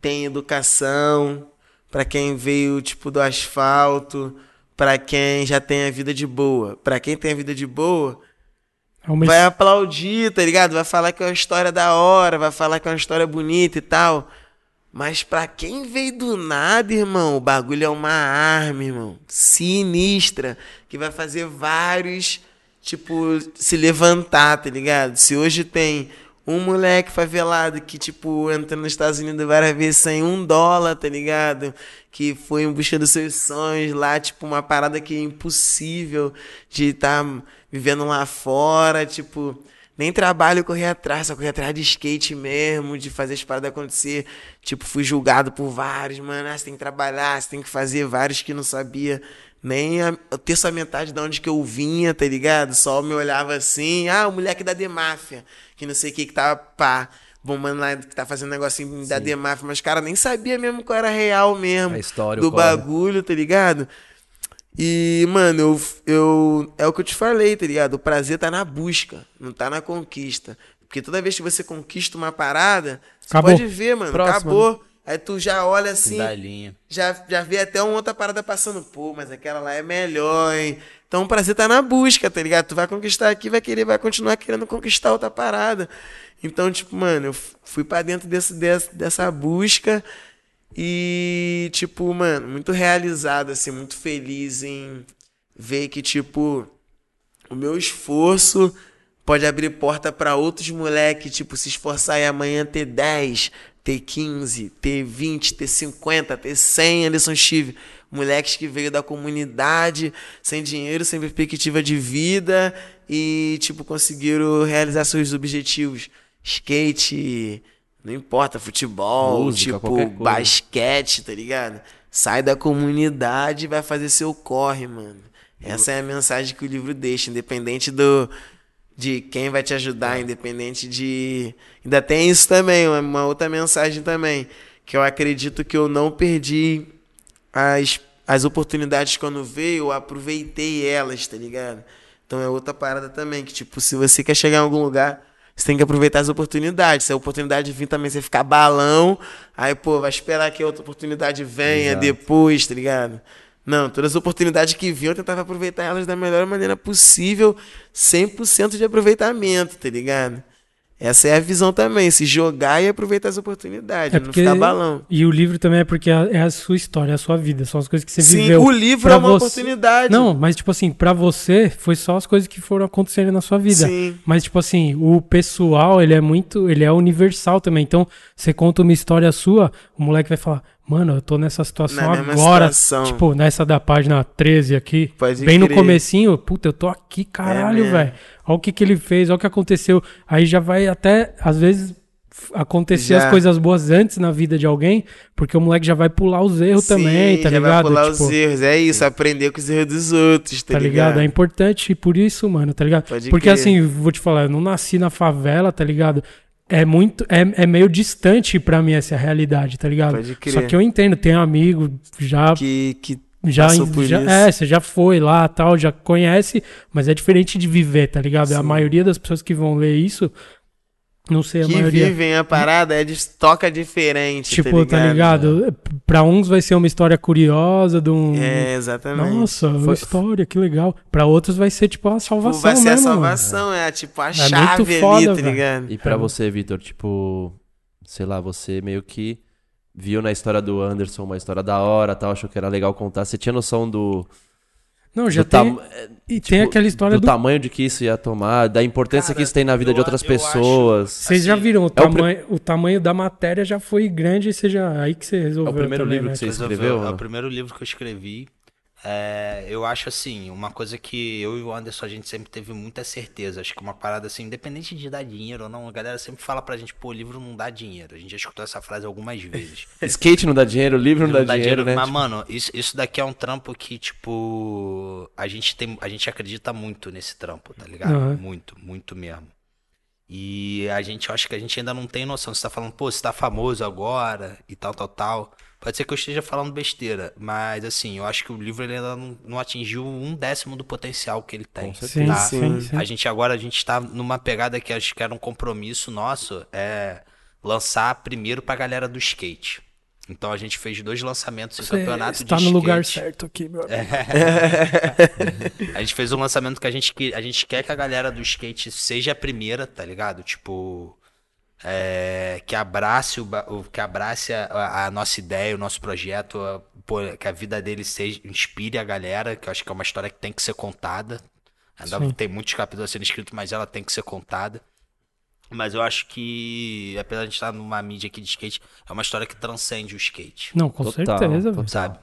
tem educação, pra quem veio, tipo, do asfalto, pra quem já tem a vida de boa. Pra quem tem a vida de boa, é vai aplaudir, tá ligado? Vai falar que é uma história da hora, vai falar que é uma história bonita e tal. Mas pra quem veio do nada, irmão, o bagulho é uma arma, irmão. Sinistra. Que vai fazer vários, tipo, se levantar, tá ligado? Se hoje tem um moleque favelado que, tipo, entra nos Estados Unidos várias vezes sem um dólar, tá ligado? Que foi em busca dos seus sonhos lá, tipo, uma parada que é impossível de estar vivendo lá fora, tipo. Nem trabalho eu corri atrás, só corri atrás de skate mesmo, de fazer as paradas acontecer. Tipo, fui julgado por vários, mano. Ah, você tem que trabalhar, você tem que fazer vários que não sabia nem a, a terça metade de onde que eu vinha, tá ligado? Só me olhava assim, ah, o moleque da Demáfia, que não sei o que que tava pá, bombando lá, que tá fazendo negocinho da Demáfia, mas cara nem sabia mesmo qual era real mesmo A história, do bagulho, tá ligado? E, mano, eu, eu. É o que eu te falei, tá ligado? O prazer tá na busca, não tá na conquista. Porque toda vez que você conquista uma parada, você Acabou. pode ver, mano, Próximo, acabou. Aí tu já olha assim, já, já vê até uma outra parada passando. Pô, mas aquela lá é melhor, hein? Então o prazer tá na busca, tá ligado? Tu vai conquistar aqui, vai querer, vai continuar querendo conquistar outra parada. Então, tipo, mano, eu fui pra dentro desse, dessa, dessa busca e, tipo, mano, muito realizado, assim, muito feliz em ver que, tipo, o meu esforço pode abrir porta pra outros moleques, tipo, se esforçar e amanhã ter 10, ter 15, ter 20, ter 50, ter 100 Anderson Chive. Moleques que veio da comunidade, sem dinheiro, sem perspectiva de vida e, tipo, conseguiram realizar seus objetivos. Skate, não importa, futebol, Música, tipo, basquete, tá ligado? Sai da comunidade e vai fazer seu corre, mano. Essa é a mensagem que o livro deixa, independente do de quem vai te ajudar, É. independente de. Ainda tem isso também, uma, uma outra mensagem também. Que eu acredito que eu não perdi as, as oportunidades quando veio, eu aproveitei elas, tá ligado? Então é outra parada também, que tipo, se você quer chegar em algum lugar, você tem que aproveitar as oportunidades. Se a oportunidade vir também, você ficar balão, aí, pô, vai esperar que a outra oportunidade venha Exato. depois, tá ligado? Não, todas as oportunidades que vinham, eu tentava aproveitar elas da melhor maneira possível, 100% de aproveitamento, tá ligado? Essa é a visão também, se jogar e aproveitar as oportunidades, É não porque- ficar balão. E o livro também é porque é é a sua história, é a sua vida, são as coisas que você Sim, viveu. o livro Pra é uma você- oportunidade. Não, mas tipo assim, pra você foi só as coisas que foram acontecendo na sua vida. Sim. Mas tipo assim, o pessoal, ele é muito, ele é universal também. Então, você conta uma história sua, o moleque vai falar: "Mano, eu tô nessa situação Na agora". situação. Tipo, nessa da página 13 aqui, Pode bem no crer. comecinho, puta, eu tô aqui, caralho, mesmo. velho. Olha o que que ele fez, olha o que aconteceu. Aí já vai até às vezes acontecer Já. as coisas boas antes na vida de alguém, porque o moleque já vai pular os erros Sim, também, tá já ligado? vai pular Tipo, os erros. É isso, aprender com os erros dos outros, tá, Tá ligado? É importante por isso, mano, tá ligado? Pode Porque crer. assim, vou te falar, eu não nasci na favela, tá ligado? É muito, é, é meio distante pra mim essa realidade, tá ligado? Pode crer. Só que eu entendo, tenho amigo, já, Que, que já, já é, você já foi lá, tal, já conhece, mas é diferente de viver, tá ligado? A Sim. maioria das pessoas que vão ler isso, não sei a que maioria. vivem a parada é de toca diferente, Tipo, tá ligado? Pra uns vai ser uma história curiosa de um. É, exatamente. Nossa, uma Foi- história, que legal. Pra outros vai ser tipo a Pô, salvação vai ser a mesmo, mano. salvação, é, tipo a muito chave foda, ali, tá ligado? E pra É. você, Vitor, tipo, sei lá, você meio que viu na história do Anderson uma história da hora, tal, achou que era legal contar. Você tinha noção do, Não, já do, tem. tam- é, E tem aquela história do, do. tamanho de que isso ia tomar, da importância Cara, que isso tem na vida eu de outras acho- pessoas. Vocês já assim, viram o, é o tamanho, o tamanho da matéria já foi grande e você já, aí que você resolveu. É o primeiro também, livro né? que você escreveu? É o né? primeiro livro que eu escrevi. É, eu acho assim, uma coisa que eu e o Anderson a gente sempre teve muita certeza. Acho que uma parada assim, independente de dar dinheiro ou não, a galera sempre fala pra gente, pô, o livro não dá dinheiro. A gente já escutou essa frase algumas vezes. Skate não dá dinheiro, livro não, Não dá, dinheiro, né? Mas, Tipo, mano, isso, isso daqui é um trampo que, tipo, a gente tem. A gente acredita muito nesse trampo, tá ligado? Aham. Muito, muito mesmo. E a gente, eu acho que a gente ainda não tem noção. Você tá falando, pô, você tá famoso agora e tal, tal, tal. Pode ser que eu esteja falando besteira, mas assim, eu acho que o livro ele ainda não, não atingiu um décimo do potencial que ele tem. Com Sim, tá? sim, sim. A gente agora, a gente tá numa pegada que acho que era um compromisso nosso, é lançar primeiro pra galera do skate. Então a gente fez dois lançamentos em Você campeonato está de no lugar certo aqui, meu amigo. A gente fez um lançamento que a gente, que a gente quer que a galera do skate seja a primeira, tá ligado? Tipo, é, que abrace, o, que abrace a, a nossa ideia, o nosso projeto, a- pô, que a vida deles seja, inspire a galera, que eu acho que é uma história que tem que ser contada. Ainda Sim. tem muitos capítulos sendo escritos, mas ela tem que ser contada. Mas eu acho que, apesar de a gente estar numa mídia aqui de skate, é uma história que transcende o skate Não, com Total, certeza, velho. sabe?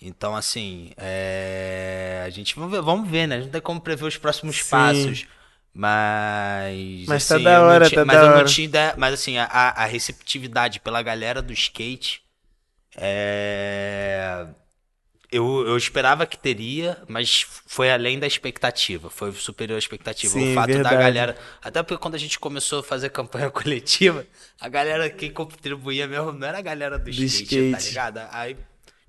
Então, assim, é, a gente vamos ver, vamos ver, né? A gente não tem como prever os próximos Sim. passos. Mas. Mas tá assim, da eu não hora, tinha- tá Mas da hora. tinha. Mas assim, a, a receptividade pela galera do skate. É. Eu, eu esperava que teria, mas foi além da expectativa. Foi superior à expectativa. Sim, o fato verdade. da galera. Até porque quando a gente começou a fazer campanha coletiva, a galera, quem contribuía mesmo, não era a galera do, skate, tá skate. ligado? Aí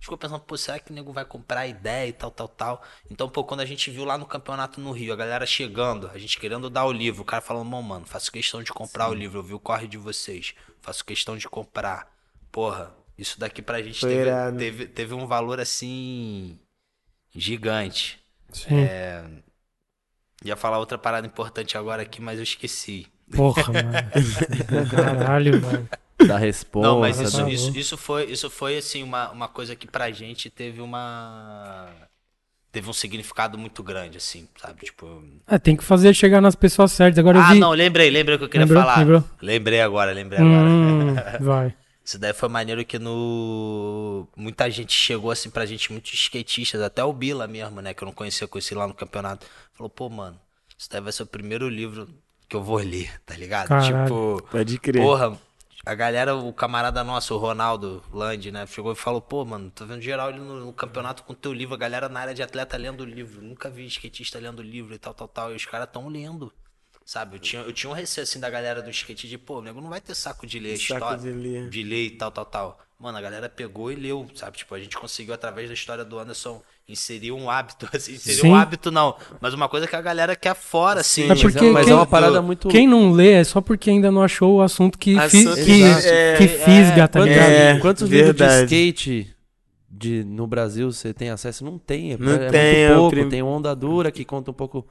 ficou pensando, pô, será que o nego vai comprar a ideia e tal, tal, tal? Então, pô, quando a gente viu lá no campeonato no Rio, a galera chegando, a gente querendo dar o livro, o cara falando, "Bom, mano, faço questão de comprar o livro, eu vi o corre de vocês, faço questão de comprar. Porra, isso daqui pra gente teve, teve, teve um valor assim. gigante. Sim. É, Ia falar outra parada importante agora aqui, mas eu esqueci. Porra, mano. Caralho, mano. Da resposta. Não, mas isso, isso, isso foi, isso foi assim, uma, uma coisa que pra gente teve uma. Teve um significado muito grande, assim, sabe? Tipo. Ah, tem que fazer chegar nas pessoas certas. Agora Ah, vi. não, lembrei, lembrei o que eu queria Lembrou? falar. Lembrou? Lembrei agora, lembrei agora. Hum, vai. Isso daí foi maneiro que no. Muita gente chegou assim pra gente, muitos skatistas, até o Bila mesmo, né? Que eu não conhecia, conheci lá no campeonato. Falou, pô, mano, isso daí vai ser o primeiro livro que eu vou ler, tá ligado? Caralho. Tipo. Pode crer. Porra, a galera, o camarada nosso, o Ronaldo Land, né? Chegou e falou, pô, mano, tô vendo geral ali no, no campeonato com teu livro, a galera na área de atleta lendo o livro. Nunca vi skatista lendo livro e tal, tal, tal. E os caras tão lendo. Sabe, eu tinha, eu tinha um receio assim da galera do skate de, pô, o nego não vai ter saco de ler a Saco história. de ler. de ler e tal, tal, tal. Mano, a galera pegou e leu, sabe? Tipo, a gente conseguiu, através da história do Anderson, inserir um hábito, assim, inserir Sim. um hábito não, mas uma coisa que a galera quer fora, assim. É Mas porque é- mas é quem- uma parada muito. Quem não lê é só porque ainda não achou o assunto que, fi- que. É, que fisga, tá Quantos, ligado? É, quantos livros de skate de, no Brasil você tem acesso? Não tem. É, Não é tem, é o muito pouco. prim- Tem Onda Dura que conta um pouco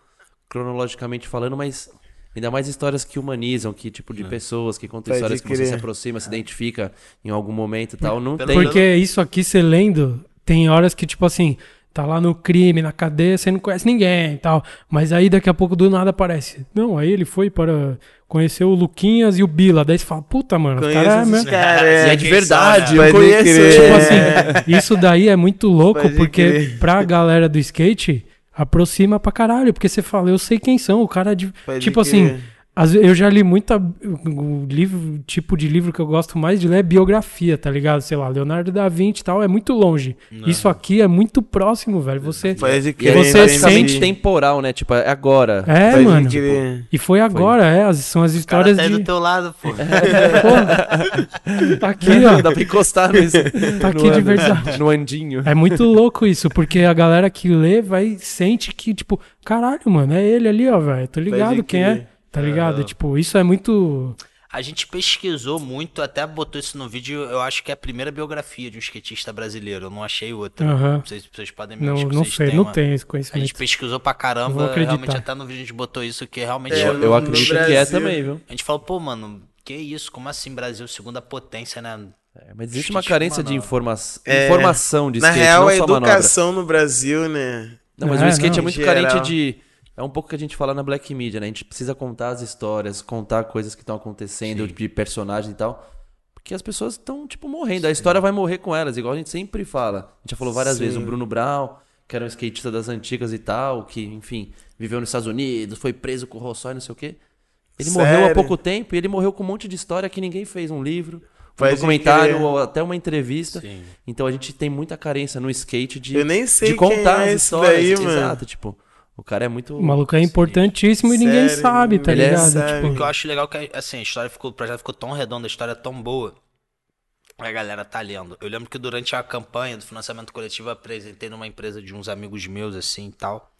cronologicamente falando, mas ainda mais histórias que humanizam, que tipo de pessoas, que contam Pode histórias que você crer. se aproxima, se identifica em algum momento e tal. Não Pelo tem. Porque isso aqui, você lendo, tem horas que, tipo assim, tá lá no crime, na cadeia, você não conhece ninguém e tal. Mas aí daqui a pouco do nada aparece. Não, aí ele foi para conhecer o Luquinhas e o Bila. Daí você fala, puta, mano, o Conheço cara é é É. de verdade, sabe, eu conheço. Tipo É. assim, isso daí é muito louco, Pode porque crer. pra galera do skate, aproxima pra caralho. Porque você fala, eu sei quem são, o cara de. Pode tipo assim, eu já li muita. O livro, tipo de livro que eu gosto mais de ler é biografia, tá ligado? Sei lá, Leonardo da Vinci e tal, é muito longe. Isso aqui é muito próximo, velho. Você. Pode E é você praticamente sente- temporal, né? Tipo, é agora. É, mano. crer. E foi agora, é. as- São as histórias tá de. do teu lado, pô. Porra, tá aqui, ó. Dá pra encostar nesse, Tá aqui no de verdade. No andinho. É muito louco isso, porque a galera que lê vai sente que, tipo, caralho, mano, é ele ali, ó, velho. Tô ligado quem é. Tá ligado? Tipo, isso é muito. A gente pesquisou muito, até botou isso no vídeo, eu acho que é a primeira biografia de um skatista brasileiro, eu não achei outra. Não sei se vocês podem me Não, não vocês sei, não uma- tem esse A gente conhecimento. pesquisou pra caramba, realmente até no vídeo a gente botou isso, que realmente... É, Eu, no- eu no acredito que é Brasil- também, viu? A gente falou, pô, mano, que isso? Como assim Brasil, segunda potência, né? É, mas existe uma carência de manobra. informa É, informação de Na skate, real, não a só manobra. educação no Brasil, né? Não, mas É, o skate não, é muito carente de. É um pouco que a gente fala na Black Media, né? A gente precisa contar as histórias, contar coisas que estão acontecendo, de personagens e tal. Porque as pessoas estão, tipo, morrendo. A história vai morrer com elas, igual a gente sempre fala. A gente já falou várias Sim. vezes. O Bruno Brown, que era um skatista das antigas e tal, que, enfim, viveu nos Estados Unidos, foi preso com o Rossói, não sei o quê. Ele morreu há Sério? pouco tempo e ele morreu com um monte de história que ninguém fez um livro, um documentário ou até uma entrevista. Sim. Então a gente tem muita carência no skate de, Eu nem sei de contar é as histórias. daí, mano. Exato, tipo, o cara é muito. O maluco é importantíssimo e ninguém Sério, sabe, tá ele é ligado? sério. O que eu acho legal é que, assim, a história ficou, o projeto ficou tão redondo, a história é tão boa. A galera tá lendo. Eu lembro que durante a campanha do financiamento coletivo eu apresentei numa empresa de uns amigos meus, assim e tal.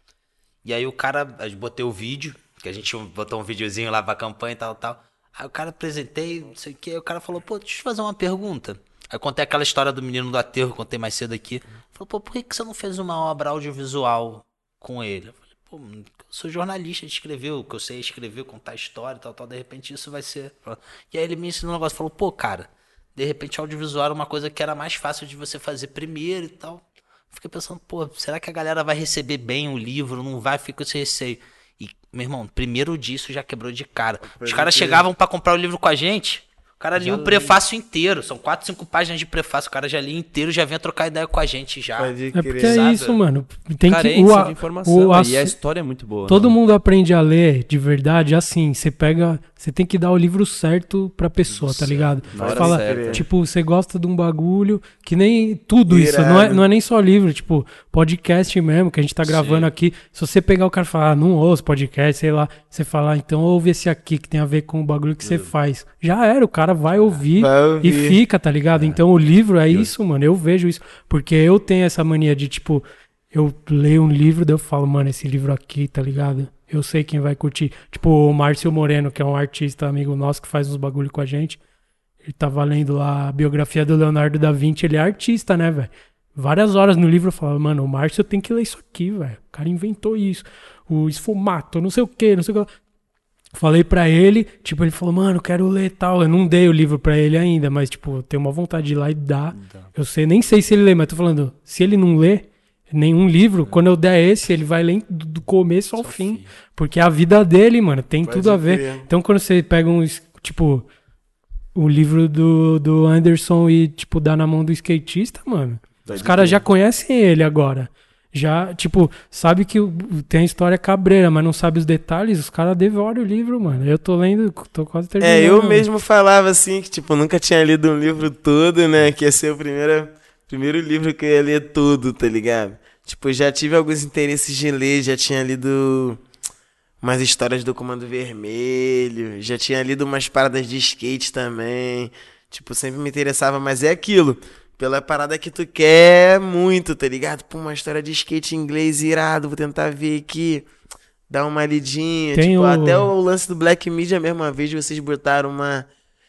E aí o cara, eu botei o vídeo, que a gente botou um videozinho lá pra campanha e tal, tal. Aí o cara apresentei, não sei o que, aí o cara falou, pô, deixa eu te fazer uma pergunta. Aí eu contei aquela história do menino do aterro, contei mais cedo aqui. Falou, pô, por que, que você não fez uma obra audiovisual com ele? Pô, eu sou jornalista de escrever, o que eu sei escrever, contar história e tal, tal, de repente isso vai ser. E aí ele me ensinou um negócio, falou, pô, cara, de repente audiovisual era uma coisa que era mais fácil de você fazer primeiro e tal. Fiquei pensando, pô, será que a galera vai receber bem o livro? Não vai? Fica com esse receio. E, meu irmão, primeiro disso já quebrou de cara. Os caras chegavam pra comprar o livro com a gente. O cara lia o prefácio inteiro. São quatro, cinco páginas de prefácio. O cara já lia inteiro, já vinha trocar ideia com a gente já. Pode É porque é isso, mano. Tem que o, a- de informação. o ass- E a história é muito boa. Todo né? mundo aprende a ler de verdade assim. Você pega. Você tem que dar o livro certo pra pessoa, tá ligado? Fala, certa. tipo, você gosta de um bagulho que nem tudo isso. Não é, não é nem só livro, tipo, podcast mesmo, que a gente tá gravando aqui. Se você pegar o cara e falar, ah, não ouço podcast, sei lá, você falar, então ouve esse aqui que tem a ver com o bagulho que você faz. Já era, o cara vai ouvir, Vai ouvir. e fica, tá ligado? Então o livro é isso, mano. Eu vejo isso. Porque eu tenho essa mania de, tipo, eu leio um livro, daí eu falo, mano, esse livro aqui, tá ligado? Eu sei quem vai curtir. Tipo, o Márcio Moreno, que é um artista amigo nosso que faz uns bagulho com a gente. Ele tava lendo lá a biografia do Leonardo da Vinci, ele é artista, né, velho? Várias horas no livro eu falava, mano, o Márcio tem que ler isso aqui, velho. O cara inventou isso. O esfumato, não sei o que, não sei o que. Falei pra ele, tipo, ele falou, mano, quero ler tal. Eu não dei o livro pra ele ainda, mas, tipo, eu tenho uma vontade de ir lá e dar. Eu sei, nem sei se ele lê, mas tô falando, se ele não lê nenhum livro, quando eu der esse, ele vai ler do começo ao fim. Porque é a vida dele, mano, tem tudo a ver. Então, quando você pega um, tipo, o livro do, do Anderson e, tipo, dá na mão do skatista, mano, os caras já conhecem ele agora. Já, tipo, sabe que tem a história cabreira, mas não sabe os detalhes, os caras devoram o livro, mano. Eu tô lendo, tô quase terminando. É, eu mano. mesmo falava assim, que tipo, nunca tinha lido um livro todo, né? Que ia ser o primeiro, primeiro livro que eu ia ler todo, tá ligado? Tipo, já tive alguns interesses de ler, já tinha lido umas histórias do Comando Vermelho, já tinha lido umas paradas de skate também. Tipo, sempre me interessava, mas é aquilo. Pela parada que tu quer muito, tá ligado? Pô, uma história de skate inglês irado, vou tentar ver aqui. Dar uma lidinha. Tem tipo, o- até o lance do Black Media mesmo, uma vez vocês botaram uma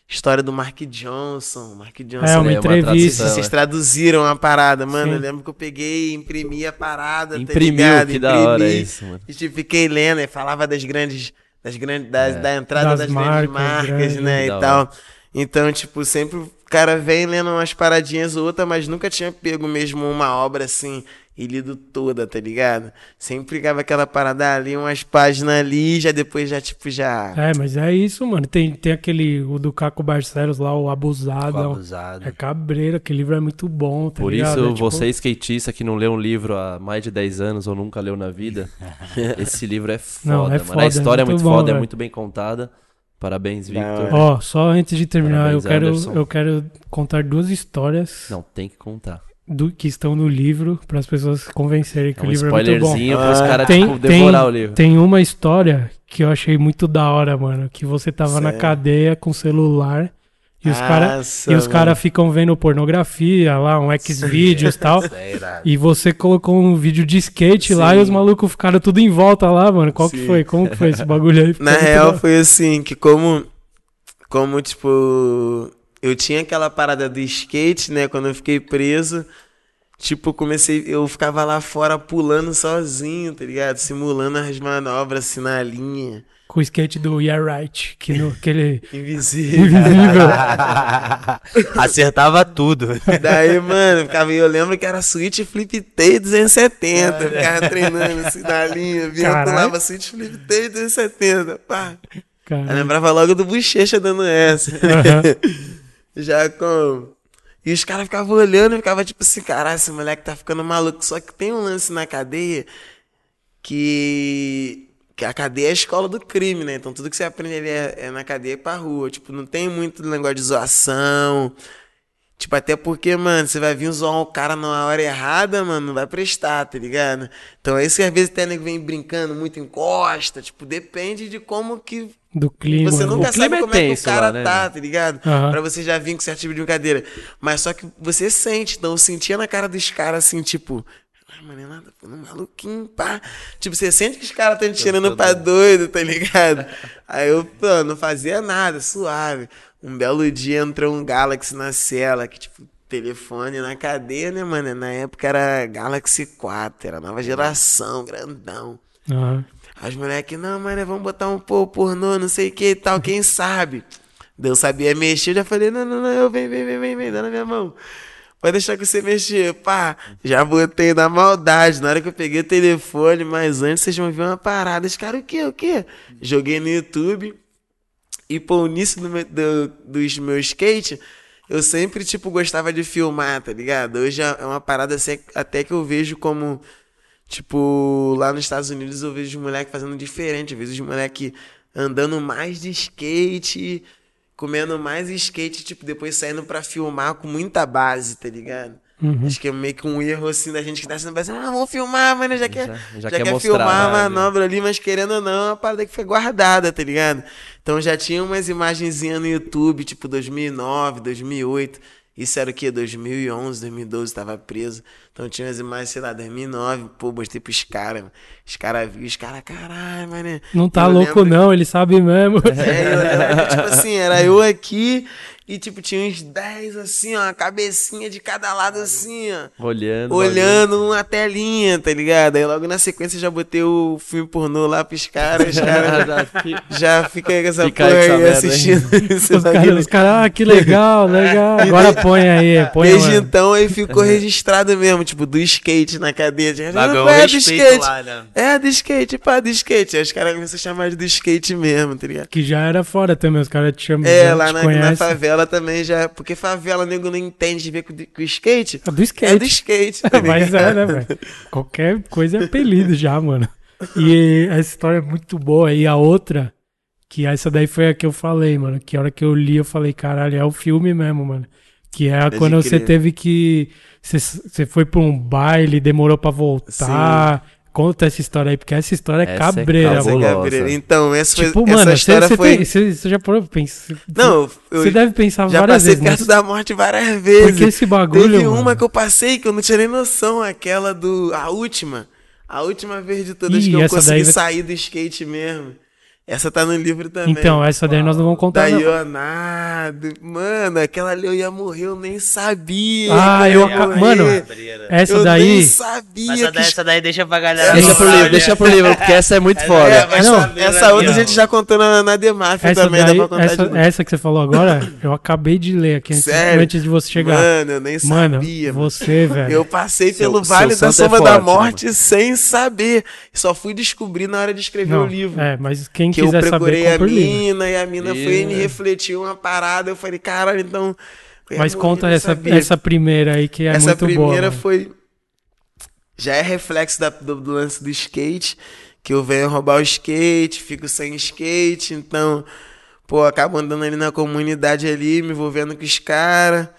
história do Mark Johnson. Mark Johnson. É, uma É, uma entrevista. Vocês traduziram a parada, mano. Sim. Eu lembro que eu peguei, imprimi a parada, tá Imprimiu, ligado? que da hora Imprimi. isso, mano. E tipo, fiquei lendo e falava das grandes, das grandes, das, da entrada Das das, marcas grandes marcas, né, e tal. Então, tipo, sempre o cara vem lendo umas paradinhas ou outra, mas nunca tinha pego mesmo uma obra assim e lido toda, tá ligado? Sempre ficava aquela parada ali, umas páginas ali, já depois já, tipo, já... É, mas é isso, mano. Tem, tem aquele, o do Caco Barcelos lá, o Abusado. É um- abusado. É cabreiro, aquele livro é muito bom, tá Por ligado? isso, É, tipo, você skatista que não leu um livro há mais de 10 anos ou nunca leu na vida, esse livro é foda, Não, é mano. foda, a história é é muito muito bom, foda, é muito bem contada. Parabéns, Victor. Ó, só antes de terminar, eu Parabéns, quero, Anderson. eu quero contar duas histórias Não, tem que contar. do, que estão no livro para as pessoas se convencerem que É o um livro é muito bom. spoilerzinho pros Ah. caras, Tem, tipo, tem, devorar o livro. tem uma história que eu achei muito da hora, mano. Que você tava na Sério? cadeia com celular e os Nossa, caras cara ficam vendo pornografia lá, um Xvideos e tal. É. E você colocou um vídeo de skate lá Sim. e os malucos ficaram tudo em volta lá, mano. Qual que Sim. foi? Como que foi esse bagulho aí? Ficou Na real, foi assim, que como, como, tipo, eu tinha aquela parada do skate, né, quando eu fiquei preso, tipo, comecei, eu ficava lá fora pulando sozinho, tá ligado? Simulando as manobras, assim, na linha, Com o skate do Yeah Right, que no, aquele invisível. invisível. Acertava tudo. Daí, mano, eu ficava, eu lembro que era Switch Flip T 270, eu ficava treinando assim na linha, vinha, Caralho. pulava Switch Flip T 270, pá. Eu Cara, lembrava logo do Bochecha dando essa. Aham. Já com. E os caras ficavam olhando e ficavam tipo assim, caralho, esse moleque tá ficando maluco. Só que tem um lance na cadeia que. Que a cadeia é a escola do crime, né? Então tudo que você aprende ali é, é na cadeia pra rua. Tipo, não tem muito negócio de zoação. Tipo, até porque, mano, você vai vir zoar o cara na hora errada, mano, não vai prestar, tá ligado? Então é isso que às vezes até nego vem brincando, muito encosta. Tipo, depende de como que do clima. você nunca O clima sabe é como é que o cara lá, né, tá, tá ligado? Aham. Pra você já vir com certo tipo de brincadeira. Mas só que você sente, então eu sentia na cara dos caras assim, tipo. Ah, mano, é nada, pô, um maluquinho, pá. Tipo, você sente que os caras estão te tirando pra doido, tá ligado? Aí eu, pô, não fazia nada, suave. Um belo dia entrou um Galaxy na cela, que tipo, telefone na cadeia, né, mano? Na época era Galaxy 4, era nova geração, grandão. Aham. Aí os moleques, não, mano, vamos botar um pô pornô, não sei o que e tal, quem sabe? Deus sabia mexer, eu já falei, não, não, não, eu vem, vem, vem, vem, vem, dá na minha mão. Pode deixar que você mexer, pá. Já botei na maldade. Na hora que eu peguei o telefone, mas antes vocês vão ver uma parada. Os caras, o quê, o quê? Joguei no YouTube E, pô, o início do, meu- do, dos meus skate, eu sempre, tipo, gostava de filmar, tá ligado? Hoje é é uma parada assim, até que eu vejo como. Tipo, lá nos Estados Unidos eu vejo os moleques fazendo diferente. Eu vejo os moleques andando mais de skate, comendo mais skate, tipo, depois saindo pra filmar com muita base, tá ligado? Uhum. Acho que é meio que um erro assim da gente que tá sendo assim, ah, vamos filmar, mano, já quer, Já- já, já quer, quer mostrar, filmar a né? manobra ali, mas querendo ou não, é uma parada que foi guardada, tá ligado? Então já tinha umas imagenzinhas no YouTube, tipo 2009, 2008. Isso era o quê? 2011, 2012, tava preso. Então tinha umas imagens, sei lá, 2009, pô, mostrei pros caras. mano. Os caras viram, os caras, caralho, mano. Não tá Eu louco, lembro não, ele sabe mesmo. é, eu que, tipo assim, era eu aqui e, tipo, tinha uns 10, assim, ó, a cabecinha de cada lado, assim, ó. Olhando. Olhando uma telinha, tá ligado? Aí logo na sequência já botei o filme pornô lá pros caras, os caras já, já fica com essa Fica aí porra aí assistindo. esse Os caras, caras, ah, que legal, legal. Agora põe aí, põe Desde mano. então aí ficou registrado mesmo, tipo, do skate na cadeia. "Qual é do skate? lá, né? É, do skate, pá, do skate. Aí os caras começam a chamar de do skate mesmo, tá ligado? Que já era fora também, os caras te chamam. É, lá na, na conhecem. Favela também já. Porque favela, nego não entende de ver com, com o skate. É do skate. É do skate. tá Mas é, né, velho? Qualquer coisa é apelido já, mano. E essa história é muito boa. E a outra, que essa daí foi a que eu falei, mano. Que a hora que eu li, eu falei, caralho, é o filme mesmo, mano. Que é Pode quando você teve que. Você, você foi pra um baile, demorou pra voltar. Conta essa história aí, porque essa história é Essa é cabreira, mano. Gabriel. Então, essa, foi, Tipo, essa mano, você, história você, foi. você, já pensar. Não, eu você deve pensar já várias passei vezes. perto mas- da morte várias vezes. Porque esse bagulho. Teve mano, uma que eu passei que eu não tinha nem noção, aquela do. A última. A última vez de todas Ih, que eu consegui daí sair do skate mesmo. Essa tá no livro também. Então, essa daí nós não vamos contar. Da não. Mano, aquela ali eu ia morrer, eu nem sabia. Ah, eu morrer. Mano. Essa eu daí. nem sabia Mas essa que daí, essa daí deixa pra galera. Deixa pro livro, né? deixa pro livro, porque essa é muito É, foda. É, mas Não. essa- essa outra a gente já contou na, na Demafia Essa, também, daí, dá pra contar essa, de essa que você falou agora, eu acabei de ler aqui antes, Sério? antes de você chegar. Mano, eu nem Mano, sabia. mano. você, velho. Eu passei Seu- pelo seu Vale da santo é Sombra da forte, Morte sem saber. Só fui descobrir na hora de escrever Não, o livro. É, mas quem que eu procurei saber, a mina e a mina foi e me E- refletiu uma parada. Eu falei, caralho, então. Mas conta essa, sabia. essa primeira aí que é Essa muito boa. primeira mano. foi. Já é reflexo da- do, do lance do skate. Que eu venho roubar o skate, fico sem skate, então. Pô, acabo andando ali na comunidade ali, me envolvendo com os caras.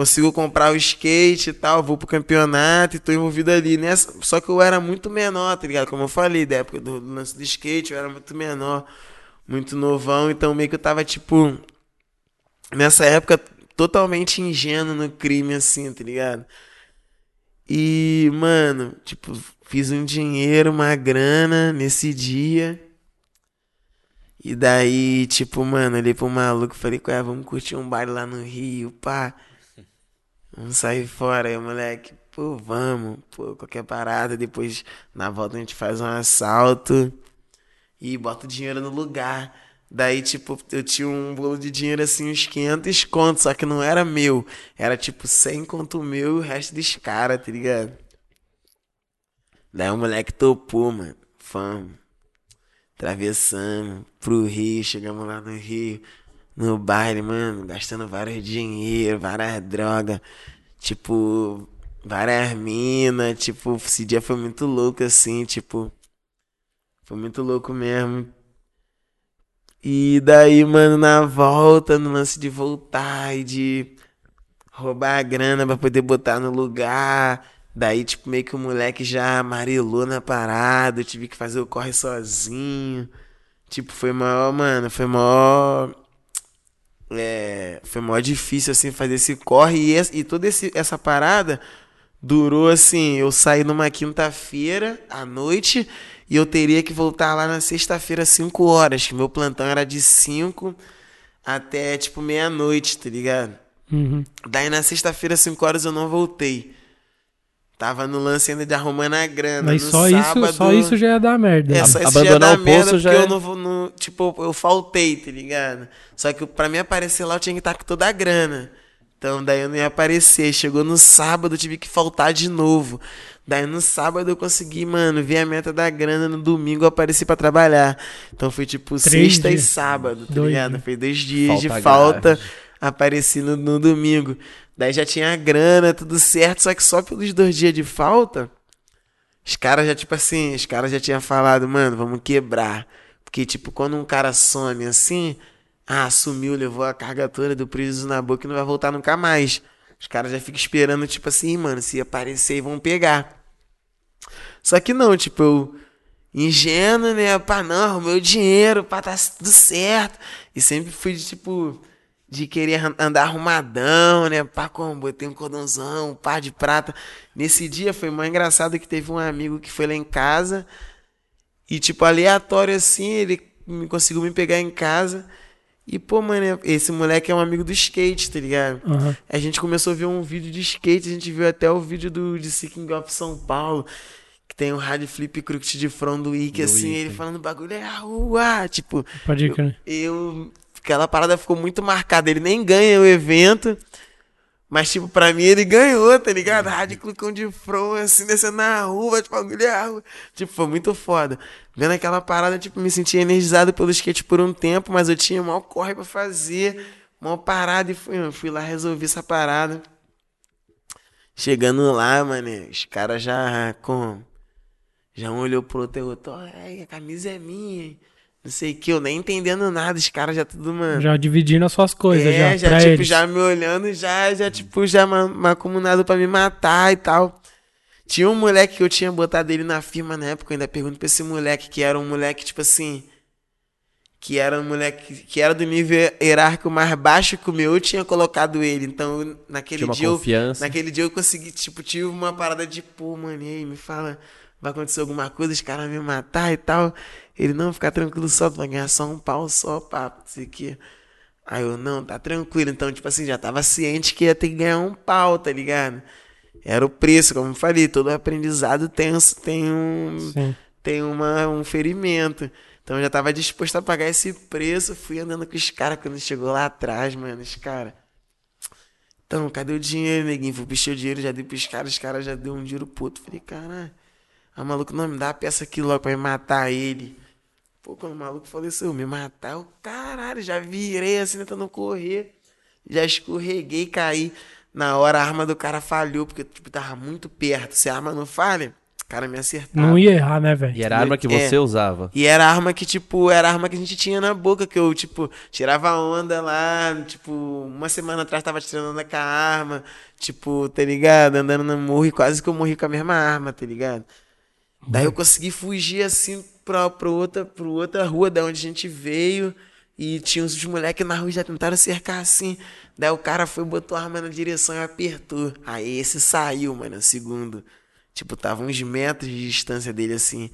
Consigo comprar o skate e tal, vou pro campeonato e tô envolvido ali nessa. Só que eu era muito menor, tá ligado? Como eu falei, da época do, do lance do skate, eu era muito menor, muito novão, então meio que eu tava, tipo, nessa época, totalmente ingênuo no crime, assim, tá ligado? E, mano, tipo, fiz um dinheiro, uma grana nesse dia. E daí, tipo, mano, olhei pro maluco e falei, ué, vamos curtir um baile lá no Rio, pá. Vamos sair fora aí, moleque. Pô, vamos. Pô, qualquer parada. Depois, na volta, a gente faz um assalto e bota o dinheiro no lugar. Daí, tipo, eu tinha um bolo de dinheiro assim, uns 500 contos, só que não era meu. Era tipo 100 conto meu e o resto dos caras, tá ligado? Daí o moleque topou, mano. Fama. Atravessamos pro Rio, chegamos lá no Rio, no baile, mano, gastando vários dinheiro, várias drogas, tipo, várias minas, tipo, esse dia foi muito louco assim, tipo, foi muito louco mesmo. E daí, mano, na volta, no lance de voltar e de roubar a grana pra poder botar no lugar. Daí, tipo, meio que o moleque já amarelou na parada, eu tive que fazer o corre sozinho. Tipo, foi maior, mano, foi maior. É, foi maior difícil, assim, fazer esse corre. E, esse- e toda esse, essa parada durou, assim, eu saí numa quinta-feira à noite e eu teria que voltar lá na sexta-feira, 5 horas, que meu plantão era de 5 até, tipo, meia-noite, tá ligado? Uhum. Daí na sexta-feira, 5 horas, eu não voltei. Tava no lance ainda de arrumando a grana. Mas no só sábado, isso, só isso já ia dar merda. É, só isso Abandonar já dá o posto merda já porque é- eu não vou. No, tipo, eu faltei, tá ligado? Só que pra mim aparecer lá eu tinha que estar com toda a grana. Então daí eu não ia aparecer. Chegou no sábado, eu tive que faltar de novo. Daí no sábado eu consegui, mano, ver a meta da grana. No domingo eu apareci pra trabalhar. Então foi tipo Três sexta dias. e sábado, tá Dois ligado? dias. Foi dois dias Falta de falta. Apareci no, no domingo. Daí já tinha a grana, tudo certo. Só que só pelos dois dias de falta, os caras já, tipo assim, os caras já tinham falado, mano, vamos quebrar. Porque, tipo, quando um cara some assim, ah, sumiu, levou a carga toda do prejuízo na boca e não vai voltar nunca mais. Os caras já ficam esperando, tipo assim, mano, se aparecer e vão pegar. Só que não, tipo, eu ingênuo, né? Pá, não, o dinheiro, pá, tá tudo certo. E sempre fui tipo, de querer an- andar arrumadão, né? Pá, como, botei um cordãozão, um par de prata. Nesse dia foi mais engraçado que teve um amigo que foi lá em casa e, tipo, aleatório assim, ele me conseguiu me pegar em casa. E, pô, mano, esse moleque é um amigo do skate, tá ligado? Aham. A gente começou a ver um vídeo de skate, a gente viu até o vídeo do de Seeking of São Paulo, que tem o Rádio Flip Crooked de front do assim, Wiki. ele falando bagulho é a rua, tipo, Pode ir, cara. eu. Aquela parada ficou muito marcada. Ele nem ganha o evento. Mas, tipo, pra mim ele ganhou, tá ligado? Rádio Clucão de front, assim, descendo na rua, tipo, bagulho é. Tipo, foi muito foda. Vendo aquela parada, tipo, me senti energizado pelo skate por um tempo, mas eu tinha mal corre pra fazer, mal parada, e fui, fui lá resolver essa parada. Chegando lá, mano, os caras já com. Já um olhou pro outro e outro, a camisa é minha, hein? Não sei o que, eu nem entendendo nada, os caras já tudo, mano. Já dividindo as suas coisas, é, já, já, pra tipo, eles. já me olhando, já, já, tipo, já ma- macumunado pra me matar e tal. Tinha um moleque que eu tinha botado ele na firma na época, eu ainda pergunto pra esse moleque, que era um moleque, tipo assim. Que era um moleque que era do nível hierárquico mais baixo que o meu, eu tinha colocado ele. Então, eu- naquele Tinha uma dia. eu- confiança. naquele dia eu consegui, tipo, tive uma parada de, pô, mano, e aí, me fala, vai acontecer alguma coisa, os caras me matar e tal. Ele, não, fica tranquilo só, tu vai ganhar só um pau só, papo, não sei o quê. Aí eu, não, tá tranquilo. Então, tipo assim, já tava ciente que ia ter que ganhar um pau, tá ligado? Era o preço, como eu falei, todo aprendizado tem, um- tem um Sim. tem uma, um ferimento. Então eu já tava disposto a pagar esse preço. Fui andando com os caras quando chegou lá atrás, mano. Os caras. Então, cadê o dinheiro, neguinho? Fui pichar o dinheiro, já dei pros caras, os caras já deu um dinheiro pro outro. Falei, caralho. A maluco não me dá a peça aqui logo pra me matar ele. Pô, quando o maluco faleceu, me matar, eu, caralho, já virei assim, tentando correr. Já escorreguei, caí. Na hora a arma do cara falhou, porque tipo, tava muito perto. Se a arma não falha, o cara me acertava. Não ia errar, né, velho? E era a arma que É. você usava. E era a arma que, tipo, era a arma que a gente tinha na boca, que eu, tipo, tirava onda lá, tipo, uma semana atrás tava tirando onda com a arma, tipo, tá ligado? Andando no morro e quase que eu morri com a mesma arma, tá ligado? Daí eu consegui fugir assim pra, pra, outra, pra outra rua da onde a gente veio. E tinha uns moleques na rua já tentaram cercar assim. Daí o cara foi, botou a arma na direção e apertou. Aí esse saiu, mano, segundo. Tipo, tava uns metros de distância dele assim.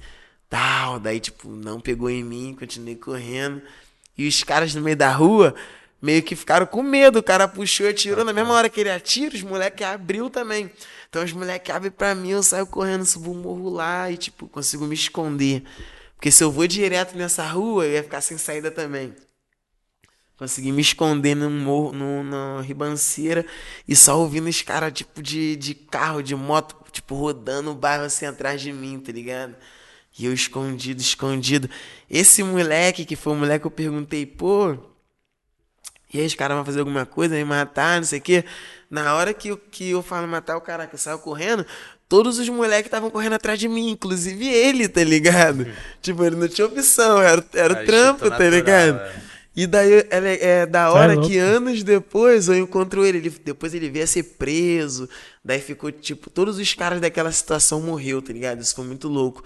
Tal. Daí, tipo, não pegou em mim, continuei correndo. E os caras no meio da rua meio que ficaram com medo. O cara puxou atirou. Na mesma hora que ele atira, os moleques abriu também. Então os moleques abrem pra mim, eu saio correndo, subo o morro lá e, tipo, consigo me esconder. Porque se eu vou direto nessa rua, eu ia ficar sem saída também. Consegui me esconder num morro, num- numa ribanceira e só ouvindo os caras, tipo, de, de carro, de moto, tipo, rodando o bairro assim atrás de mim, tá ligado? E eu escondido, escondido. Esse moleque, que foi o moleque que eu perguntei, pô, e aí os caras vão fazer alguma coisa, me matar, não sei o quê. Na hora que que eu falo matar o cara, que eu saio correndo, todos os moleques estavam correndo atrás de mim, inclusive ele, tá ligado? tipo, ele não tinha opção, era, era o trampo, tá ligado? é. E daí é, é da é hora louco. que anos depois eu encontro ele, ele. Depois ele veio a ser preso. Daí ficou, tipo, todos os caras daquela situação morreu, tá ligado? Isso foi muito louco.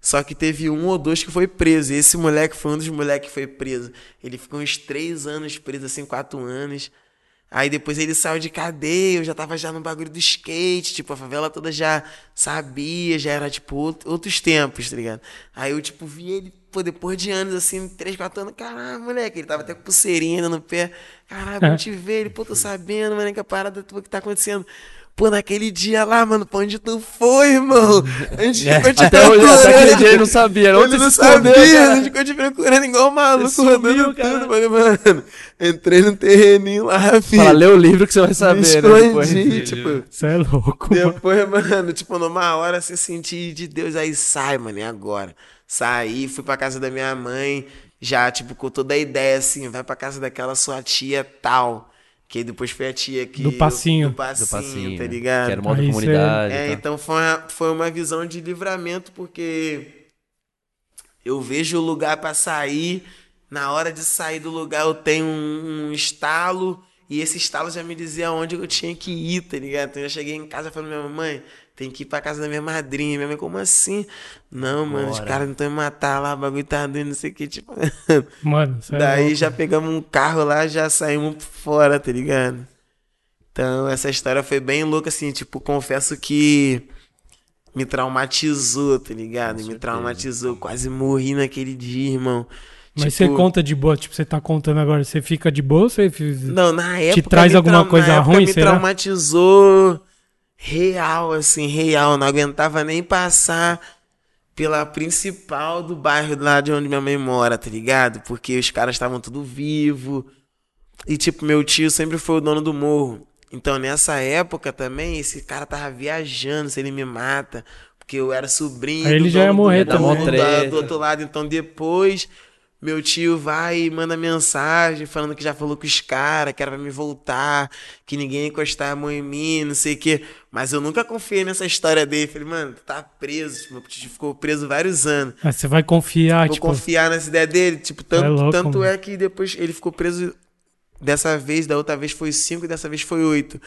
Só que teve um ou dois que foi preso. E esse moleque foi um dos moleques que foi preso. Ele ficou uns três anos preso, assim, quatro anos. Aí depois ele saiu de cadeia, eu já tava já no bagulho do skate, tipo, a favela toda já sabia, já era, tipo, out- outros tempos, tá ligado? Aí eu, tipo, vi ele, pô, depois de anos, assim, três, quatro anos, caralho, moleque, ele tava até com pulseirinha no pé. Caralho, bom te ver, ele, pô, tô sabendo, mano, que a parada que tá acontecendo. Pô, naquele dia lá, mano, pra onde tu foi, irmão? A gente É, ficou te até, hoje, procurando. até aquele dia ele não sabia. Onde Ele não escondeu, sabia, cara? a gente ficou te procurando igual maluco, Você sumiu, rodando cara. tudo. Falei, mano, entrei no terreninho lá, filho. Fala, lê o livro que você vai saber, né? escondi, Depois. tipo... Você é louco, mano. Depois, mano, tipo, numa hora você sentir de Deus, aí sai, mano, e agora? Saí, fui pra casa da minha mãe, já, tipo, com toda a ideia, assim, vai pra casa daquela sua tia tal. Que aí depois foi a tia que... Do passinho. Do passinho, Do passinho, tá né? ligado? Que era uma outra comunidade. É, tal. então foi uma, foi uma visão de livramento, porque eu vejo o lugar pra sair, na hora de sair do lugar eu tenho um, um estalo, e esse estalo já me dizia onde eu tinha que ir, tá ligado? Então eu cheguei em casa falando, minha mãe, tem que ir pra casa da minha madrinha. Minha mãe, como assim? Não, mano, os Bora. caras não estão me matar lá, o bagulho tá doendo, não sei o que, tipo... Mano, é Daí louco. já pegamos um carro lá, já saímos fora, tá ligado? Então, essa história foi bem louca, assim, tipo, confesso que me traumatizou, tá ligado? Me traumatizou, quase morri naquele dia, irmão. Mas Tipo, você conta de boa, tipo, você tá contando agora, você fica de boa ou você... Não, na época. traz me alguma coisa na época ruim, me será? traumatizou real, assim, real. Não aguentava nem passar pela principal do bairro lá de onde minha mãe mora, tá ligado? Porque os caras estavam tudo vivo. E, tipo, meu tio sempre foi o dono do morro. Então, nessa época também, esse cara tava viajando, se ele me mata. Porque eu era sobrinho. Aí ele do já ia morrer do, também. do, do outro lado. Então, depois, meu tio vai e manda mensagem falando que já falou com os caras, que era pra me voltar, que ninguém ia encostar a mão em mim, não sei o quê. Mas eu nunca confiei nessa história dele. Falei, mano, tu tá preso. Tipo, meu tio ficou preso vários anos. Mas você vai confiar, Vou tipo... confiar nessa ideia dele. Tipo, tanto, É louco, tanto é que depois ele ficou preso dessa vez, da outra vez foi cinco, dessa vez foi oito.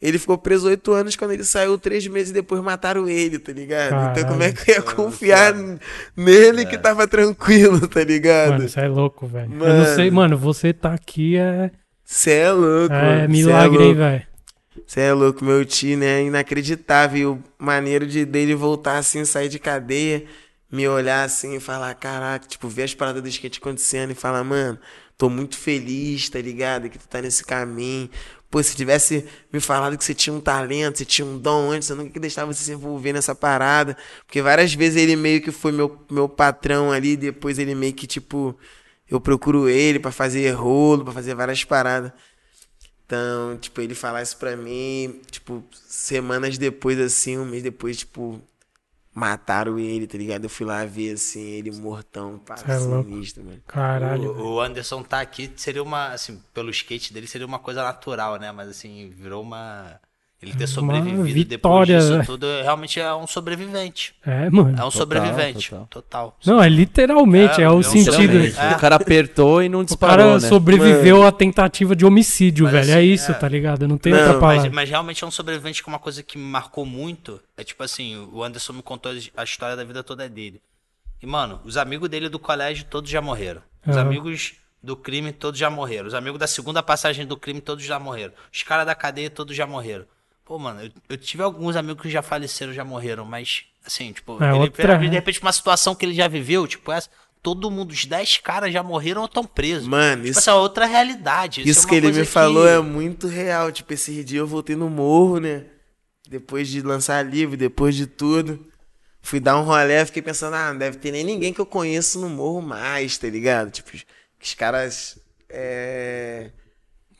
Ele ficou preso oito anos, quando ele saiu, três meses depois mataram ele, tá ligado? Então como é que eu ia confiar nele que tava tranquilo, tá ligado? Mano, você é louco, velho. Eu Mano. não sei, mano, você tá aqui é, Cê é louco, é mano. Cê milagre, hein, louco. velho. Você é louco, meu tio, né? Inacreditável. E o maneiro de dele voltar assim, sair de cadeia, me olhar assim e falar, caraca, tipo, ver as paradas do skate acontecendo e falar, mano, tô muito feliz, tá ligado? Que tu tá nesse caminho. Pô, se tivesse me falado que você tinha um talento, você tinha um dom antes, eu nunca ia deixar você se envolver nessa parada. Porque várias vezes ele meio que foi meu, meu patrão ali, depois ele meio que, tipo, eu procuro ele pra fazer rolo, pra fazer várias paradas. Então, tipo, ele falar isso pra mim, tipo, semanas depois, assim, um mês depois, tipo, mataram ele, tá ligado? Eu fui lá ver, assim, ele mortão, pá, é sinistro, mano. Caralho. O, o Anderson tá aqui, seria uma, assim, pelo skate dele seria uma coisa natural, né? Mas assim, virou uma. Ele ter Uma sobrevivido vitória, depois disso tudo, realmente é um sobrevivente. É, mano. É um sobrevivente. total. Total. Não, é literalmente, é, É, o é um sentido. sobrevivente. O cara apertou e não O disparou, cara né? sobreviveu à tentativa de homicídio, Mas velho. é assim, isso, é. tá ligado? Não tem Não, outra mas- palavra. Mas, mas realmente é um sobrevivente que uma coisa que me marcou muito é tipo assim, o Anderson me contou a história da vida toda dele. E, mano, os amigos dele do colégio todos já morreram. Os Aham. amigos do crime todos já morreram. Os amigos da segunda passagem do crime todos já morreram. Os caras da cadeia todos já morreram. Pô, mano, eu, eu tive alguns amigos que já faleceram, já morreram, mas, assim, tipo, É ele, outra- de repente, uma situação que ele já viveu, tipo, essa, todo mundo, os 10 caras já morreram ou estão presos. Mano, tipo, isso, essa é outra realidade. isso é uma que ele me falou é muito real. Tipo, esse dia eu voltei no morro, né? Depois de lançar livro, depois de tudo. Fui dar um rolé, fiquei pensando, ah, não deve ter nem ninguém que eu conheço no morro mais, tá ligado? Tipo, os caras. É...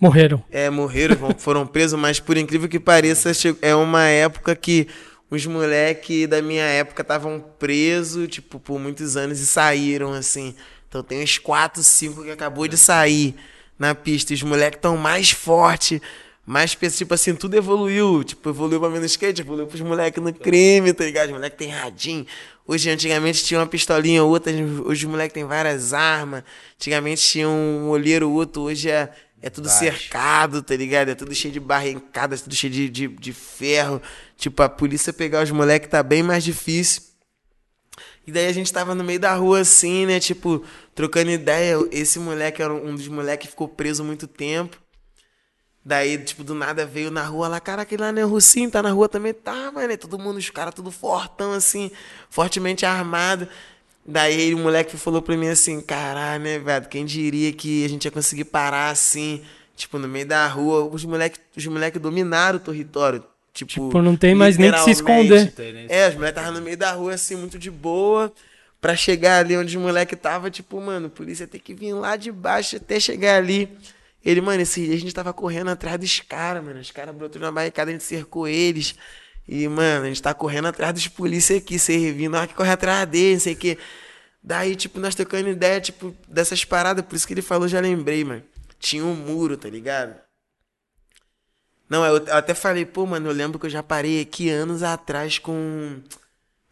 Morreram. É, morreram, foram presos, mas por incrível que pareça, é uma época que os moleques da minha época estavam presos, tipo, por muitos anos e saíram, assim. Então tem uns 4, 5 que acabou de sair na pista. Os moleques estão mais fortes, mais, tipo assim, tudo evoluiu. Tipo, evoluiu pra no skate, evoluiu pros moleques no crime, tá ligado? Os moleques têm radinho. Hoje, antigamente, tinha uma pistolinha ou outra, hoje os moleques têm várias armas. Antigamente tinha um olheiro ou outro, hoje é, é tudo Vários. cercado, tá ligado? É tudo cheio de barrincada, tudo cheio de, de, de ferro. Tipo, a polícia pegar os moleques tá bem mais difícil. E daí a gente tava no meio da rua assim, né? Tipo, trocando ideia. Esse moleque era um dos moleques que ficou preso muito tempo. Daí, tipo, do nada veio na rua lá, cara, aquele lá não é Russinho, tá na rua também? Tá, mano, é todo mundo, os caras tudo fortão, assim, fortemente armado. Daí o moleque falou pra mim assim, caralho, né, velho, quem diria que a gente ia conseguir parar assim, tipo, no meio da rua. Os moleques os moleque dominaram o território. Tipo, Tipo, não tem mais nem que se esconder. É, as mulheres estavam no meio da rua, assim, muito de boa. Pra chegar ali onde os moleques tava, tipo, mano, a polícia tem que vir lá de baixo até chegar ali. Ele, mano, esse dia a gente tava correndo atrás dos caras, mano. Os caras brotou na barricada, a gente cercou eles. E, mano, a gente tá correndo atrás dos polícia aqui, servindo, na hora que corre atrás deles, não sei o quê. Daí, tipo, nós trocando ideia, tipo, dessas paradas, por isso que ele falou, já lembrei, mano. Tinha um muro, tá ligado? Não, eu, eu até falei, pô, mano, eu lembro que eu já parei aqui anos atrás com.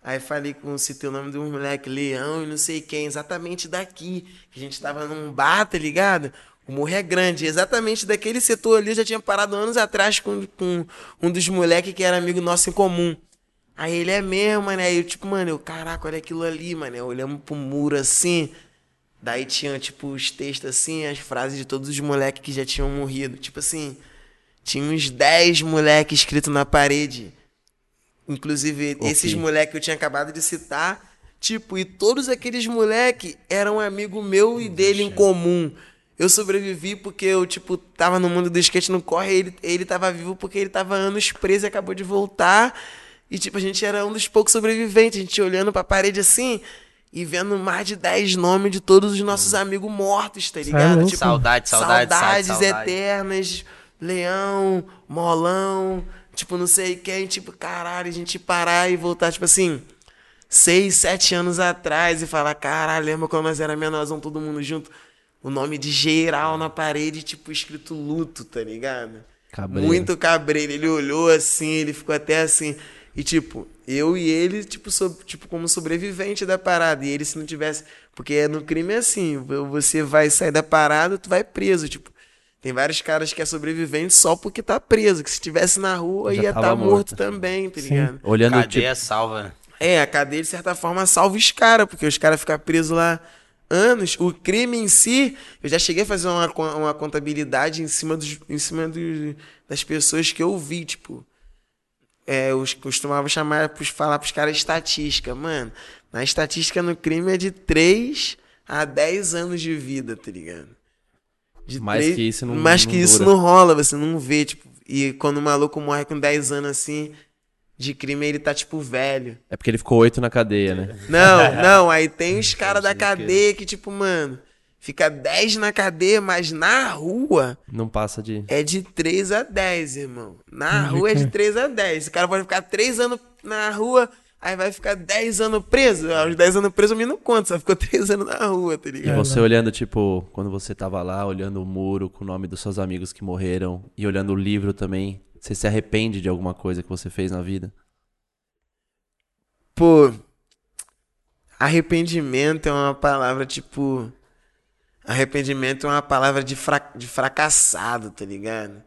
Aí falei com citei o nome um moleque, Leão e não sei quem, exatamente daqui. Que a gente tava num bar, tá ligado? O morro é grande, exatamente daquele setor ali eu já tinha parado anos atrás com, com um dos moleques que era amigo nosso em comum. Aí ele é mesmo, mano. Aí eu, tipo, mano, eu, caraca, olha aquilo ali, mano. Eu olhamos pro muro assim. Daí tinha, tipo, os textos assim, as frases de todos os moleques que já tinham morrido. Tipo assim, tinha uns 10 moleques escritos na parede. Inclusive, Ok. esses moleques que eu tinha acabado de citar. Tipo, e todos aqueles moleques eram amigo meu e dele em comum. Eu sobrevivi porque eu, tipo, tava no mundo do skate no corre, ele, ele tava vivo porque ele tava anos preso e acabou de voltar. E, tipo, a gente era um dos poucos sobreviventes. A gente olhando pra parede assim e vendo mais de 10 nomes de todos os nossos amigos mortos, tá ligado? louco. Tipo, Saudade, saudade, saudades saudade, saudade. eternas, Leão, Molão, tipo, não sei quem, tipo, caralho, a gente parar e voltar, tipo assim, seis, sete anos atrás e falar, caralho, lembra quando nós era menorzão, todo mundo junto? O nome de geral na parede, tipo, escrito luto, tá ligado? Cabreiro. Muito cabreiro. Ele olhou assim, ele ficou até assim. E, tipo, eu e ele, tipo, so- tipo, como sobrevivente da parada. E ele, se não tivesse. Porque no crime é assim: você vai sair da parada, tu vai preso. Tipo, tem vários caras que é sobrevivente só porque tá preso. Que se tivesse na rua, Já ia estar morto. morto. também, tá Sim. ligado? Olhando, tipo, Cadeia salva. É, a cadeia, de certa forma, salva os caras, porque os caras ficam presos lá anos. O crime em si, eu já cheguei a fazer uma, uma contabilidade em cima, dos, em cima dos, das pessoas que eu vi, tipo. É, eu costumava chamar, pros, falar pros caras estatística. Mano, na estatística no crime é de 3 a 10 anos de vida, tá ligado? De Mais que isso não- Mais não que isso dura. não rola, você não vê, tipo. E quando o maluco morre com 10 anos assim, de crime, ele tá, tipo, velho. É porque ele ficou oito na cadeia, né? Não, não, aí tem os caras da cadeia que, tipo, mano, fica 10 na cadeia, mas na rua Não passa de. é de 3 a 10, irmão. Na rua é de crer. 3 a 10. O cara pode ficar 3 anos na rua, aí vai ficar 10 anos preso. Aos 10 anos preso, eu me não conto, só ficou 3 anos na rua, tá E ligado? você olhando, tipo, quando você tava lá, olhando o muro com o nome dos seus amigos que morreram e olhando o livro também, você se arrepende de alguma coisa que você fez na vida? Pô, arrependimento é uma palavra, tipo. Arrependimento é uma palavra de, fra... de fracassado, tá ligado?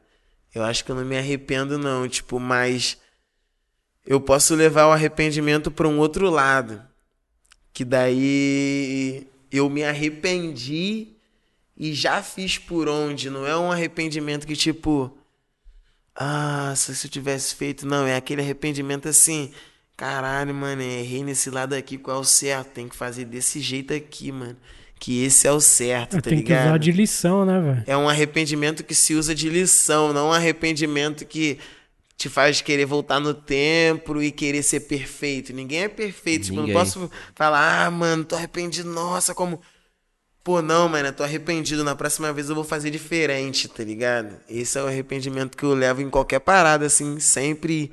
Eu acho que eu não me arrependo, não. Tipo, mas. Eu posso levar o arrependimento pra um outro lado. Que daí. Eu me arrependi e já fiz por onde. Não é um arrependimento que, tipo. Ah, se eu tivesse feito. Não, é aquele arrependimento assim. Caralho, mano, errei nesse lado aqui, qual é o certo? Tem que fazer desse jeito aqui, mano. Que esse é o certo, tá Tem que usar ligado? de lição, né, velho? É um arrependimento que se usa de lição, não um arrependimento que te faz querer voltar no tempo e querer ser perfeito. Ninguém é perfeito. Tipo, eu não Ninguém. posso falar, ah, mano, tô arrependido, nossa, como. Pô, não, mano, eu tô arrependido. Na próxima vez eu vou fazer diferente, tá ligado? Esse é o arrependimento que eu levo em qualquer parada, assim, sempre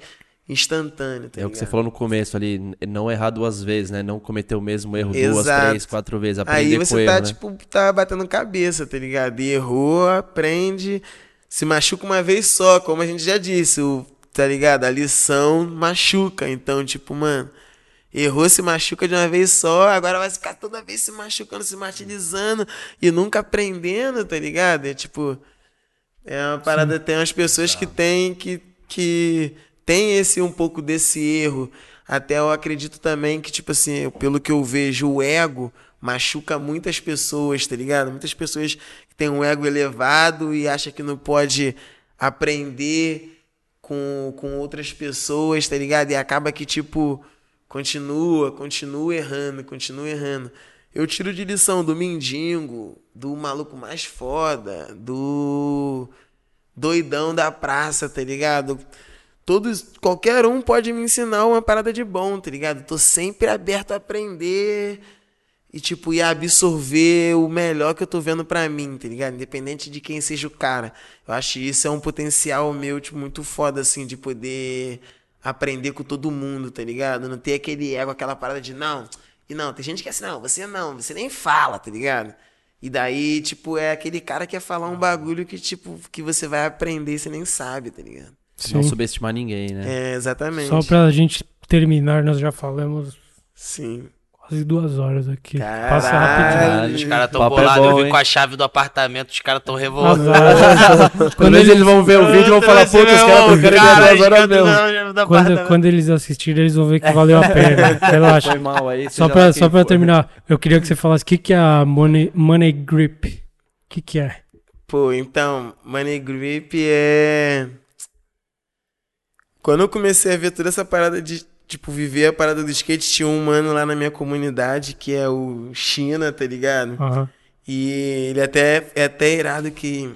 instantâneo, tá é o que você falou no começo ali, não errar duas vezes, né? Não cometer o mesmo erro duas, Exato. três, quatro vezes. Aprender Aí com você erro, tá, né? tipo, tá batendo cabeça, tá ligado? E errou, aprende, se machuca uma vez só, como a gente já disse, o, tá ligado? A lição machuca. Então, tipo, mano, errou, se machuca de uma vez só, agora vai ficar toda vez se machucando, se martirizando e nunca aprendendo, tá ligado? É tipo. É uma parada, tem umas pessoas que tem que, que tem esse um pouco desse erro. Até eu acredito também que, tipo assim, pelo que eu vejo, o ego machuca muitas pessoas, tá ligado? Muitas pessoas que têm um ego elevado e acham que não pode aprender com, com outras pessoas, tá ligado? E acaba que, tipo, continua, continua errando, continua errando. Eu tiro de lição do mendigo, do maluco mais foda, do doidão da praça, tá ligado? todos, qualquer um pode me ensinar uma parada de bom, tá ligado? Tô sempre aberto a aprender e, tipo, ir absorver o melhor que eu tô vendo pra mim, tá ligado? Independente de quem seja o cara. Eu acho isso é um potencial meu, tipo, muito foda, assim, de poder aprender com todo mundo, tá ligado? Não ter aquele ego, aquela parada de não. E não, tem gente que é assim, não, você não, você nem fala, tá ligado? E daí, tipo, é aquele cara que quer falar um bagulho que, tipo, que você vai aprender e você nem sabe, tá ligado? Não Sim. subestimar ninguém, né? É, exatamente. Só pra gente terminar, nós já falamos Sim. Quase duas horas aqui. Caralho. Passa rapidinho. Os caras tão é bolados, bom, eu vim hein? com a chave do apartamento, os caras tão revoltados. Quando quando, eles, eles, vão ver o vídeo, vão falar, puta, os caras estão querendo ir duas horas mesmo. quando, quando eles assistirem, eles vão ver que valeu a pena. Relaxa. Foi mal aí. Só pra, só pra terminar, eu queria que você falasse o que, que é a Money, money Grip. O que, que é? Pô, então, Money Grip é. Quando eu comecei a ver toda essa parada de, tipo, viver a parada do skate, tinha um mano lá na minha comunidade que é o China, tá ligado? Aham. E ele até é até irado que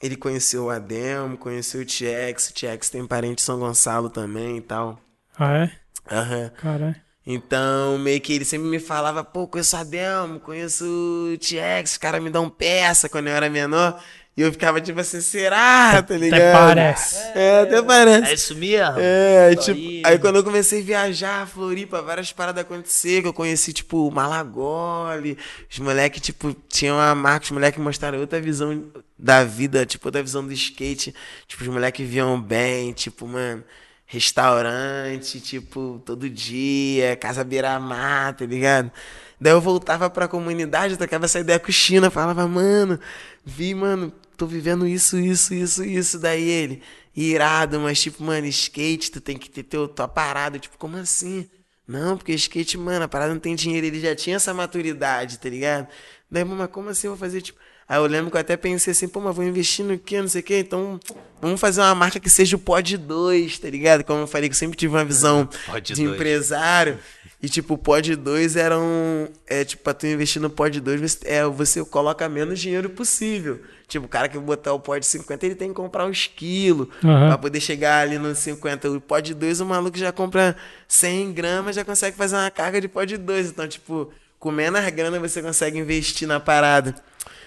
ele conheceu o Adelmo, conheceu o TX, o TX tem parente em São Gonçalo também e tal. Ah, é? Aham. Caralho. Então, meio que ele sempre me falava, pô, conheço o Adelmo, conheço o TX, os caras me dão peça quando eu era menor. E eu ficava tipo assim, será? Tá ligado? Até parece. É, até parece. É isso mesmo? É, tipo, aí. aí quando eu comecei a viajar, Floripa, várias paradas acontecer, que eu conheci, tipo, o Malagoli, os moleques, tipo, tinham uma marca, os moleques mostraram outra visão da vida, tipo, outra visão do skate, tipo, os moleques viam bem, tipo, mano, restaurante, tipo, todo dia, casa beira-mar, tá ligado? Daí eu voltava pra comunidade, trocava essa ideia com o China, falava, mano, vi, mano, tô vivendo isso, isso, isso, isso. Daí ele, irado, mas tipo, mano, skate, tu tem que ter teu, tua parada. Tipo, como assim? Não, porque skate, mano, a parada não tem dinheiro. Ele já tinha essa maturidade, tá ligado? Daí, mas como assim eu vou fazer, tipo... Aí eu lembro que eu até pensei assim, pô, mas vou investir no quê, não sei o quê, então vamos fazer uma marca que seja o Pod 2, tá ligado? Como eu falei, que eu sempre tive uma visão Pod de 2. empresário. E tipo, o Pod 2 era um. É tipo, pra tu investir no Pod 2, você, é, você coloca menos dinheiro possível. Tipo, o cara que botar o Pod 50, ele tem que comprar uns quilos Aham. pra poder chegar ali nos 50. O Pod 2, o maluco já compra 100 gramas, já consegue fazer uma carga de Pod 2. Então, tipo, com menos grana você consegue investir na parada.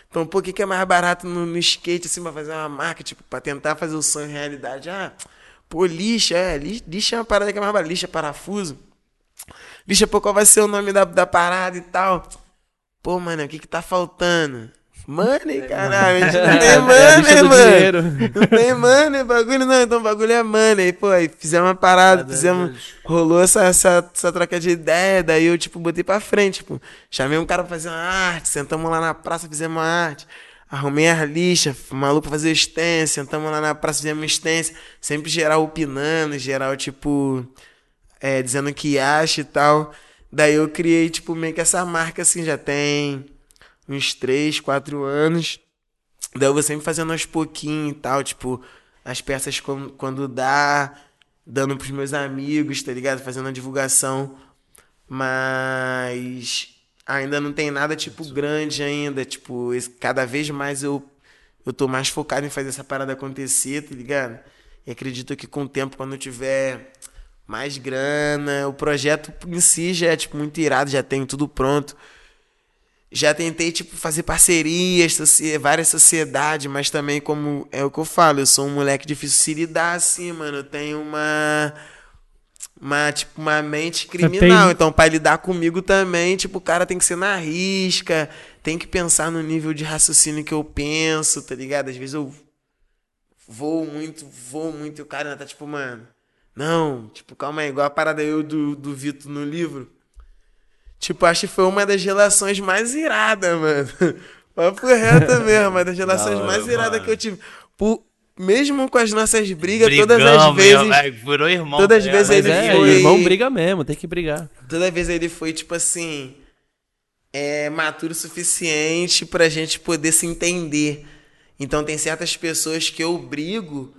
Então, o que, que é mais barato no, no skate, assim, pra fazer uma marca, tipo, pra tentar fazer o sonho realidade? Ah, pô, lixa, é, li- lixa é uma parada que é mais barata, lixa, parafuso. Lixa, pô, qual vai ser o nome da, da parada e tal? Pô, mano, o que que tá faltando? Money, caralho, a gente não tem É a money, mano. dinheiro. Não tem money, bagulho não, então o bagulho é money. Pô, aí fizemos uma parada, fizemos, rolou essa, essa, essa troca de ideia, daí eu, tipo, botei pra frente, tipo, chamei um cara pra fazer uma arte, sentamos lá na praça, fizemos uma arte. Arrumei as lixas, maluco pra fazer stencil, sentamos lá na praça, fizemos stencil, sempre geral opinando, geral, tipo, é, dizendo que acha e tal. Daí eu criei, tipo, meio que essa marca, assim, já tem uns 3, 4 anos. Daí eu vou sempre fazendo aos pouquinhos e tal, tipo, as peças quando, quando dá, dando pros meus amigos, tá ligado? Fazendo a divulgação. Mas ainda não tem nada, tipo, grande ainda. Tipo, cada vez mais eu, eu tô mais focado em fazer essa parada acontecer, tá ligado? E acredito que com o tempo, quando eu tiver mais grana, o projeto em si já é, tipo, muito irado, já tenho tudo pronto. Já tentei, tipo, fazer parcerias, várias sociedades, mas também, como é o que eu falo, eu sou um moleque difícil de se lidar, assim, mano. Eu tenho uma. Uma, tipo, uma mente criminal. tem- Então, pra lidar comigo também, tipo, o cara tem que ser na risca, tem que pensar no nível de raciocínio que eu penso, tá ligado? Às vezes eu vou muito, vou muito, e o cara ainda tá tipo, mano. Não, tipo, calma aí, igual a parada eu do, do Vitor no livro. Tipo, acho que foi uma das relações mais iradas, mano. Papo reto mesmo, uma das relações hora, mais iradas mano. que eu tive. Por, mesmo com as nossas brigas, todas as Brigão, vezes. meu, é, virou irmão. todas as vezes ele é, foi- irmão briga mesmo, tem que brigar. Toda vez ele foi, tipo assim, é, maturo o suficiente pra gente poder se entender. Então tem certas pessoas que eu brigo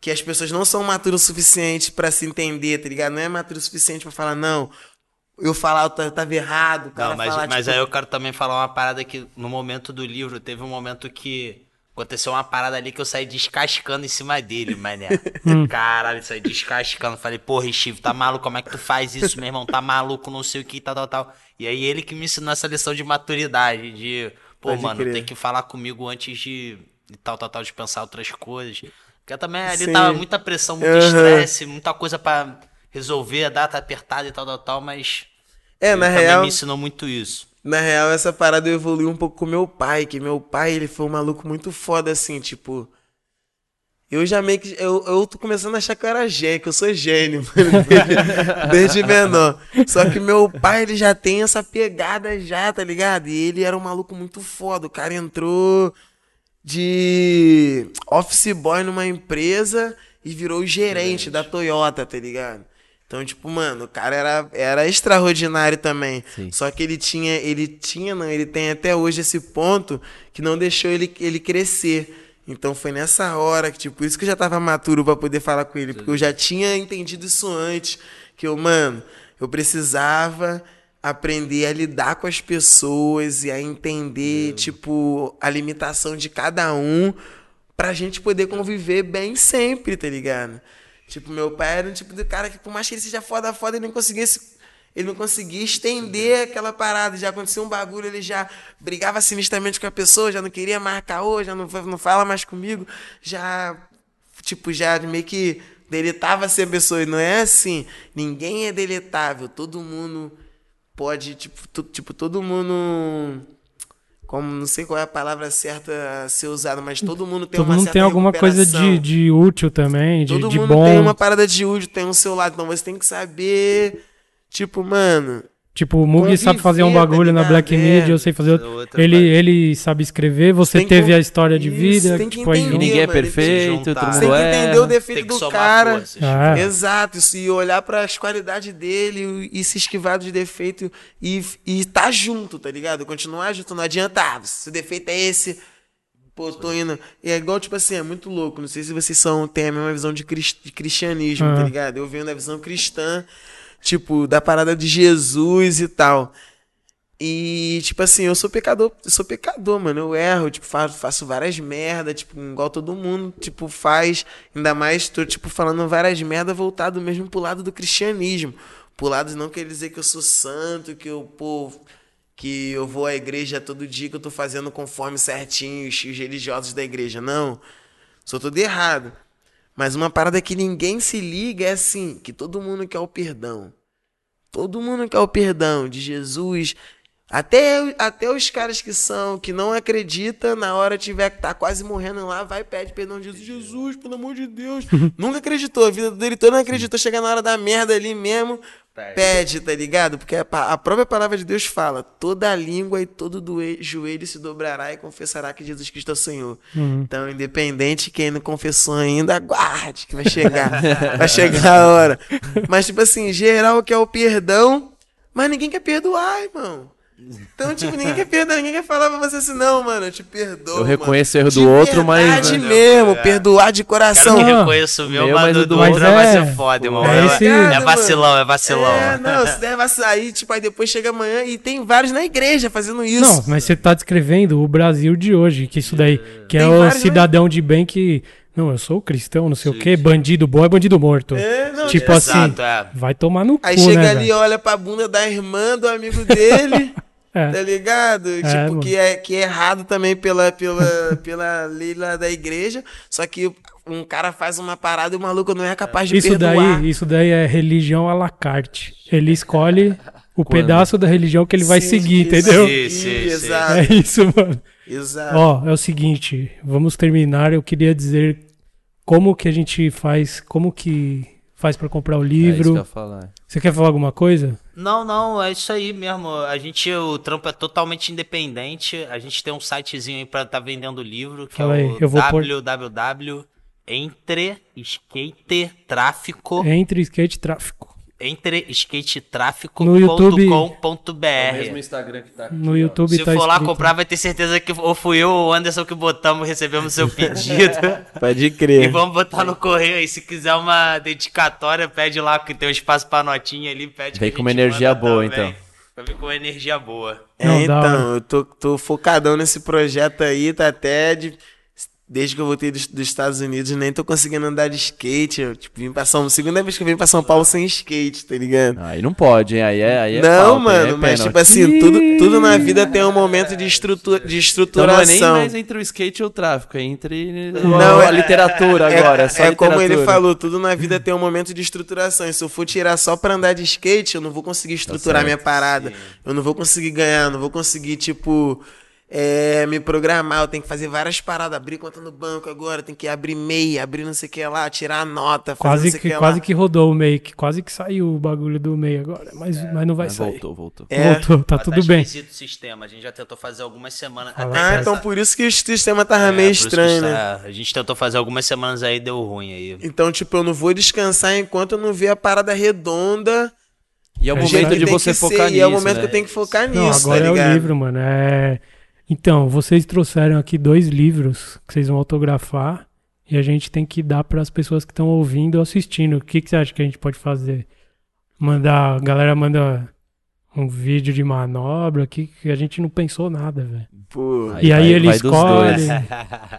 que as pessoas não são maturas o suficiente pra se entender, tá ligado? Não é maturo o suficiente pra falar, não, eu falar eu ta- eu tava errado, Não, mas, falar, mas tipo, aí eu quero também falar uma parada que no momento do livro, teve um momento que, Aconteceu uma parada ali que eu saí descascando em cima dele, mané. Hum. Caralho, saí descascando. Falei, porra, Steve, tá maluco? Como é que tu faz isso, meu irmão? Tá maluco, não sei o que, tal, tal, tal. E aí ele que me ensinou essa lição de maturidade, de, pô, Pode mano, crer. tem que falar comigo antes de de tal, tal, tal, de pensar outras coisas. Porque também ali Sim. tava muita pressão, muito Aham. estresse, muita coisa pra resolver, a data apertada e tal, tal, tal, mas. É, na também real, me ensinou muito isso. na real, essa parada eu evolui um pouco com meu pai, que meu pai, ele foi um maluco muito foda, assim, tipo... Eu já meio que... Eu, eu tô começando a achar que eu era gênio, que eu sou gênio, mano, desde, desde menor. Só que meu pai, ele já tem essa pegada já, tá ligado? E ele era um maluco muito foda, o cara entrou de office boy numa empresa e virou gerente da Toyota, tá ligado? Então, tipo, mano, o cara era, era extraordinário também. Sim. Só que ele tinha, ele tinha, não, ele tem até hoje esse ponto que não deixou ele, ele crescer. Então foi nessa hora que, tipo, isso que eu já tava maturo pra poder falar com ele, porque eu já tinha entendido isso antes, que eu, mano, eu precisava aprender a lidar com as pessoas e a entender, tipo, a limitação de cada um pra gente poder conviver bem sempre, tá ligado? Tipo, meu pai era um tipo de cara que, por mais que ele seja foda, foda, ele não conseguia se- Ele não conseguia estender aquela parada. Já acontecia um bagulho, ele já brigava sinistramente com a pessoa, já não queria marcar hoje, já não, não fala mais comigo, já, tipo, já meio que deletava ser a pessoa. E não é assim. Ninguém é deletável. Todo mundo pode, tipo, tu- tipo todo mundo. Como, não sei qual é a palavra certa a ser usada, mas todo mundo tem Todo uma mundo tem alguma coisa de, de útil também, de, Todo de mundo bom. tem uma parada de útil, tem um seu lado. Então você tem que saber. Tipo, mano. Tipo, o Mugi sabe fazer um bagulho na ligado? Black É. Media, eu sei fazer outro. Outra Ele, ele sabe escrever, você Tem que teve con- a história de Isso, vida. tem que tipo, entender. E ninguém é que perfeito, todo Você tem mundo que é. entender o defeito que do cara. Ah. Exato, isso, e olhar para as qualidades dele e se esquivar dos defeitos e, e tá junto, tá ligado? Continuar junto, não adianta, ah, se o defeito é esse, pô, tô indo. E é igual, tipo assim, é muito louco. Não sei se vocês são, têm a mesma visão de, cris- de cristianismo, tá ligado? Eu venho da visão cristã, tipo, da parada de Jesus e tal. E, tipo assim, eu sou pecador, eu sou pecador, mano. Eu erro, tipo, faço, faço várias merda, tipo, igual todo mundo, tipo, faz. Ainda mais, tô, tipo, falando várias merda voltado mesmo pro lado do cristianismo. Pro lado não quer dizer que eu sou santo, que eu, pô, que eu vou à igreja todo dia, que eu tô fazendo conforme certinho os, os religiosos da igreja. Não. Sou tudo errado. Mas uma parada que ninguém se liga é assim, que todo mundo quer o perdão. Todo mundo quer o perdão de Jesus. Até, até os caras que são, que não acreditam, na hora tiver que tá quase morrendo lá, vai e pede perdão de Jesus. Jesus, pelo amor de Deus. Nunca acreditou, a vida dele toda não acreditou. Chega na hora da merda ali mesmo, pede, tá ligado? Porque a, própria palavra de Deus fala: toda língua e todo doe- joelho se dobrará e confessará que Jesus Cristo é o Senhor. Então, independente quem não confessou ainda, aguarde que vai chegar. vai chegar a hora. Mas, tipo assim, geral quer o perdão, mas ninguém quer perdoar, irmão. Então, tipo, ninguém quer perdoar, ninguém quer falar pra você assim, não, mano, eu te perdoo. Eu mano. reconheço o erro De do outro, mas- verdade mesmo, perdoar de coração. que Não. reconheça o meu, Meu, mas mas o do outro outro vai é- ser foda, irmão. é É, esse- é vacilão, é vacilão. É, não, se der vacilar aí, tipo, aí depois chega amanhã e tem vários na igreja fazendo isso. Não, mas você tá descrevendo o Brasil de hoje, que isso daí, que é Tem o né? cidadão de bem que. Não, eu sou cristão, não sei o quê, bandido bom é bandido morto. É, não, tipo Exato, assim, é. vai tomar no Aí cu, chega né, ali, velho? olha pra bunda da irmã do amigo dele, É. tá ligado? tipo, mano. que é, que é errado também pela, pela, pela lei lá da igreja. Só que um cara faz uma parada e o maluco não é capaz de Isso perdoar. daí, isso daí é religião à la carte. Ele escolhe o pedaço da religião que ele vai Sim, seguir, isso, entendeu? Sim, sim, sim. Exato. É isso, mano. Exato. Ó, é o seguinte, vamos terminar. Eu queria dizer como que a gente faz, como que faz pra comprar o É isso que eu livro. falar. Você quer falar alguma coisa? Não, não, é isso aí mesmo. A gente, o trampo é totalmente independente. A gente tem um sitezinho aí pra tá vendendo livro, que Fala é aí, o eu vou pôr- www entre skate tráfico Entre skate tráfico. Entre skate No YouTube- É o mesmo. Instagram que tá aqui. No ó. YouTube Se tá for lá escrito. comprar, vai ter certeza que ou fui eu ou o Anderson que botamos, recebemos seu pedido. Pode E crer. vamos botar no correio aí. Se quiser uma dedicatória, pede lá que tem um espaço pra notinha ali. Pede Vem que com uma energia boa, também. então. Vai vir com uma energia boa. É, então, eu tô, tô focadão nesse projeto aí, tá até de. Desde que eu voltei dos, dos Estados Unidos, nem tô conseguindo andar de skate. Eu, tipo, vim pra São... Segunda vez que eu vim pra São Paulo sem skate, tá ligado? Aí não pode, hein? Aí é, aí é não, falta, mano, é mas pênalti. tipo assim, tudo, tudo na vida tem um momento de, estrutura, de Então não é nem estruturação. mais entre o skate e o tráfico, é entre Não, a é- literatura É- agora. É, só é como ele falou, tudo na vida tem um momento de estruturação. E se eu for tirar só pra andar de skate, eu não vou conseguir estruturar certo. minha parada. Eu não vou conseguir ganhar, não vou conseguir, tipo, é, me programar. Eu tenho que fazer várias paradas, abrir conta no banco agora, tem que abrir MEI, abrir não sei o que lá, tirar a nota, fazer não Quase que, que lá. quase que rodou o MEI, que quase que saiu o bagulho do MEI agora. Mas, mas não vai Mas sair. voltou, voltou. É. Voltou, tá Mas tudo bem. o sistema. A gente já tentou fazer algumas semanas. Fala até. Ah, essa- então por isso que o sistema tava é, meio estranho, está- né? A gente tentou fazer algumas semanas aí deu ruim aí. Então, tipo, eu não vou descansar enquanto eu não ver a parada redonda. E é o É, momento de você focar ser, nisso. E é o momento né? que eu tenho que focar Não, nisso, agora tá é o livro, mano. É... Então, vocês trouxeram aqui dois livros que vocês vão autografar e a gente tem que dar para as pessoas que estão ouvindo ou assistindo. O que, que você acha que a gente pode fazer? Mandar, a galera manda um vídeo de manobra aqui que a gente não pensou nada, velho. Pô, E aí vai- ele vai escolhe.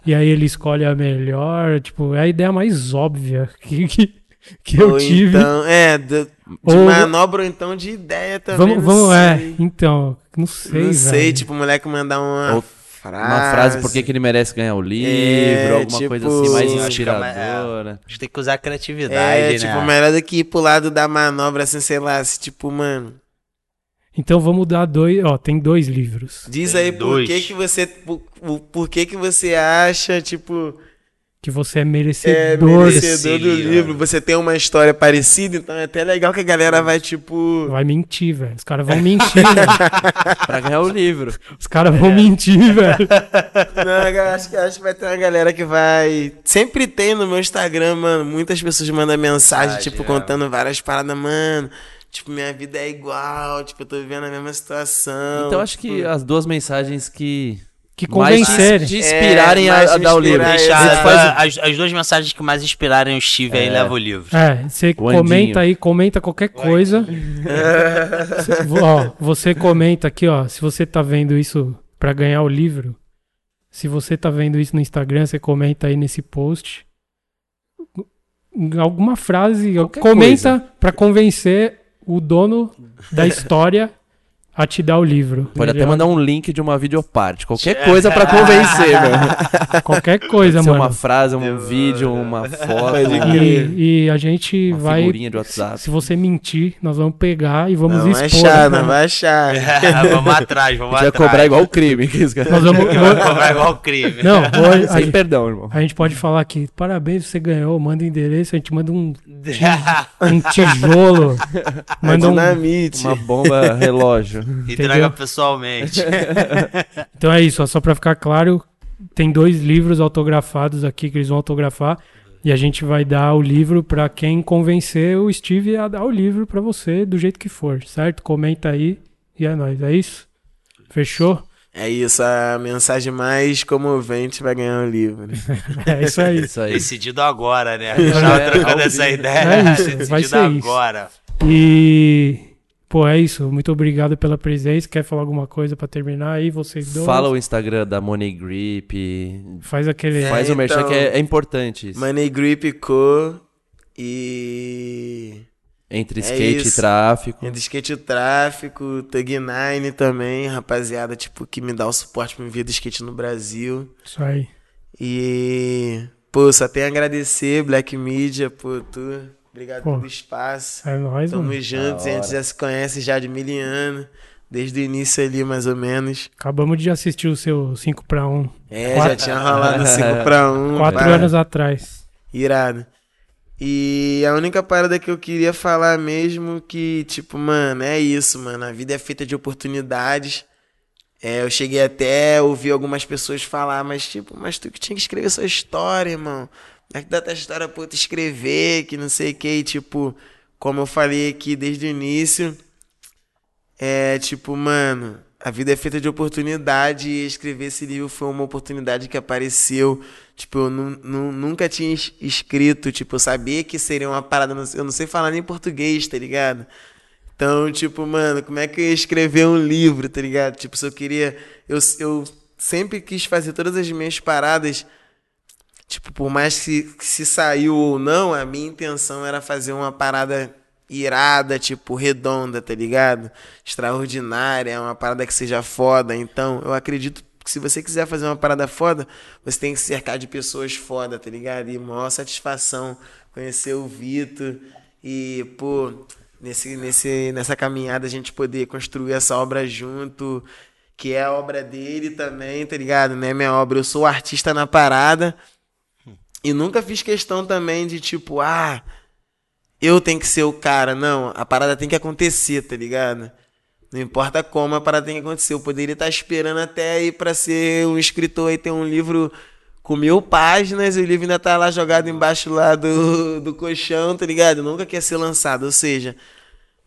E aí ele escolhe a melhor, tipo, é a ideia mais óbvia que, que, que eu ou tive. então, é, de, de Ou- manobra ou então de ideia também. vamos, vamos, é, sei. então, não sei, não velho. sei, tipo, o moleque mandar uma Ou frase. Uma frase por que que ele merece ganhar o livro, É, alguma tipo, coisa assim mais acho que inspiradora. A gente tem que usar a criatividade, É, né? tipo, melhor do que ir pro lado da manobra, assim, sei lá, se, tipo, mano. Então vamos dar dois, ó, tem dois livros Diz Tem aí por dois. que que você. Por, por- por que que você acha, tipo, que você é é merecedor. merecedor do livro. Você tem uma história parecida, então é até legal que a galera vai, tipo. Vai mentir, velho. Os caras vão mentir, velho. Pra ganhar o livro. Os caras vão mentir, velho. Não, eu acho que, acho que vai ter uma galera que vai. Sempre tem no meu Instagram, mano. Muitas pessoas mandam mensagem, Mensagem, tipo, é. contando várias paradas, mano. Tipo, minha vida é igual, tipo, eu tô vivendo a mesma situação. Então acho que as duas mensagens que Que convencerem. te inspirarem É, a, a dar o livro. inspirar, Deixa exato. A gente faz as, as duas mensagens que mais inspirarem o Steve aí, É. leva o livro. É, você O Andinho. comenta aí, comenta qualquer coisa. Cê- ó, você comenta aqui, ó, se você tá vendo isso pra ganhar o livro, se você tá vendo isso no Instagram, você comenta aí nesse post. Alguma frase, Qualquer comenta pra convencer o dono da história a te dar o livro. Pode até mandar um link de uma videoparte. Qualquer coisa pra convencer, meu. qualquer coisa, Pode ser mano. uma frase, um vídeo, uma foto, uma. E, e a gente vai. figurinha de WhatsApp. Se você mentir, nós vamos pegar e vamos Não vai expor. achar, né? não vai achar. vamos atrás, vamos A gente vai atrás. cobrar igual o crime. Nós vamos, Vamos cobrar igual o crime. não, hoje, a, Sem gente, perdão, irmão. a gente pode falar aqui, parabéns, você ganhou, manda o endereço, a gente manda um, um tijolo, manda um... dinamite. Uma bomba relógio. Entrega pessoalmente. Então é isso, ó, só pra ficar claro, tem dois livros autografados aqui que eles vão autografar e a gente vai dar o livro pra quem convencer o Steve a dar o livro pra você do jeito que for, certo? Comenta aí e é nóis, é isso? Fechou? É isso, a mensagem mais comovente vai ganhar o livro. né? É isso aí. Isso aí. Decidido agora, né? A gente tava É, trocando essa vivo. ideia. É isso, vai Decidido ser isso. agora. E pô, é isso. Muito obrigado pela presença. Quer falar alguma coisa pra terminar aí, vocês dois? Fala o Instagram da Money Grip. Faz aquele. É, Faz o merchan então- que é, é importante isso. Money Grip Co. E. Entre É skate e isso. tráfico. Entre skate e tráfico, Tug Nine também, rapaziada, tipo, que me dá o suporte pra me ver do skate no Brasil. Isso aí. E. Pô, só tenho a agradecer, Black Media, pô, tu. Obrigado Pô. pelo espaço. É nóis, Tamo mano. juntos, a gente já se conhece já de mil anos. Desde o início ali, mais ou menos. Acabamos de assistir o seu 5 para 1 É, Quatro- já tinha rolado 5 pra 1. quatro anos atrás. Irado. E a única parada que eu queria falar mesmo que, tipo, mano, é isso, mano. A vida é feita de oportunidades. É, eu cheguei até a ouvir algumas pessoas falar, mas tipo, mas tu que tinha que escrever sua história, irmão. É que dá tua história pra tu escrever, que não sei o que, e, tipo, como eu falei aqui desde o início, é tipo, mano, a vida é feita de oportunidade e escrever esse livro foi uma oportunidade que apareceu. Tipo, eu nu- nu- nunca tinha es- escrito, tipo, eu sabia que seria uma parada, eu não sei falar nem português, tá ligado? Então, tipo, mano, como é que eu ia escrever um livro, tá ligado? Tipo, se eu queria. Eu, eu sempre quis fazer todas as minhas paradas tipo, por mais que, que se saiu ou não, a minha intenção era fazer uma parada irada, tipo, redonda, tá ligado? Extraordinária, uma parada que seja foda. Então, eu acredito que se você quiser fazer uma parada foda, você tem que se cercar de pessoas foda, tá ligado? E maior satisfação conhecer o Vitor e, pô, nesse, nesse, nessa caminhada a gente poder construir essa obra junto, que é a obra dele também, tá ligado? Não é minha obra, eu sou artista na parada. E nunca fiz questão também de tipo, ah, eu tenho que ser o cara. Não, a parada tem que acontecer, tá ligado? Não importa como a parada tem que acontecer. Eu poderia estar esperando até aí pra ser um escritor e ter um livro com mil páginas e o livro ainda tá lá jogado embaixo lá do, do colchão, tá ligado? Nunca quer ser lançado. Ou seja,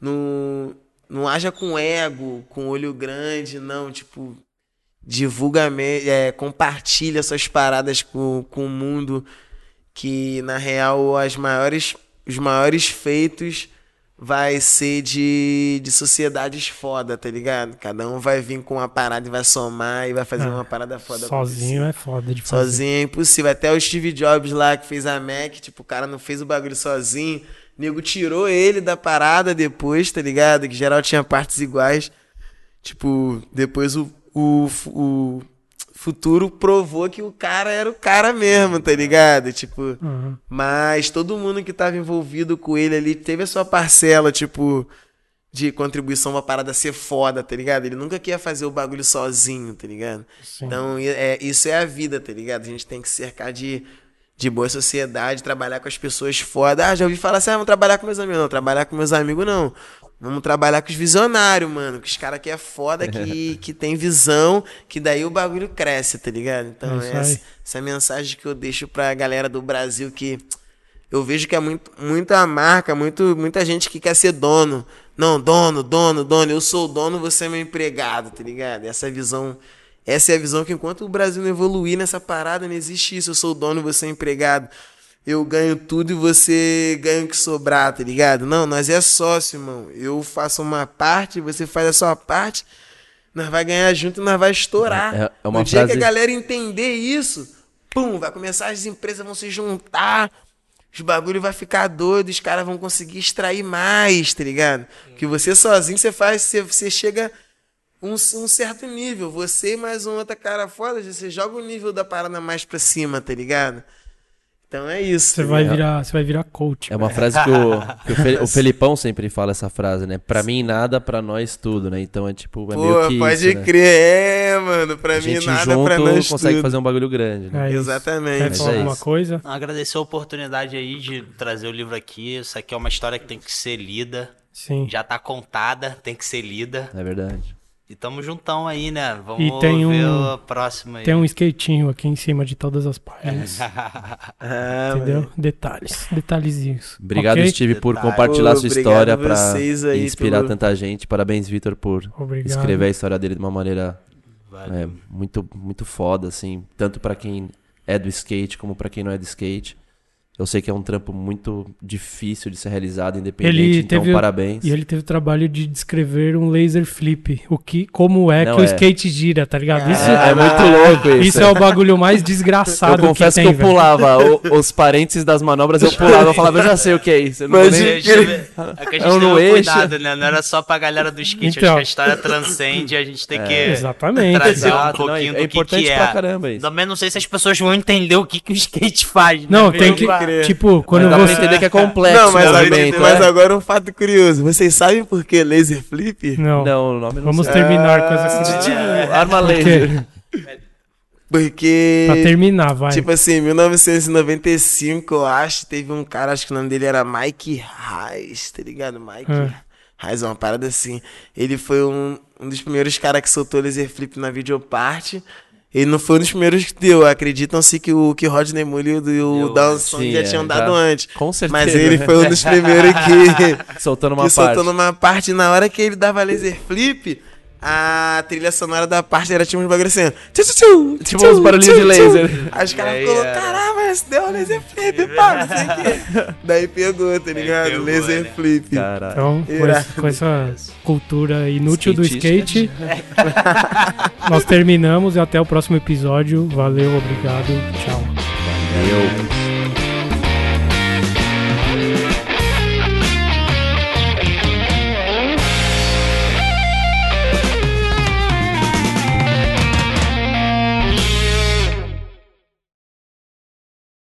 não, não haja com ego, com olho grande, não. Tipo, divulga, é, compartilha suas paradas com, com o mundo. Que na real as maiores, os maiores feitos vai ser de, de sociedades foda, tá ligado? Cada um vai vir com uma parada e vai somar e vai fazer É, uma parada foda. Sozinho é foda de fazer. Sozinho é impossível. Até o Steve Jobs lá que fez a Mac, tipo, o cara não fez o bagulho sozinho. O nego tirou ele da parada depois, tá ligado? Que geral tinha partes iguais. Tipo, depois o, o, o futuro provou que o cara era o cara mesmo, tá ligado? Tipo, Uhum. mas todo mundo que tava envolvido com ele ali teve a sua parcela, tipo, de contribuição pra parada ser foda, tá ligado? Ele nunca queria fazer o bagulho sozinho, tá ligado? Sim. Então, é, isso é a vida, tá ligado? A gente tem que cercar de, de boa sociedade, trabalhar com as pessoas foda. Ah, já ouvi falar assim, ah, vamos trabalhar com meus amigos. Não, trabalhar com meus amigos não. Vamos trabalhar com os visionários, mano. Com os caras que é foda, que, que tem visão, que daí o bagulho cresce, tá ligado? Então, É essa, essa é a mensagem que eu deixo pra galera do Brasil que eu vejo que é muito, muita marca, muito, muita gente que quer ser dono. Não, dono, dono, dono. Eu sou o dono, você é meu empregado, tá ligado? Essa visão, essa é a visão que enquanto o Brasil não evoluir nessa parada, não existe isso. Eu sou o dono, você é empregado. Eu ganho tudo e você ganha o que sobrar, tá ligado? Não, nós é sócio, irmão. Eu faço uma parte, você faz a sua parte. Nós vai ganhar junto e nós vai estourar. É- é uma no dia que frase- a galera entender isso, pum, vai começar, as empresas vão se juntar, os bagulho vai ficar doido, os caras vão conseguir extrair mais, tá ligado? Que você sozinho, você faz, você, você chega um, um certo nível. Você e mais um outro cara foda, você joga o nível da parada mais pra cima, tá ligado? Então é isso. Você vai ligado? virar, você vai virar coach. É uma frase que o, que o, Fe- o Felipão sempre fala essa frase, né? Pra mim nada, pra nós tudo, né? Então é tipo, é meio Pô, que pode isso, né? crer, é, mano. Pra A mim gente nada junto pra nós consegue tudo. fazer um bagulho grande, né? É. Exatamente. Quer falar é alguma coisa? Agradecer a oportunidade aí de trazer o livro aqui. Isso aqui é uma história que tem que ser lida. Sim. Já tá contada, tem que ser lida. É verdade. E tamo juntão aí, né? Vamos E tem ver um- a próxima aí. Tem um skatinho aqui em cima de todas as páginas. Ah, entendeu? Detalhes. Detalhezinhos. Obrigado, Ok? Steve, por Detalhe. compartilhar Pô, sua história a pra vocês aí inspirar pelo- tanta gente. Parabéns, Vitor, por Obrigado. escrever a história dele de uma maneira é, muito, muito foda, assim. Tanto pra quem é do skate como pra quem não é do skate. Eu sei que é um trampo muito difícil de ser realizado, independente. Ele então, teve- parabéns. E ele teve o trabalho de descrever um laser flip. O que, como é Não, que o é. skate gira, tá ligado? Isso, É, é muito louco isso. isso é o bagulho mais desgraçado Eu confesso que que, tem, eu velho. pulava o- os parênteses das manobras, eu pulava, eu falava, eu já sei o que é isso. Eu não Mas nem- eu. É que a gente Eu tem no um eixo. cuidado, né? Não era só pra galera do skate. Então. Acho que a história transcende a gente tem que Exatamente. trazer um Exato, não, pouquinho é do que, importante que é. pra caramba isso. Também não sei se as pessoas vão entender o que, que o skate faz. né? Não, tem Meio que. Va- Tipo, quando Mas dá pra você. entender que é complexo Não, mas, o agora, movimento, mas né? agora um fato curioso. Vocês sabem por que laser flip? Não. Não, o nome não Vamos sei. terminar com essa. De tipo, arma laser. Porque. Pra terminar, vai. Tipo assim, em 1995, eu acho, teve um cara, acho que o nome dele era Mike Reis, tá ligado? Mike É. Reis, uma parada assim. Ele foi um, um dos primeiros caras que soltou laser flip na videoparte. Ele não foi um dos primeiros que deu. Acreditam-se que o que Rodney Mully e o sim, já é, tinham já- dado antes. Com certeza. Mas ele foi um dos primeiros que, Soltando uma que parte. soltou numa parte. Na hora que ele dava laser flip, a trilha sonora da parte era tipo uns bagulho assim. Tchu, tchu, tchu, Tipo uns barulhinhos de laser. Aí os caras aí ficou, era- caramba, esse deu um laser flip, pá, não sei o quê. Daí pegou, tá ligado? pegou, laser né? flip. Caralho. Então, com, com essa cultura inútil do skate, nós terminamos e até o próximo episódio. Valeu, obrigado, tchau. Valeu.